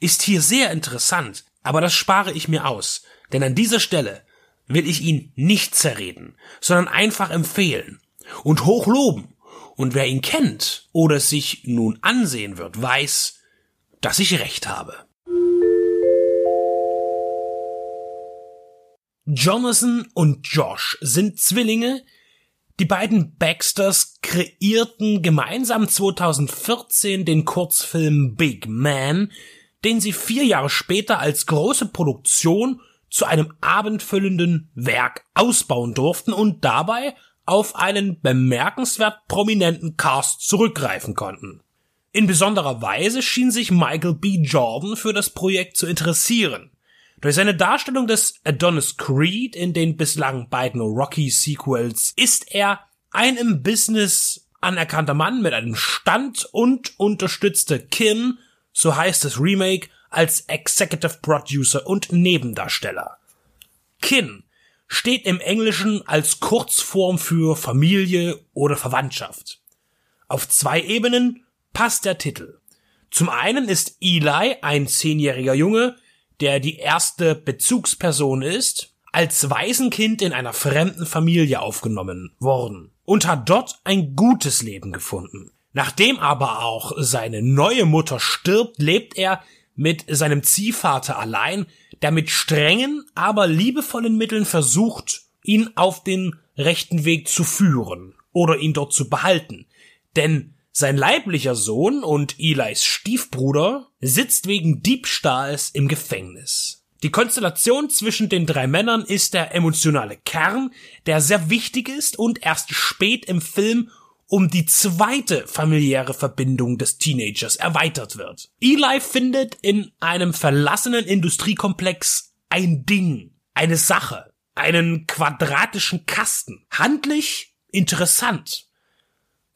[SPEAKER 2] ist hier sehr interessant, aber das spare ich mir aus, denn an dieser Stelle will ich ihn nicht zerreden, sondern einfach empfehlen. und hoch loben. Und wer ihn kennt oder sich nun ansehen wird, weiß, dass ich recht habe. Jonathan und Josh sind Zwillinge. Die beiden Baxters kreierten gemeinsam 2014 den Kurzfilm Big Man, den sie vier Jahre später als große Produktion zu einem abendfüllenden Werk ausbauen durften und dabei auf einen bemerkenswert prominenten Cast zurückgreifen konnten. In besonderer Weise schien sich Michael B. Jordan für das Projekt zu interessieren. Durch seine Darstellung des Adonis Creed in den bislang beiden Rocky-Sequels ist er ein im Business anerkannter Mann mit einem Stand und unterstützte Kim, so heißt das Remake, als Executive Producer und Nebendarsteller. Kin steht im Englischen als Kurzform für Familie oder Verwandtschaft. Auf zwei Ebenen passt der Titel. Zum einen ist Eli ein zehnjähriger Junge, der die erste Bezugsperson ist, als Waisenkind in einer fremden Familie aufgenommen worden und hat dort ein gutes Leben gefunden. Nachdem aber auch seine neue Mutter stirbt, lebt er mit seinem Ziehvater allein, der mit strengen, aber liebevollen Mitteln versucht, ihn auf den rechten Weg zu führen oder ihn dort zu behalten. Denn sein leiblicher Sohn und Elis Stiefbruder sitzt wegen Diebstahls im Gefängnis. Die Konstellation zwischen den drei Männern ist der emotionale Kern, der sehr wichtig ist und erst spät im Film um die zweite familiäre Verbindung des Teenagers erweitert wird. Eli findet in einem verlassenen Industriekomplex ein Ding, eine Sache, einen quadratischen Kasten. Handlich interessant,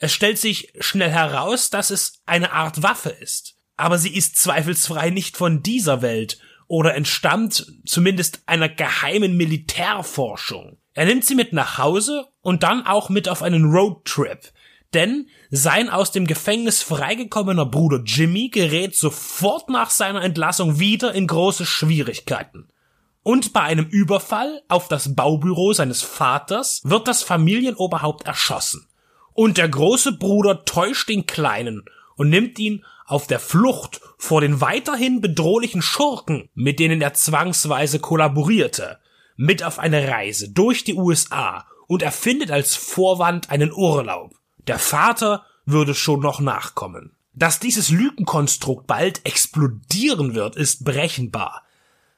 [SPEAKER 2] es stellt sich schnell heraus, dass es eine Art Waffe ist. Aber sie ist zweifelsfrei nicht von dieser Welt oder entstammt zumindest einer geheimen Militärforschung. Er nimmt sie mit nach Hause und dann auch mit auf einen Roadtrip. Denn sein aus dem Gefängnis freigekommener Bruder Jimmy gerät sofort nach seiner Entlassung wieder in große Schwierigkeiten. Und bei einem Überfall auf das Baubüro seines Vaters wird das Familienoberhaupt erschossen. Und der große Bruder täuscht den Kleinen und nimmt ihn auf der Flucht vor den weiterhin bedrohlichen Schurken, mit denen er zwangsweise kollaborierte, mit auf eine Reise durch die USA und erfindet als Vorwand einen Urlaub. Der Vater würde schon noch nachkommen. Dass dieses Lügenkonstrukt bald explodieren wird, ist berechenbar.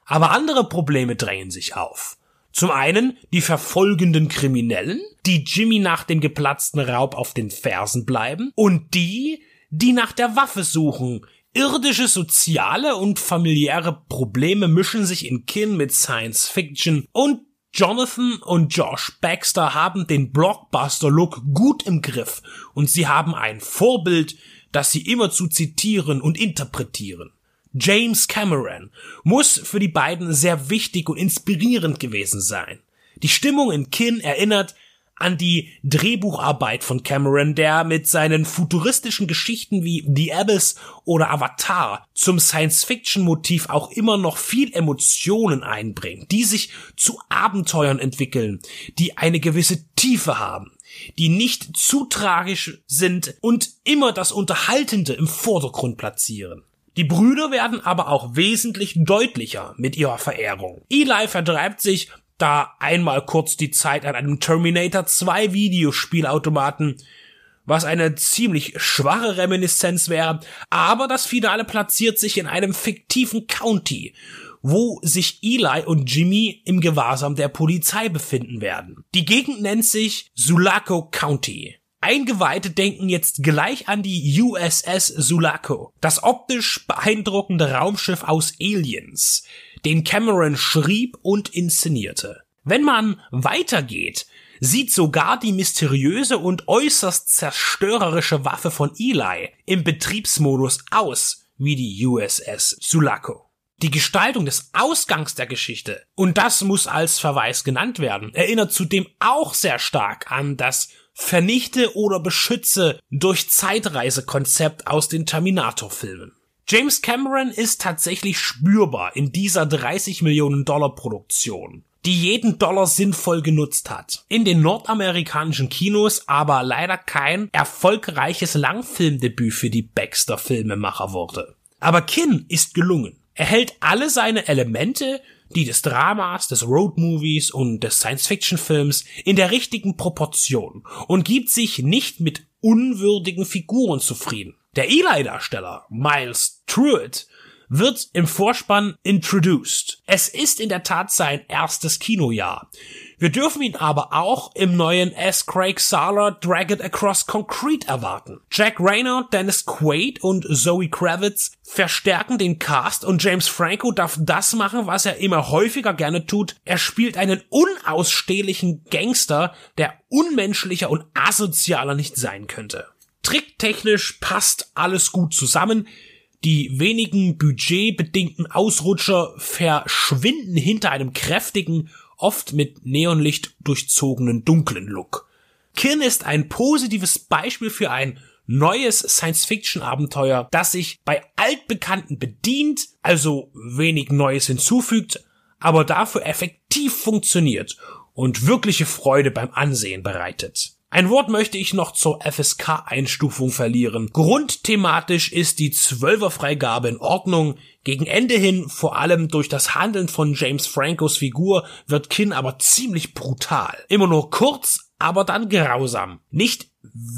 [SPEAKER 2] Aber andere Probleme drängen sich auf. Zum einen die verfolgenden Kriminellen, die Jimmy nach dem geplatzten Raub auf den Fersen bleiben, und die, die nach der Waffe suchen. Irdische, soziale und familiäre Probleme mischen sich in Kin mit Science Fiction und Jonathan und Josh Baxter haben den Blockbuster-Look gut im Griff und sie haben ein Vorbild, das sie immer zu zitieren und interpretieren. James Cameron muss für die beiden sehr wichtig und inspirierend gewesen sein. Die Stimmung in Kin erinnert an die Drehbucharbeit von Cameron, der mit seinen futuristischen Geschichten wie The Abyss oder Avatar zum Science-Fiction-Motiv auch immer noch viel Emotionen einbringt, die sich zu Abenteuern entwickeln, die eine gewisse Tiefe haben, die nicht zu tragisch sind und immer das Unterhaltende im Vordergrund platzieren. Die Brüder werden aber auch wesentlich deutlicher mit ihrer Verehrung. Eli vertreibt sich da einmal kurz die Zeit an einem Terminator 2 Videospielautomaten, was eine ziemlich schwache Reminiszenz wäre, aber das Finale platziert sich in einem fiktiven County, wo sich Eli und Jimmy im Gewahrsam der Polizei befinden werden. Die Gegend nennt sich Sulaco County. Eingeweihte denken jetzt gleich an die USS Sulaco, das optisch beeindruckende Raumschiff aus Aliens, den Cameron schrieb und inszenierte. Wenn man weitergeht, sieht sogar die mysteriöse und äußerst zerstörerische Waffe von Eli im Betriebsmodus aus wie die USS Sulaco. Die Gestaltung des Ausgangs der Geschichte, und das muss als Verweis genannt werden, erinnert zudem auch sehr stark an das vernichte oder beschütze durch Zeitreisekonzept aus den Terminator-Filmen. James Cameron ist tatsächlich spürbar in dieser 30 Millionen Dollar Produktion. die jeden Dollar sinnvoll genutzt hat. In den nordamerikanischen Kinos aber leider kein erfolgreiches Langfilmdebüt für die Baxter-Filmemacher wurde. Aber Kin ist gelungen. Er hält alle seine Elemente, die des Dramas, des Roadmovies und des Science-Fiction-Films in der richtigen Proportion und gibt sich nicht mit unwürdigen Figuren zufrieden. Der Eli-Darsteller, Miles Truitt, wird im Vorspann introduced. Es ist in der Tat sein erstes Kinojahr. Wir dürfen ihn aber auch im neuen S. Craig Sala Drag It Across Concrete erwarten. Jack Rayner, Dennis Quaid und Zoe Kravitz verstärken den Cast und James Franco darf das machen, was er immer häufiger gerne tut. Er spielt einen unausstehlichen Gangster, der unmenschlicher und asozialer nicht sein könnte. Tricktechnisch passt alles gut zusammen. Die wenigen budgetbedingten Ausrutscher verschwinden hinter einem kräftigen, oft mit Neonlicht durchzogenen dunklen Look. Kin ist ein positives Beispiel für ein neues Science-Fiction-Abenteuer, das sich bei altbekannten bedient, also wenig Neues hinzufügt, aber dafür effektiv funktioniert und wirkliche Freude beim Ansehen bereitet. Ein Wort möchte ich noch zur FSK-Einstufung verlieren. Grundthematisch ist die Zwölferfreigabe in Ordnung. Gegen Ende hin, vor allem durch das Handeln von James Francos Figur, wird Kin aber ziemlich brutal. Immer nur kurz, aber dann grausam. Nicht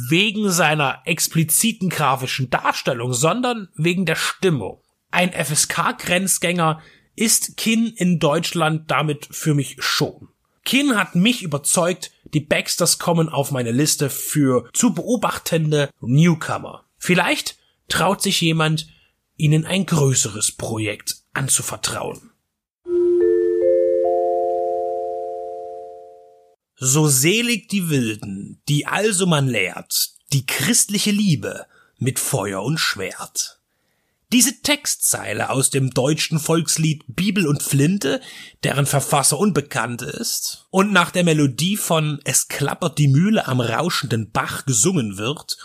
[SPEAKER 2] wegen seiner expliziten grafischen Darstellung, sondern wegen der Stimmung. Ein FSK-Grenzgänger ist Kin in Deutschland damit für mich schon. Kin hat mich überzeugt, die Baxters kommen auf meine Liste für zu beobachtende Newcomer. Vielleicht traut sich jemand, ihnen ein größeres Projekt anzuvertrauen. So selig die Wilden, die also man lehrt, die christliche Liebe mit Feuer und Schwert. Diese Textzeile aus dem deutschen Volkslied Bibel und Flinte, deren Verfasser unbekannt ist, und nach der Melodie von Es klappert die Mühle am rauschenden Bach gesungen wird,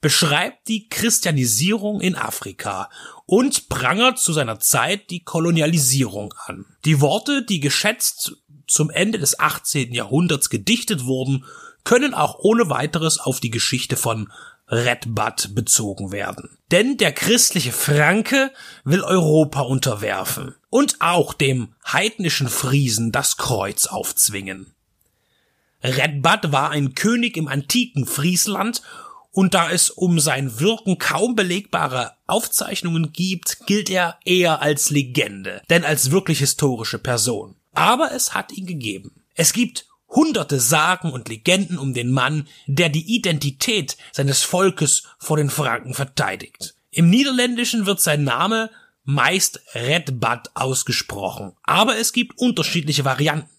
[SPEAKER 2] beschreibt die Christianisierung in Afrika und prangert zu seiner Zeit die Kolonialisierung an. Die Worte, die geschätzt zum Ende des 18. Jahrhunderts gedichtet wurden, können auch ohne weiteres auf die Geschichte von Redbud bezogen werden. Denn der christliche Franke will Europa unterwerfen und auch dem heidnischen Friesen das Kreuz aufzwingen. Redbud war ein König im antiken Friesland und da es um sein Wirken kaum belegbare Aufzeichnungen gibt, gilt er eher als Legende, denn als wirklich historische Person. Aber es hat ihn gegeben. Es gibt hunderte Sagen und Legenden um den Mann, der die Identität seines Volkes vor den Franken verteidigt. Im Niederländischen wird sein Name meist Redbad ausgesprochen, aber es gibt unterschiedliche Varianten.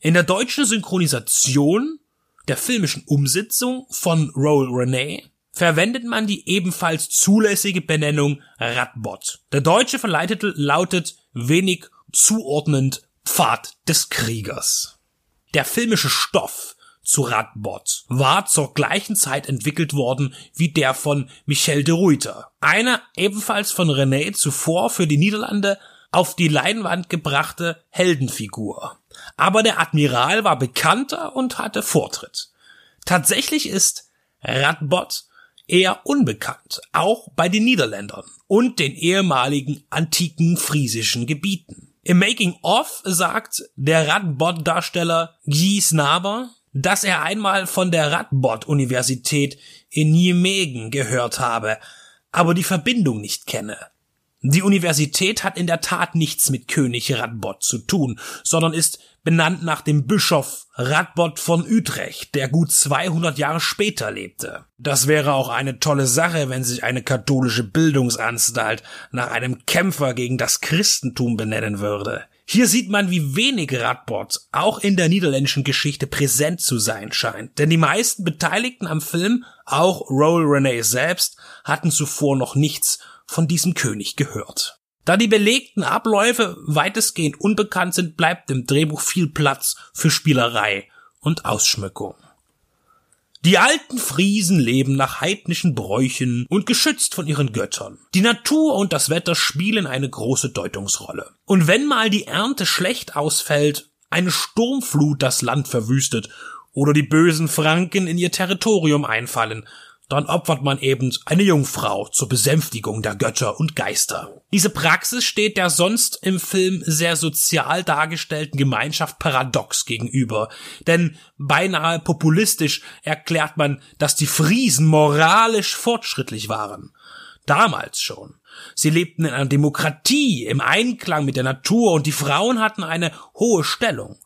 [SPEAKER 2] In der deutschen Synchronisation der filmischen Umsetzung von Roll Renee verwendet man die ebenfalls zulässige Benennung Radbot. Der deutsche Verleihtitel lautet wenig zuordnend Pfad des Kriegers. Der filmische Stoff zu Radbot war zur gleichen Zeit entwickelt worden wie der von Michel de Ruyter. Eine ebenfalls von René zuvor für die Niederlande auf die Leinwand gebrachte Heldenfigur. Aber der Admiral war bekannter und hatte Vortritt. Tatsächlich ist Radbot eher unbekannt, auch bei den Niederländern und den ehemaligen antiken friesischen Gebieten. Im Making-of sagt der Radbot-Darsteller Guy Snaber, dass er einmal von der Radbot-Universität in Nijmegen gehört habe, aber die Verbindung nicht kenne. Die Universität hat in der Tat nichts mit König Radbot zu tun, sondern ist benannt nach dem Bischof Radbot von Utrecht, der gut 200 Jahre später lebte. Das wäre auch eine tolle Sache, wenn sich eine katholische Bildungsanstalt nach einem Kämpfer gegen das Christentum benennen würde. Hier sieht man, wie wenig Radbot auch in der niederländischen Geschichte präsent zu sein scheint, denn die meisten Beteiligten am Film, auch Roll Renee selbst, hatten zuvor noch nichts von diesem König gehört. Da die belegten Abläufe weitestgehend unbekannt sind, bleibt im Drehbuch viel Platz für Spielerei und Ausschmückung. Die alten Friesen leben nach heidnischen Bräuchen und geschützt von ihren Göttern. Die Natur und das Wetter spielen eine große Deutungsrolle. Und wenn mal die Ernte schlecht ausfällt, eine Sturmflut das Land verwüstet oder die bösen Franken in ihr Territorium einfallen, dann opfert man eben eine Jungfrau zur Besänftigung der Götter und Geister. Diese Praxis steht der sonst im Film sehr sozial dargestellten Gemeinschaft paradox gegenüber, denn beinahe populistisch erklärt man, dass die Friesen moralisch fortschrittlich waren. Damals schon. Sie lebten in einer Demokratie, im Einklang mit der Natur und die Frauen hatten eine hohe Stellung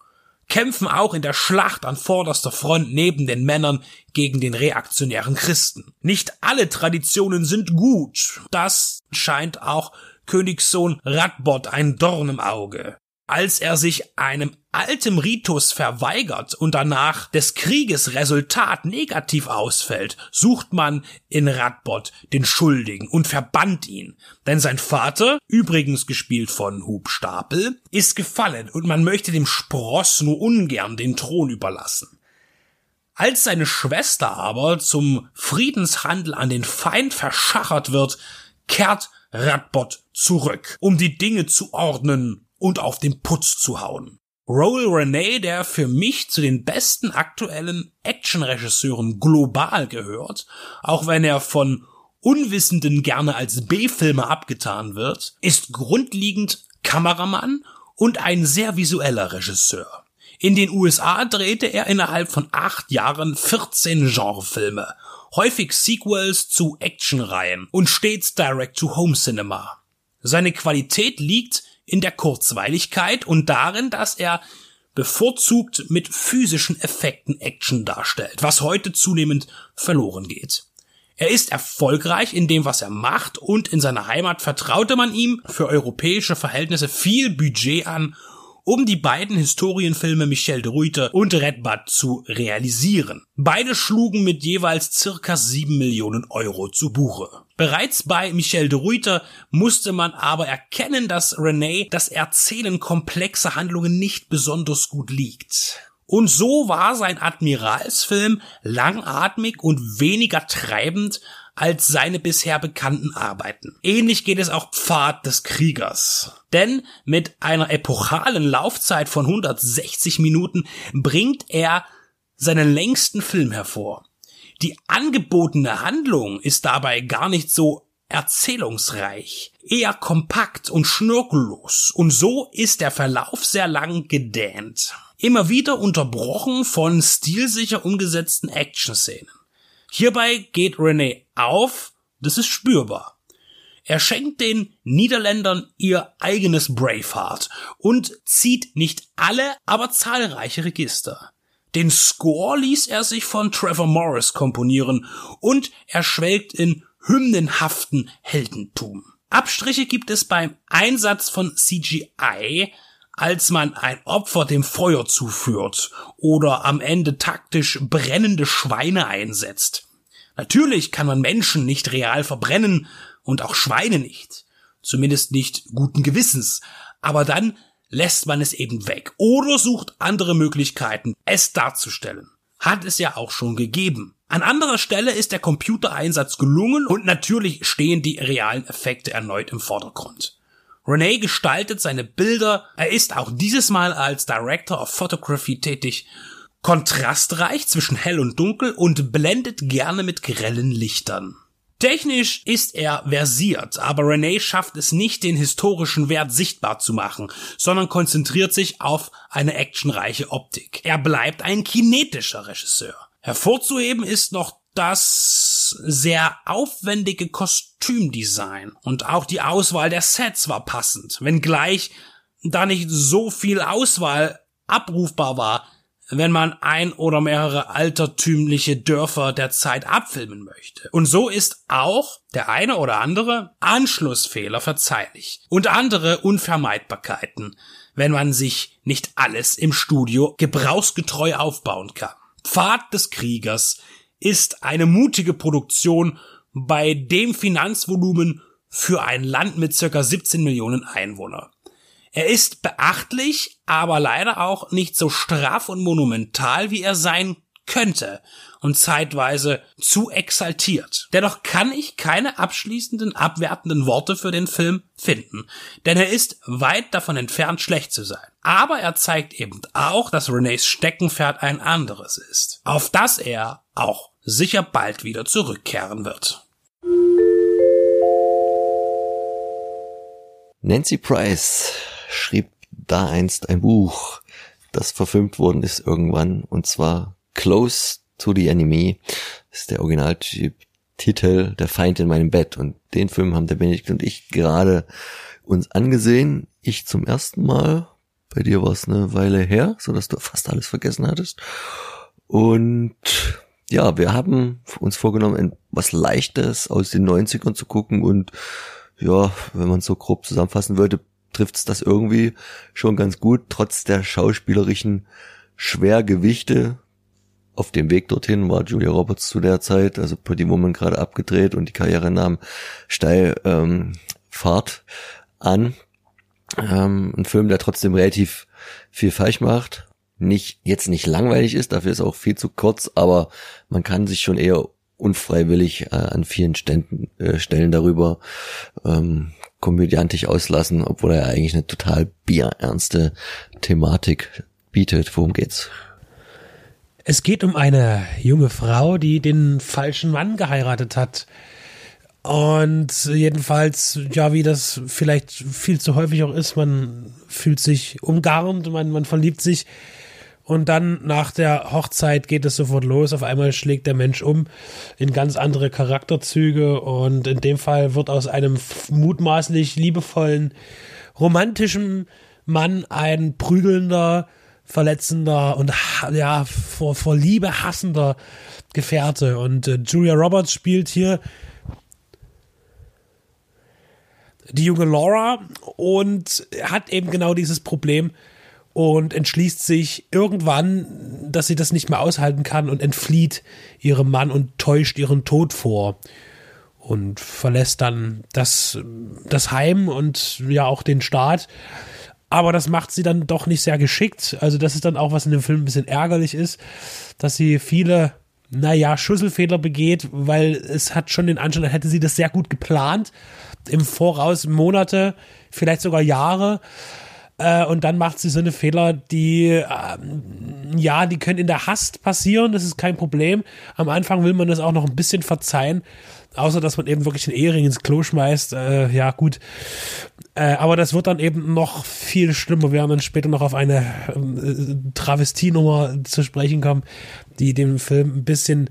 [SPEAKER 2] kämpfen auch in der Schlacht an vorderster Front neben den Männern gegen den reaktionären Christen. Nicht alle Traditionen sind gut. Das scheint auch Königssohn Radbot ein Dorn im Auge als er sich einem altem Ritus verweigert und danach des Krieges Resultat negativ ausfällt, sucht man in Radbot den Schuldigen und verbannt ihn. Denn sein Vater, übrigens gespielt von Hubstapel, ist gefallen und man möchte dem Spross nur ungern den Thron überlassen. Als seine Schwester aber zum Friedenshandel an den Feind verschachert wird, kehrt Radbot zurück, um die Dinge zu ordnen und auf den Putz zu hauen. Roel Renee, der für mich zu den besten aktuellen Actionregisseuren global gehört, auch wenn er von Unwissenden gerne als B-Filmer abgetan wird, ist grundlegend Kameramann und ein sehr visueller Regisseur. In den USA drehte er innerhalb von acht Jahren 14 Genrefilme, häufig Sequels zu Actionreihen und stets Direct-to-Home-Cinema. Seine Qualität liegt in der Kurzweiligkeit und darin, dass er bevorzugt mit physischen Effekten Action darstellt, was heute zunehmend verloren geht. Er ist erfolgreich in dem, was er macht und in seiner Heimat vertraute man ihm für europäische Verhältnisse viel Budget an um die beiden Historienfilme Michel de Ruyter und Red Bud zu realisieren. Beide schlugen mit jeweils circa sieben Millionen Euro zu Buche. Bereits bei Michel de Ruyter musste man aber erkennen, dass René das Erzählen komplexer Handlungen nicht besonders gut liegt. Und so war sein Admiralsfilm langatmig und weniger treibend als seine bisher bekannten Arbeiten. Ähnlich geht es auch Pfad des Kriegers. Denn mit einer epochalen Laufzeit von 160 Minuten bringt er seinen längsten Film hervor. Die angebotene Handlung ist dabei gar nicht so erzählungsreich, eher kompakt und schnörkellos, und so ist der Verlauf sehr lang gedähnt. Immer wieder unterbrochen von stilsicher umgesetzten Action-Szenen. Hierbei geht René auf, das ist spürbar. Er schenkt den Niederländern ihr eigenes Braveheart und zieht nicht alle, aber zahlreiche Register. Den Score ließ er sich von Trevor Morris komponieren und er schwelgt in hymnenhaften Heldentum. Abstriche gibt es beim Einsatz von CGI, als man ein Opfer dem Feuer zuführt oder am Ende taktisch brennende Schweine einsetzt. Natürlich kann man Menschen nicht real verbrennen und auch Schweine nicht. Zumindest nicht guten Gewissens. Aber dann lässt man es eben weg oder sucht andere Möglichkeiten, es darzustellen. Hat es ja auch schon gegeben. An anderer Stelle ist der Computereinsatz gelungen und natürlich stehen die realen Effekte erneut im Vordergrund. Rene gestaltet seine Bilder, er ist auch dieses Mal als Director of Photography tätig, kontrastreich zwischen hell und dunkel und blendet gerne mit grellen Lichtern. Technisch ist er versiert, aber Rene schafft es nicht, den historischen Wert sichtbar zu machen, sondern konzentriert sich auf eine actionreiche Optik. Er bleibt ein kinetischer Regisseur. Hervorzuheben ist noch das sehr aufwendige Kostümdesign und auch die Auswahl der Sets war passend, wenngleich da nicht so viel Auswahl abrufbar war, wenn man ein oder mehrere altertümliche Dörfer der Zeit abfilmen möchte. Und so ist auch der eine oder andere Anschlussfehler verzeihlich und andere Unvermeidbarkeiten, wenn man sich nicht alles im Studio gebrauchsgetreu aufbauen kann. Pfad des Kriegers ist eine mutige Produktion bei dem Finanzvolumen für ein Land mit circa 17 Millionen Einwohner. Er ist beachtlich, aber leider auch nicht so straff und monumental, wie er sein
[SPEAKER 10] könnte und zeitweise zu exaltiert. Dennoch kann ich keine abschließenden, abwertenden Worte für den Film finden, denn er ist weit davon entfernt, schlecht zu sein. Aber er zeigt eben auch, dass Renés Steckenpferd ein anderes ist, auf das er auch sicher bald wieder zurückkehren wird.
[SPEAKER 3] Nancy Price schrieb da einst ein Buch, das verfilmt worden ist irgendwann, und zwar Close to the Enemy. Das ist der Originaltitel Der Feind in meinem Bett. Und den Film haben der Benedikt und ich gerade uns angesehen. Ich zum ersten Mal. Bei dir war es eine Weile her, so dass du fast alles vergessen hattest. Und ja, wir haben uns vorgenommen, was Leichtes aus den 90ern zu gucken und ja, wenn man so grob zusammenfassen würde, trifft's das irgendwie schon ganz gut, trotz der schauspielerischen Schwergewichte. Auf dem Weg dorthin war Julia Roberts zu der Zeit, also Pretty Woman gerade abgedreht und die Karriere nahm steil ähm, Fahrt an. Ähm, ein Film, der trotzdem relativ viel falsch macht. Nicht, jetzt nicht langweilig ist, dafür ist auch viel zu kurz, aber man kann sich schon eher unfreiwillig äh, an vielen Ständen, äh, Stellen darüber ähm, komödiantisch auslassen, obwohl er eigentlich eine total bierernste Thematik bietet. Worum geht's?
[SPEAKER 2] Es geht um eine junge Frau, die den falschen Mann geheiratet hat. Und jedenfalls, ja, wie das vielleicht viel zu häufig auch ist, man fühlt sich umgarnt, man, man verliebt sich und dann nach der Hochzeit geht es sofort los. Auf einmal schlägt der Mensch um in ganz andere Charakterzüge. Und in dem Fall wird aus einem mutmaßlich liebevollen, romantischen Mann ein prügelnder, verletzender und ja, vor, vor Liebe hassender Gefährte. Und äh, Julia Roberts spielt hier die junge Laura und hat eben genau dieses Problem, und entschließt sich irgendwann, dass sie das nicht mehr aushalten kann und entflieht ihrem Mann und täuscht ihren Tod vor und verlässt dann das, das Heim und ja auch den Staat. Aber das macht sie dann doch nicht sehr geschickt. Also das ist dann auch, was in dem Film ein bisschen ärgerlich ist, dass sie viele, naja, Schüsselfehler begeht, weil es hat schon den Anschein, als hätte sie das sehr gut geplant. Im Voraus Monate, vielleicht sogar Jahre äh, und dann macht sie so eine Fehler, die, äh, ja, die können in der Hast passieren, das ist kein Problem. Am Anfang will man das auch noch ein bisschen verzeihen, außer dass man eben wirklich den Ehering ins Klo schmeißt. Äh, ja, gut. Äh, aber das wird dann eben noch viel schlimmer. Wir werden dann später noch auf eine äh, Travestienummer zu sprechen kommen, die dem Film ein bisschen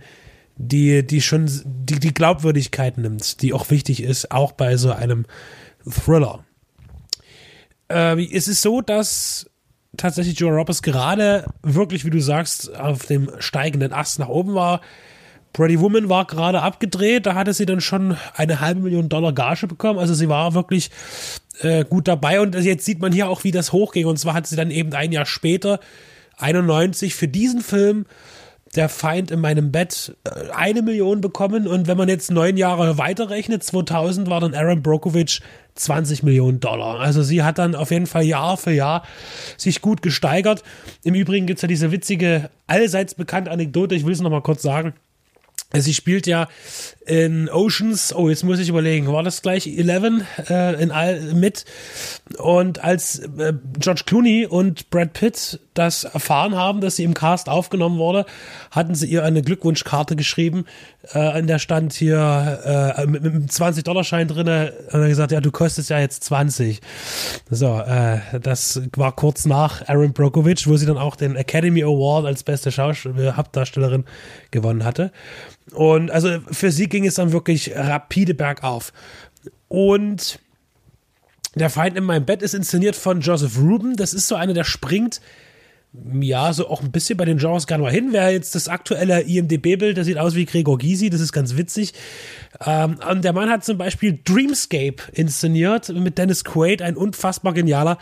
[SPEAKER 2] die, die schon die, die Glaubwürdigkeit nimmt, die auch wichtig ist, auch bei so einem Thriller. Äh, es ist so, dass tatsächlich Joe Roberts gerade wirklich, wie du sagst, auf dem steigenden Ast nach oben war. Pretty Woman war gerade abgedreht, da hatte sie dann schon eine halbe Million Dollar Gage bekommen. Also sie war wirklich äh, gut dabei und jetzt sieht man hier auch, wie das hochging. Und zwar hat sie dann eben ein Jahr später, 91, für diesen Film der Feind in meinem Bett äh, eine Million bekommen und wenn man jetzt neun Jahre weiterrechnet, 2000 war dann Aaron Brokovich 20 Millionen Dollar. Also sie hat dann auf jeden Fall Jahr für Jahr sich gut gesteigert. Im Übrigen gibt es ja diese witzige, allseits bekannte Anekdote, ich will es nochmal kurz sagen. Sie spielt ja in Oceans, oh, jetzt muss ich überlegen, war das gleich 11 äh, in all, mit? Und als äh, George Clooney und Brad Pitt das erfahren haben, dass sie im Cast aufgenommen wurde, hatten sie ihr eine Glückwunschkarte geschrieben, äh, in der stand hier äh, mit, mit einem 20-Dollar-Schein drinne und er gesagt, ja, du kostest ja jetzt 20. So, äh, das war kurz nach Aaron Brockovich, wo sie dann auch den Academy Award als beste Schauspielerin, Hauptdarstellerin gewonnen hatte. Und also für sie ging es dann wirklich rapide bergauf. Und der Feind in meinem Bett ist inszeniert von Joseph Ruben. Das ist so einer, der springt, ja, so auch ein bisschen bei den Genres gar mal hin. Wer jetzt das aktuelle IMDB-Bild, das sieht aus wie Gregor Gysi, das ist ganz witzig. Ähm, und der Mann hat zum Beispiel Dreamscape inszeniert mit Dennis Quaid, ein unfassbar genialer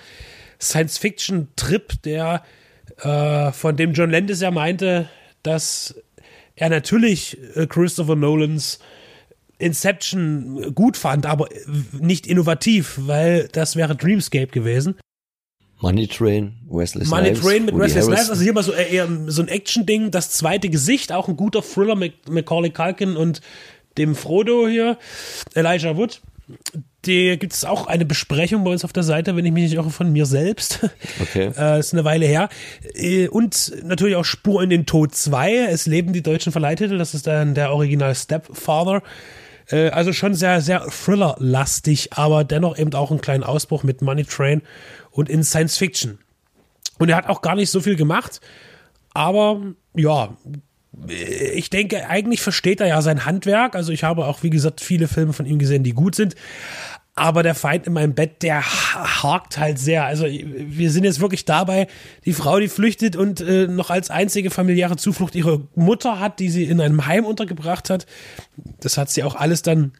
[SPEAKER 2] Science-Fiction-Trip, der äh, von dem John Landis ja meinte, dass er natürlich äh, Christopher Nolans Inception gut fand, aber nicht innovativ, weil das wäre Dreamscape gewesen.
[SPEAKER 3] Money Train, Wesley Snipes.
[SPEAKER 2] Money Train mit Wesley Snipes, also hier mal so eher so ein Action-Ding, das zweite Gesicht, auch ein guter Thriller mit Macaulay Culkin und dem Frodo hier, Elijah Wood. Die gibt es auch eine Besprechung bei uns auf der Seite, wenn ich mich nicht irre, von mir selbst.
[SPEAKER 3] Okay.
[SPEAKER 2] Äh, ist eine Weile her. Äh, Und natürlich auch Spur in den Tod 2. Es leben die deutschen Verleihtitel. Das ist dann der Original Stepfather. Äh, Also schon sehr, sehr Thriller-lastig, aber dennoch eben auch einen kleinen Ausbruch mit Money Train und in Science Fiction. Und er hat auch gar nicht so viel gemacht, aber ja, ich denke, eigentlich versteht er ja sein Handwerk. Also ich habe auch, wie gesagt, viele Filme von ihm gesehen, die gut sind. Aber der Feind in meinem Bett, der ha- hakt halt sehr. Also wir sind jetzt wirklich dabei, die Frau, die flüchtet und äh, noch als einzige familiäre Zuflucht ihre Mutter hat, die sie in einem Heim untergebracht hat. Das hat sie auch alles dann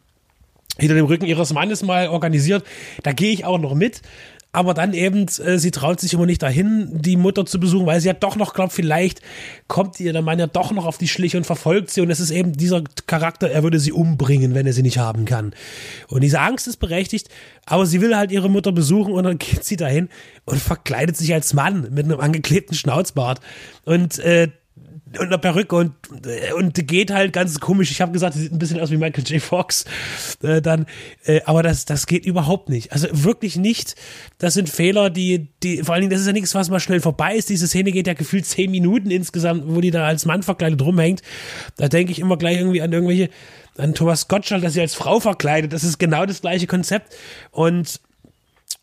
[SPEAKER 2] hinter dem Rücken ihres Mannes mal organisiert. Da gehe ich auch noch mit. Aber dann eben, äh, sie traut sich immer nicht dahin, die Mutter zu besuchen, weil sie ja doch noch glaubt, vielleicht kommt ihr der Mann ja doch noch auf die Schliche und verfolgt sie. Und es ist eben dieser Charakter, er würde sie umbringen, wenn er sie nicht haben kann. Und diese Angst ist berechtigt, aber sie will halt ihre Mutter besuchen und dann geht sie dahin und verkleidet sich als Mann mit einem angeklebten Schnauzbart. Und äh, und einer Perücke und, und geht halt ganz komisch. Ich habe gesagt, sie sieht ein bisschen aus wie Michael J. Fox. Äh, dann, äh, aber das, das geht überhaupt nicht. Also wirklich nicht. Das sind Fehler, die, die, vor allen Dingen, das ist ja nichts, was mal schnell vorbei ist. Diese Szene geht ja gefühlt zehn Minuten insgesamt, wo die da als Mann verkleidet rumhängt. Da denke ich immer gleich irgendwie an irgendwelche, an Thomas Gottschalk, dass sie als Frau verkleidet. Das ist genau das gleiche Konzept. Und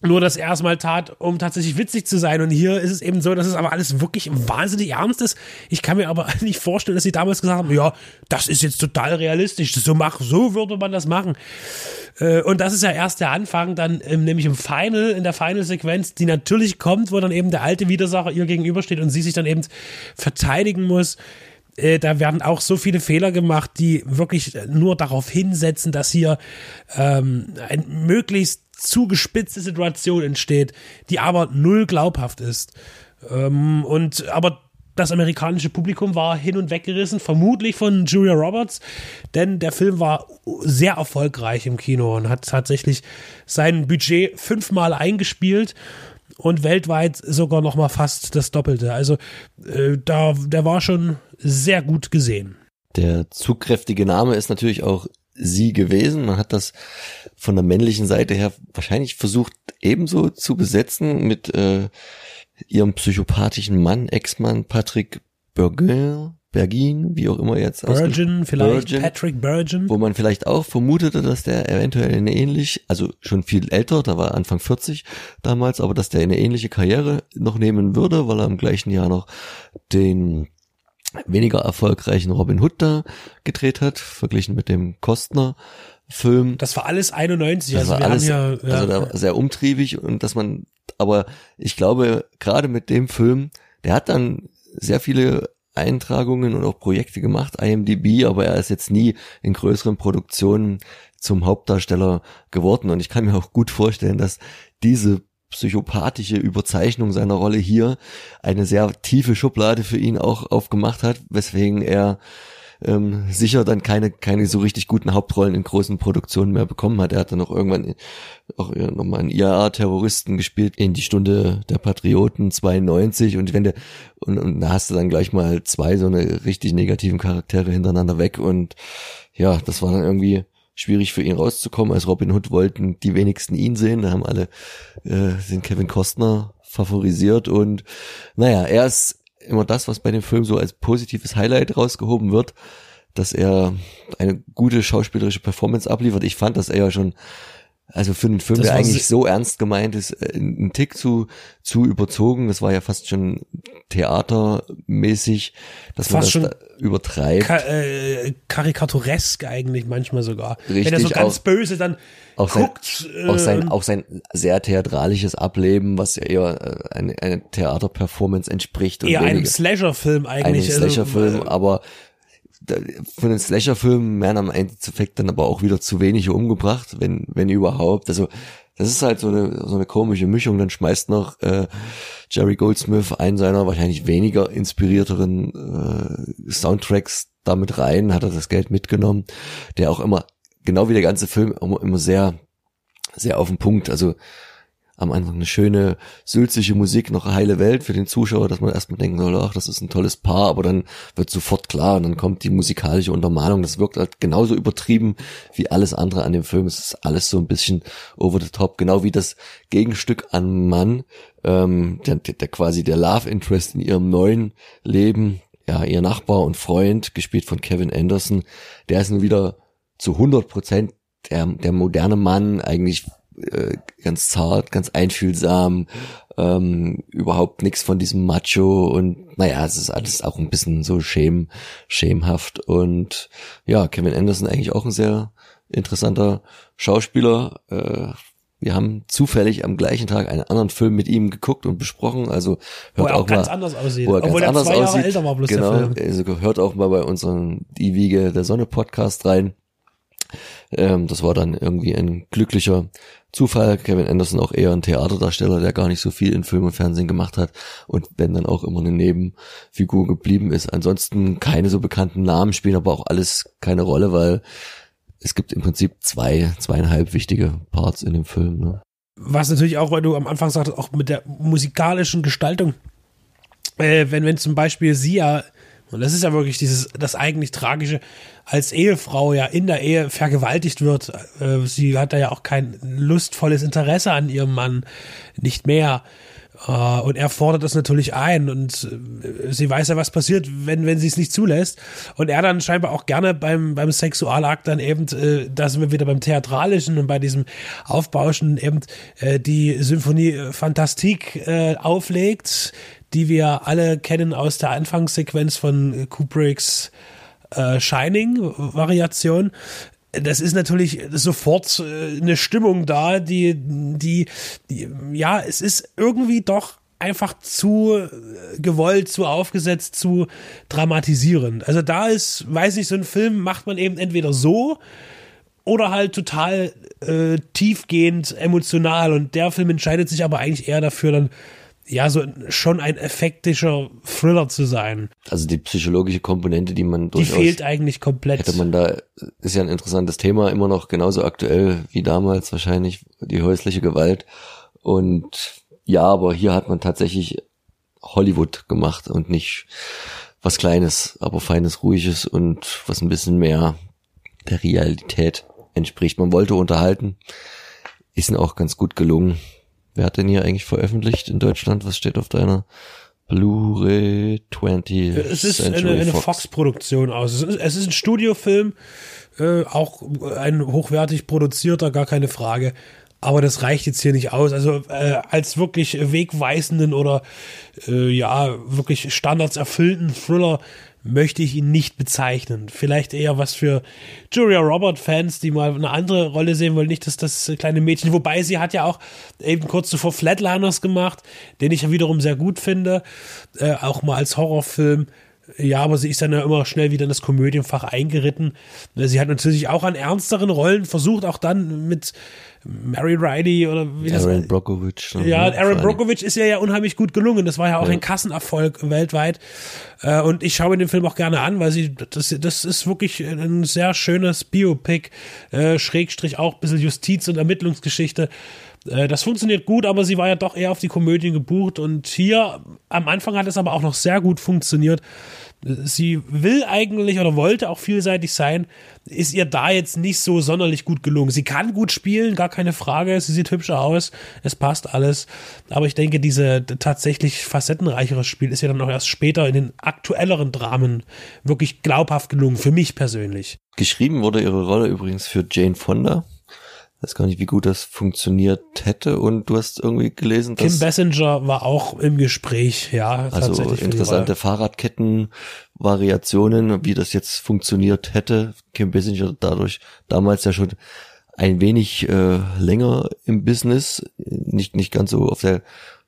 [SPEAKER 2] nur das erstmal tat, um tatsächlich witzig zu sein. Und hier ist es eben so, dass es aber alles wirklich wahnsinnig ernst ist. Ich kann mir aber nicht vorstellen, dass sie damals gesagt haben, ja, das ist jetzt total realistisch. So mach, so würde man das machen. Äh, Und das ist ja erst der Anfang, dann ähm, nämlich im Final, in der Final-Sequenz, die natürlich kommt, wo dann eben der alte Widersacher ihr gegenübersteht und sie sich dann eben verteidigen muss. Äh, Da werden auch so viele Fehler gemacht, die wirklich nur darauf hinsetzen, dass hier ähm, ein möglichst zugespitzte Situation entsteht, die aber null glaubhaft ist. Ähm, und aber das amerikanische Publikum war hin und weggerissen, vermutlich von Julia Roberts, denn der Film war sehr erfolgreich im Kino und hat tatsächlich sein Budget fünfmal eingespielt und weltweit sogar noch mal fast das Doppelte. Also äh, da, der war schon sehr gut gesehen.
[SPEAKER 3] Der zugkräftige Name ist natürlich auch sie gewesen. Man hat das von der männlichen Seite her wahrscheinlich versucht ebenso zu besetzen mit äh, ihrem psychopathischen Mann, Ex-Mann Patrick Bergin, Bergin, wie auch immer jetzt.
[SPEAKER 2] Virgin, vielleicht
[SPEAKER 3] Virgin,
[SPEAKER 2] Patrick Virgin.
[SPEAKER 3] Wo man vielleicht auch vermutete, dass der eventuell eine ähnlich, also schon viel älter, da war Anfang 40 damals, aber dass der eine ähnliche Karriere noch nehmen würde, weil er im gleichen Jahr noch den weniger erfolgreichen Robin Hood da gedreht hat, verglichen mit dem Kostner Film.
[SPEAKER 2] Das war alles 91,
[SPEAKER 3] Das
[SPEAKER 2] also
[SPEAKER 3] war
[SPEAKER 2] wir
[SPEAKER 3] alles
[SPEAKER 2] haben ja, ja,
[SPEAKER 3] also da sehr umtriebig und dass man, aber ich glaube, gerade mit dem Film, der hat dann sehr viele Eintragungen und auch Projekte gemacht, IMDb, aber er ist jetzt nie in größeren Produktionen zum Hauptdarsteller geworden und ich kann mir auch gut vorstellen, dass diese psychopathische Überzeichnung seiner Rolle hier eine sehr tiefe Schublade für ihn auch aufgemacht hat, weswegen er ähm, sicher dann keine keine so richtig guten Hauptrollen in großen Produktionen mehr bekommen hat. Er hat dann auch irgendwann auch nochmal einen IAA-Terroristen gespielt in die Stunde der Patrioten 92 und wenn der und, und da hast du dann gleich mal zwei so eine richtig negativen Charaktere hintereinander weg und ja, das war dann irgendwie schwierig für ihn rauszukommen. Als Robin Hood wollten die wenigsten ihn sehen, da haben alle äh, den Kevin Costner favorisiert und naja, er ist immer das, was bei dem Film so als positives Highlight rausgehoben wird, dass er eine gute schauspielerische Performance abliefert. Ich fand, dass er ja schon, also für einen Film,
[SPEAKER 2] Das
[SPEAKER 3] der eigentlich so ernst gemeint ist, äh, ein Tick zu, zu überzogen. Das war ja fast schon theatermäßig, dass man
[SPEAKER 2] Fast
[SPEAKER 3] das
[SPEAKER 2] schon
[SPEAKER 3] da übertreibt.
[SPEAKER 2] Ka äh, karikaturesk eigentlich manchmal sogar. Wenn er so
[SPEAKER 3] Richtig,
[SPEAKER 2] ganz
[SPEAKER 3] auch-
[SPEAKER 2] böse dann
[SPEAKER 3] auch sein,
[SPEAKER 2] guckt. äh,
[SPEAKER 3] auch sein, auch sein sehr theatralisches Ableben, was ja eher äh, eine, eine Theaterperformance entspricht. und
[SPEAKER 2] eher einem
[SPEAKER 3] weniger-
[SPEAKER 2] Slasher-Film eigentlich. also,
[SPEAKER 3] Slasher-Film,
[SPEAKER 2] äh,
[SPEAKER 3] aber da- für einen Slasher-Film werden am Endeffekt dann aber auch wieder zu wenige umgebracht, wenn, wenn überhaupt. Also das ist halt so eine, so eine komische Mischung. Dann schmeißt noch äh, Jerry Goldsmith einen seiner wahrscheinlich weniger inspirierteren äh, Soundtracks damit rein, hat er das Geld mitgenommen, der auch immer, genau wie der ganze Film, immer, immer sehr, sehr auf den Punkt, also am Anfang eine schöne, sülzige Musik, noch eine heile Welt für den Zuschauer, dass man erstmal denken soll, ach, das ist ein tolles Paar, aber dann wird sofort klar und dann kommt die musikalische Untermalung. Das wirkt halt genauso übertrieben wie alles andere an dem Film. Es ist alles so ein bisschen over the top, genau wie das Gegenstück an Mann, ähm, der, der quasi der Love Interest in ihrem neuen Leben, ja, ihr Nachbar und Freund, gespielt von Kevin Anderson, der ist nun wieder zu 100 Prozent der, der moderne Mann, eigentlich äh, ganz zart, ganz einfühlsam, ähm, überhaupt nichts von diesem Macho und naja, es ist alles auch ein bisschen so schäm, schämhaft und ja, Kevin Anderson eigentlich auch ein sehr interessanter Schauspieler. Äh, wir haben zufällig am gleichen Tag einen anderen Film mit ihm geguckt und besprochen. Also hört
[SPEAKER 2] Wo er auch,
[SPEAKER 3] auch
[SPEAKER 2] ganz
[SPEAKER 3] mal,
[SPEAKER 2] anders aussieht.
[SPEAKER 3] wo er
[SPEAKER 2] Obwohl
[SPEAKER 3] ganz
[SPEAKER 2] er
[SPEAKER 3] anders
[SPEAKER 2] zwei Jahre
[SPEAKER 3] aussieht.
[SPEAKER 2] älter war, bloß
[SPEAKER 3] genau,
[SPEAKER 2] der Film.
[SPEAKER 3] also hört auch mal bei unserem Die Wiege der Sonne Podcast rein. Ähm, das war dann irgendwie ein glücklicher Zufall. Kevin Anderson auch eher ein Theaterdarsteller, der gar nicht so viel in Film und Fernsehen gemacht hat und wenn dann auch immer eine Nebenfigur geblieben ist. Ansonsten keine so bekannten Namen spielen aber auch alles keine Rolle, weil es gibt im Prinzip zwei, zweieinhalb wichtige Parts in dem Film. Ne?
[SPEAKER 2] Was natürlich auch, weil du am Anfang sagtest, auch mit der musikalischen Gestaltung. Äh, wenn, wenn zum Beispiel sie ja, und das ist ja wirklich dieses, das eigentlich Tragische, als Ehefrau ja in der Ehe vergewaltigt wird. Äh, sie hat da ja auch kein lustvolles Interesse an ihrem Mann, nicht mehr. Äh, und er fordert das natürlich ein und äh, sie weiß ja, was passiert, wenn, wenn sie es nicht zulässt. Und er dann scheinbar auch gerne beim, beim Sexualakt dann eben, äh, da sind wir wieder beim Theatralischen und bei diesem Aufbauschen eben äh, die Symphonie Fantastique äh, auflegt, die wir alle kennen aus der Anfangssequenz von Kubricks äh, Shining-Variation das ist natürlich sofort äh, eine Stimmung da, die, die, die, ja, es ist irgendwie doch einfach zu äh, gewollt, zu aufgesetzt, zu dramatisierend. Also da ist, weiß nicht, so ein Film macht man eben entweder so oder halt total äh, tiefgehend emotional und der Film entscheidet sich aber eigentlich eher dafür, dann ja, so schon ein effektischer Thriller zu sein.
[SPEAKER 3] Also die psychologische Komponente, die man
[SPEAKER 2] Die
[SPEAKER 3] durchaus
[SPEAKER 2] fehlt eigentlich komplett.
[SPEAKER 3] hätte man da, ist ja ein interessantes Thema, immer noch genauso aktuell wie damals wahrscheinlich, die häusliche Gewalt. Und ja, aber hier hat man tatsächlich Hollywood gemacht und nicht was Kleines, aber Feines, Ruhiges und was ein bisschen mehr der Realität entspricht. Man wollte unterhalten, ist auch ganz gut gelungen. Wer hat denn hier eigentlich veröffentlicht in Deutschland? Was steht auf deiner Blu-ray 20?
[SPEAKER 2] Es ist eine,
[SPEAKER 3] Century
[SPEAKER 2] eine
[SPEAKER 3] Fox.
[SPEAKER 2] Fox-Produktion aus. Es ist, es ist ein Studiofilm, äh, auch ein hochwertig produzierter, gar keine Frage. Aber das reicht jetzt hier nicht aus. Also äh, als wirklich wegweisenden oder äh, ja wirklich Standards erfüllten Thriller möchte ich ihn nicht bezeichnen. Vielleicht eher was für Julia Robert-Fans, die mal eine andere Rolle sehen wollen, nicht dass das kleine Mädchen. Wobei sie hat ja auch eben kurz zuvor Flatliners gemacht, den ich ja wiederum sehr gut finde, äh, auch mal als Horrorfilm. Ja, aber sie ist dann ja immer schnell wieder in das Komödienfach eingeritten. Sie hat natürlich auch an ernsteren Rollen versucht, auch dann mit Mary Riley oder wie das
[SPEAKER 3] Aaron Brockovich. ne?
[SPEAKER 2] ja,
[SPEAKER 3] Vor
[SPEAKER 2] Aaron. Brockovich ist ja, ja unheimlich gut gelungen. Das war ja auch
[SPEAKER 3] Ja.
[SPEAKER 2] ein Kassenerfolg weltweit. Äh, Und ich schaue mir den Film auch gerne an, weil sie, das, das ist wirklich ein sehr schönes Biopic, äh, Schrägstrich auch ein bisschen Justiz- und Ermittlungsgeschichte. Äh, Das funktioniert gut, aber sie war ja doch eher auf die Komödien gebucht und hier am Anfang hat es aber auch noch sehr gut funktioniert. Sie will eigentlich oder wollte auch vielseitig sein, ist ihr da jetzt nicht so sonderlich gut gelungen. Sie kann gut spielen, gar keine Frage. Sie sieht hübscher aus, es passt alles. Aber ich denke, diese tatsächlich facettenreichere Spiel ist ja dann auch erst später in den aktuelleren Dramen wirklich glaubhaft gelungen, für mich persönlich.
[SPEAKER 3] Geschrieben wurde ihre Rolle übrigens für Jane Fonda. Weiß gar nicht, wie gut das funktioniert hätte. Und du hast irgendwie gelesen,
[SPEAKER 2] Kim
[SPEAKER 3] dass
[SPEAKER 2] Basinger war auch im Gespräch, ja,
[SPEAKER 3] also interessante. Fahrradketten-Variationen, wie das jetzt funktioniert hätte. Kim Basinger dadurch damals ja schon ein wenig äh, länger im Business, nicht nicht ganz so auf der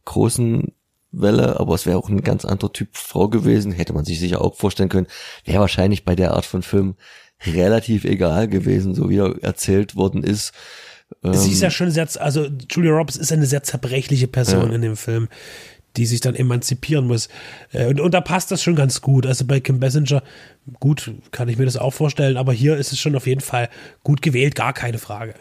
[SPEAKER 3] großen Welle, aber es wäre auch ein ganz anderer Typ Frau gewesen, hätte man sich sicher auch vorstellen können. Wäre wahrscheinlich bei der Art von Film relativ egal gewesen, so wie er erzählt worden ist.
[SPEAKER 2] Sie ist
[SPEAKER 3] Ähm,
[SPEAKER 2] ja schon sehr, also Julia Roberts ist eine sehr zerbrechliche Person
[SPEAKER 3] Ja.
[SPEAKER 2] in dem Film, die sich dann emanzipieren muss. Äh, Und, und da passt das schon ganz gut. Also bei Kim Basinger, gut, kann ich mir das auch vorstellen, aber hier ist es schon auf jeden Fall gut gewählt, gar keine Frage.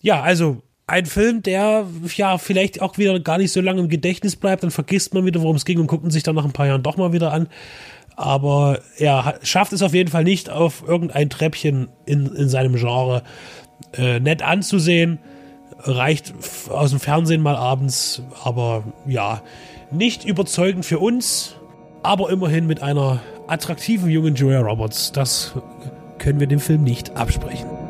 [SPEAKER 2] Ja, also ein Film, der ja vielleicht auch wieder gar nicht so lange im Gedächtnis bleibt, dann vergisst man wieder, worum es ging und guckt sich dann nach ein paar Jahren doch mal wieder an. Aber er schafft es auf jeden Fall nicht auf irgendein Treppchen in, in seinem Genre äh, nett anzusehen. Reicht aus dem Fernsehen mal abends, aber ja, nicht überzeugend für uns, aber immerhin mit einer attraktiven jungen Julia Roberts. Das können wir dem Film nicht absprechen.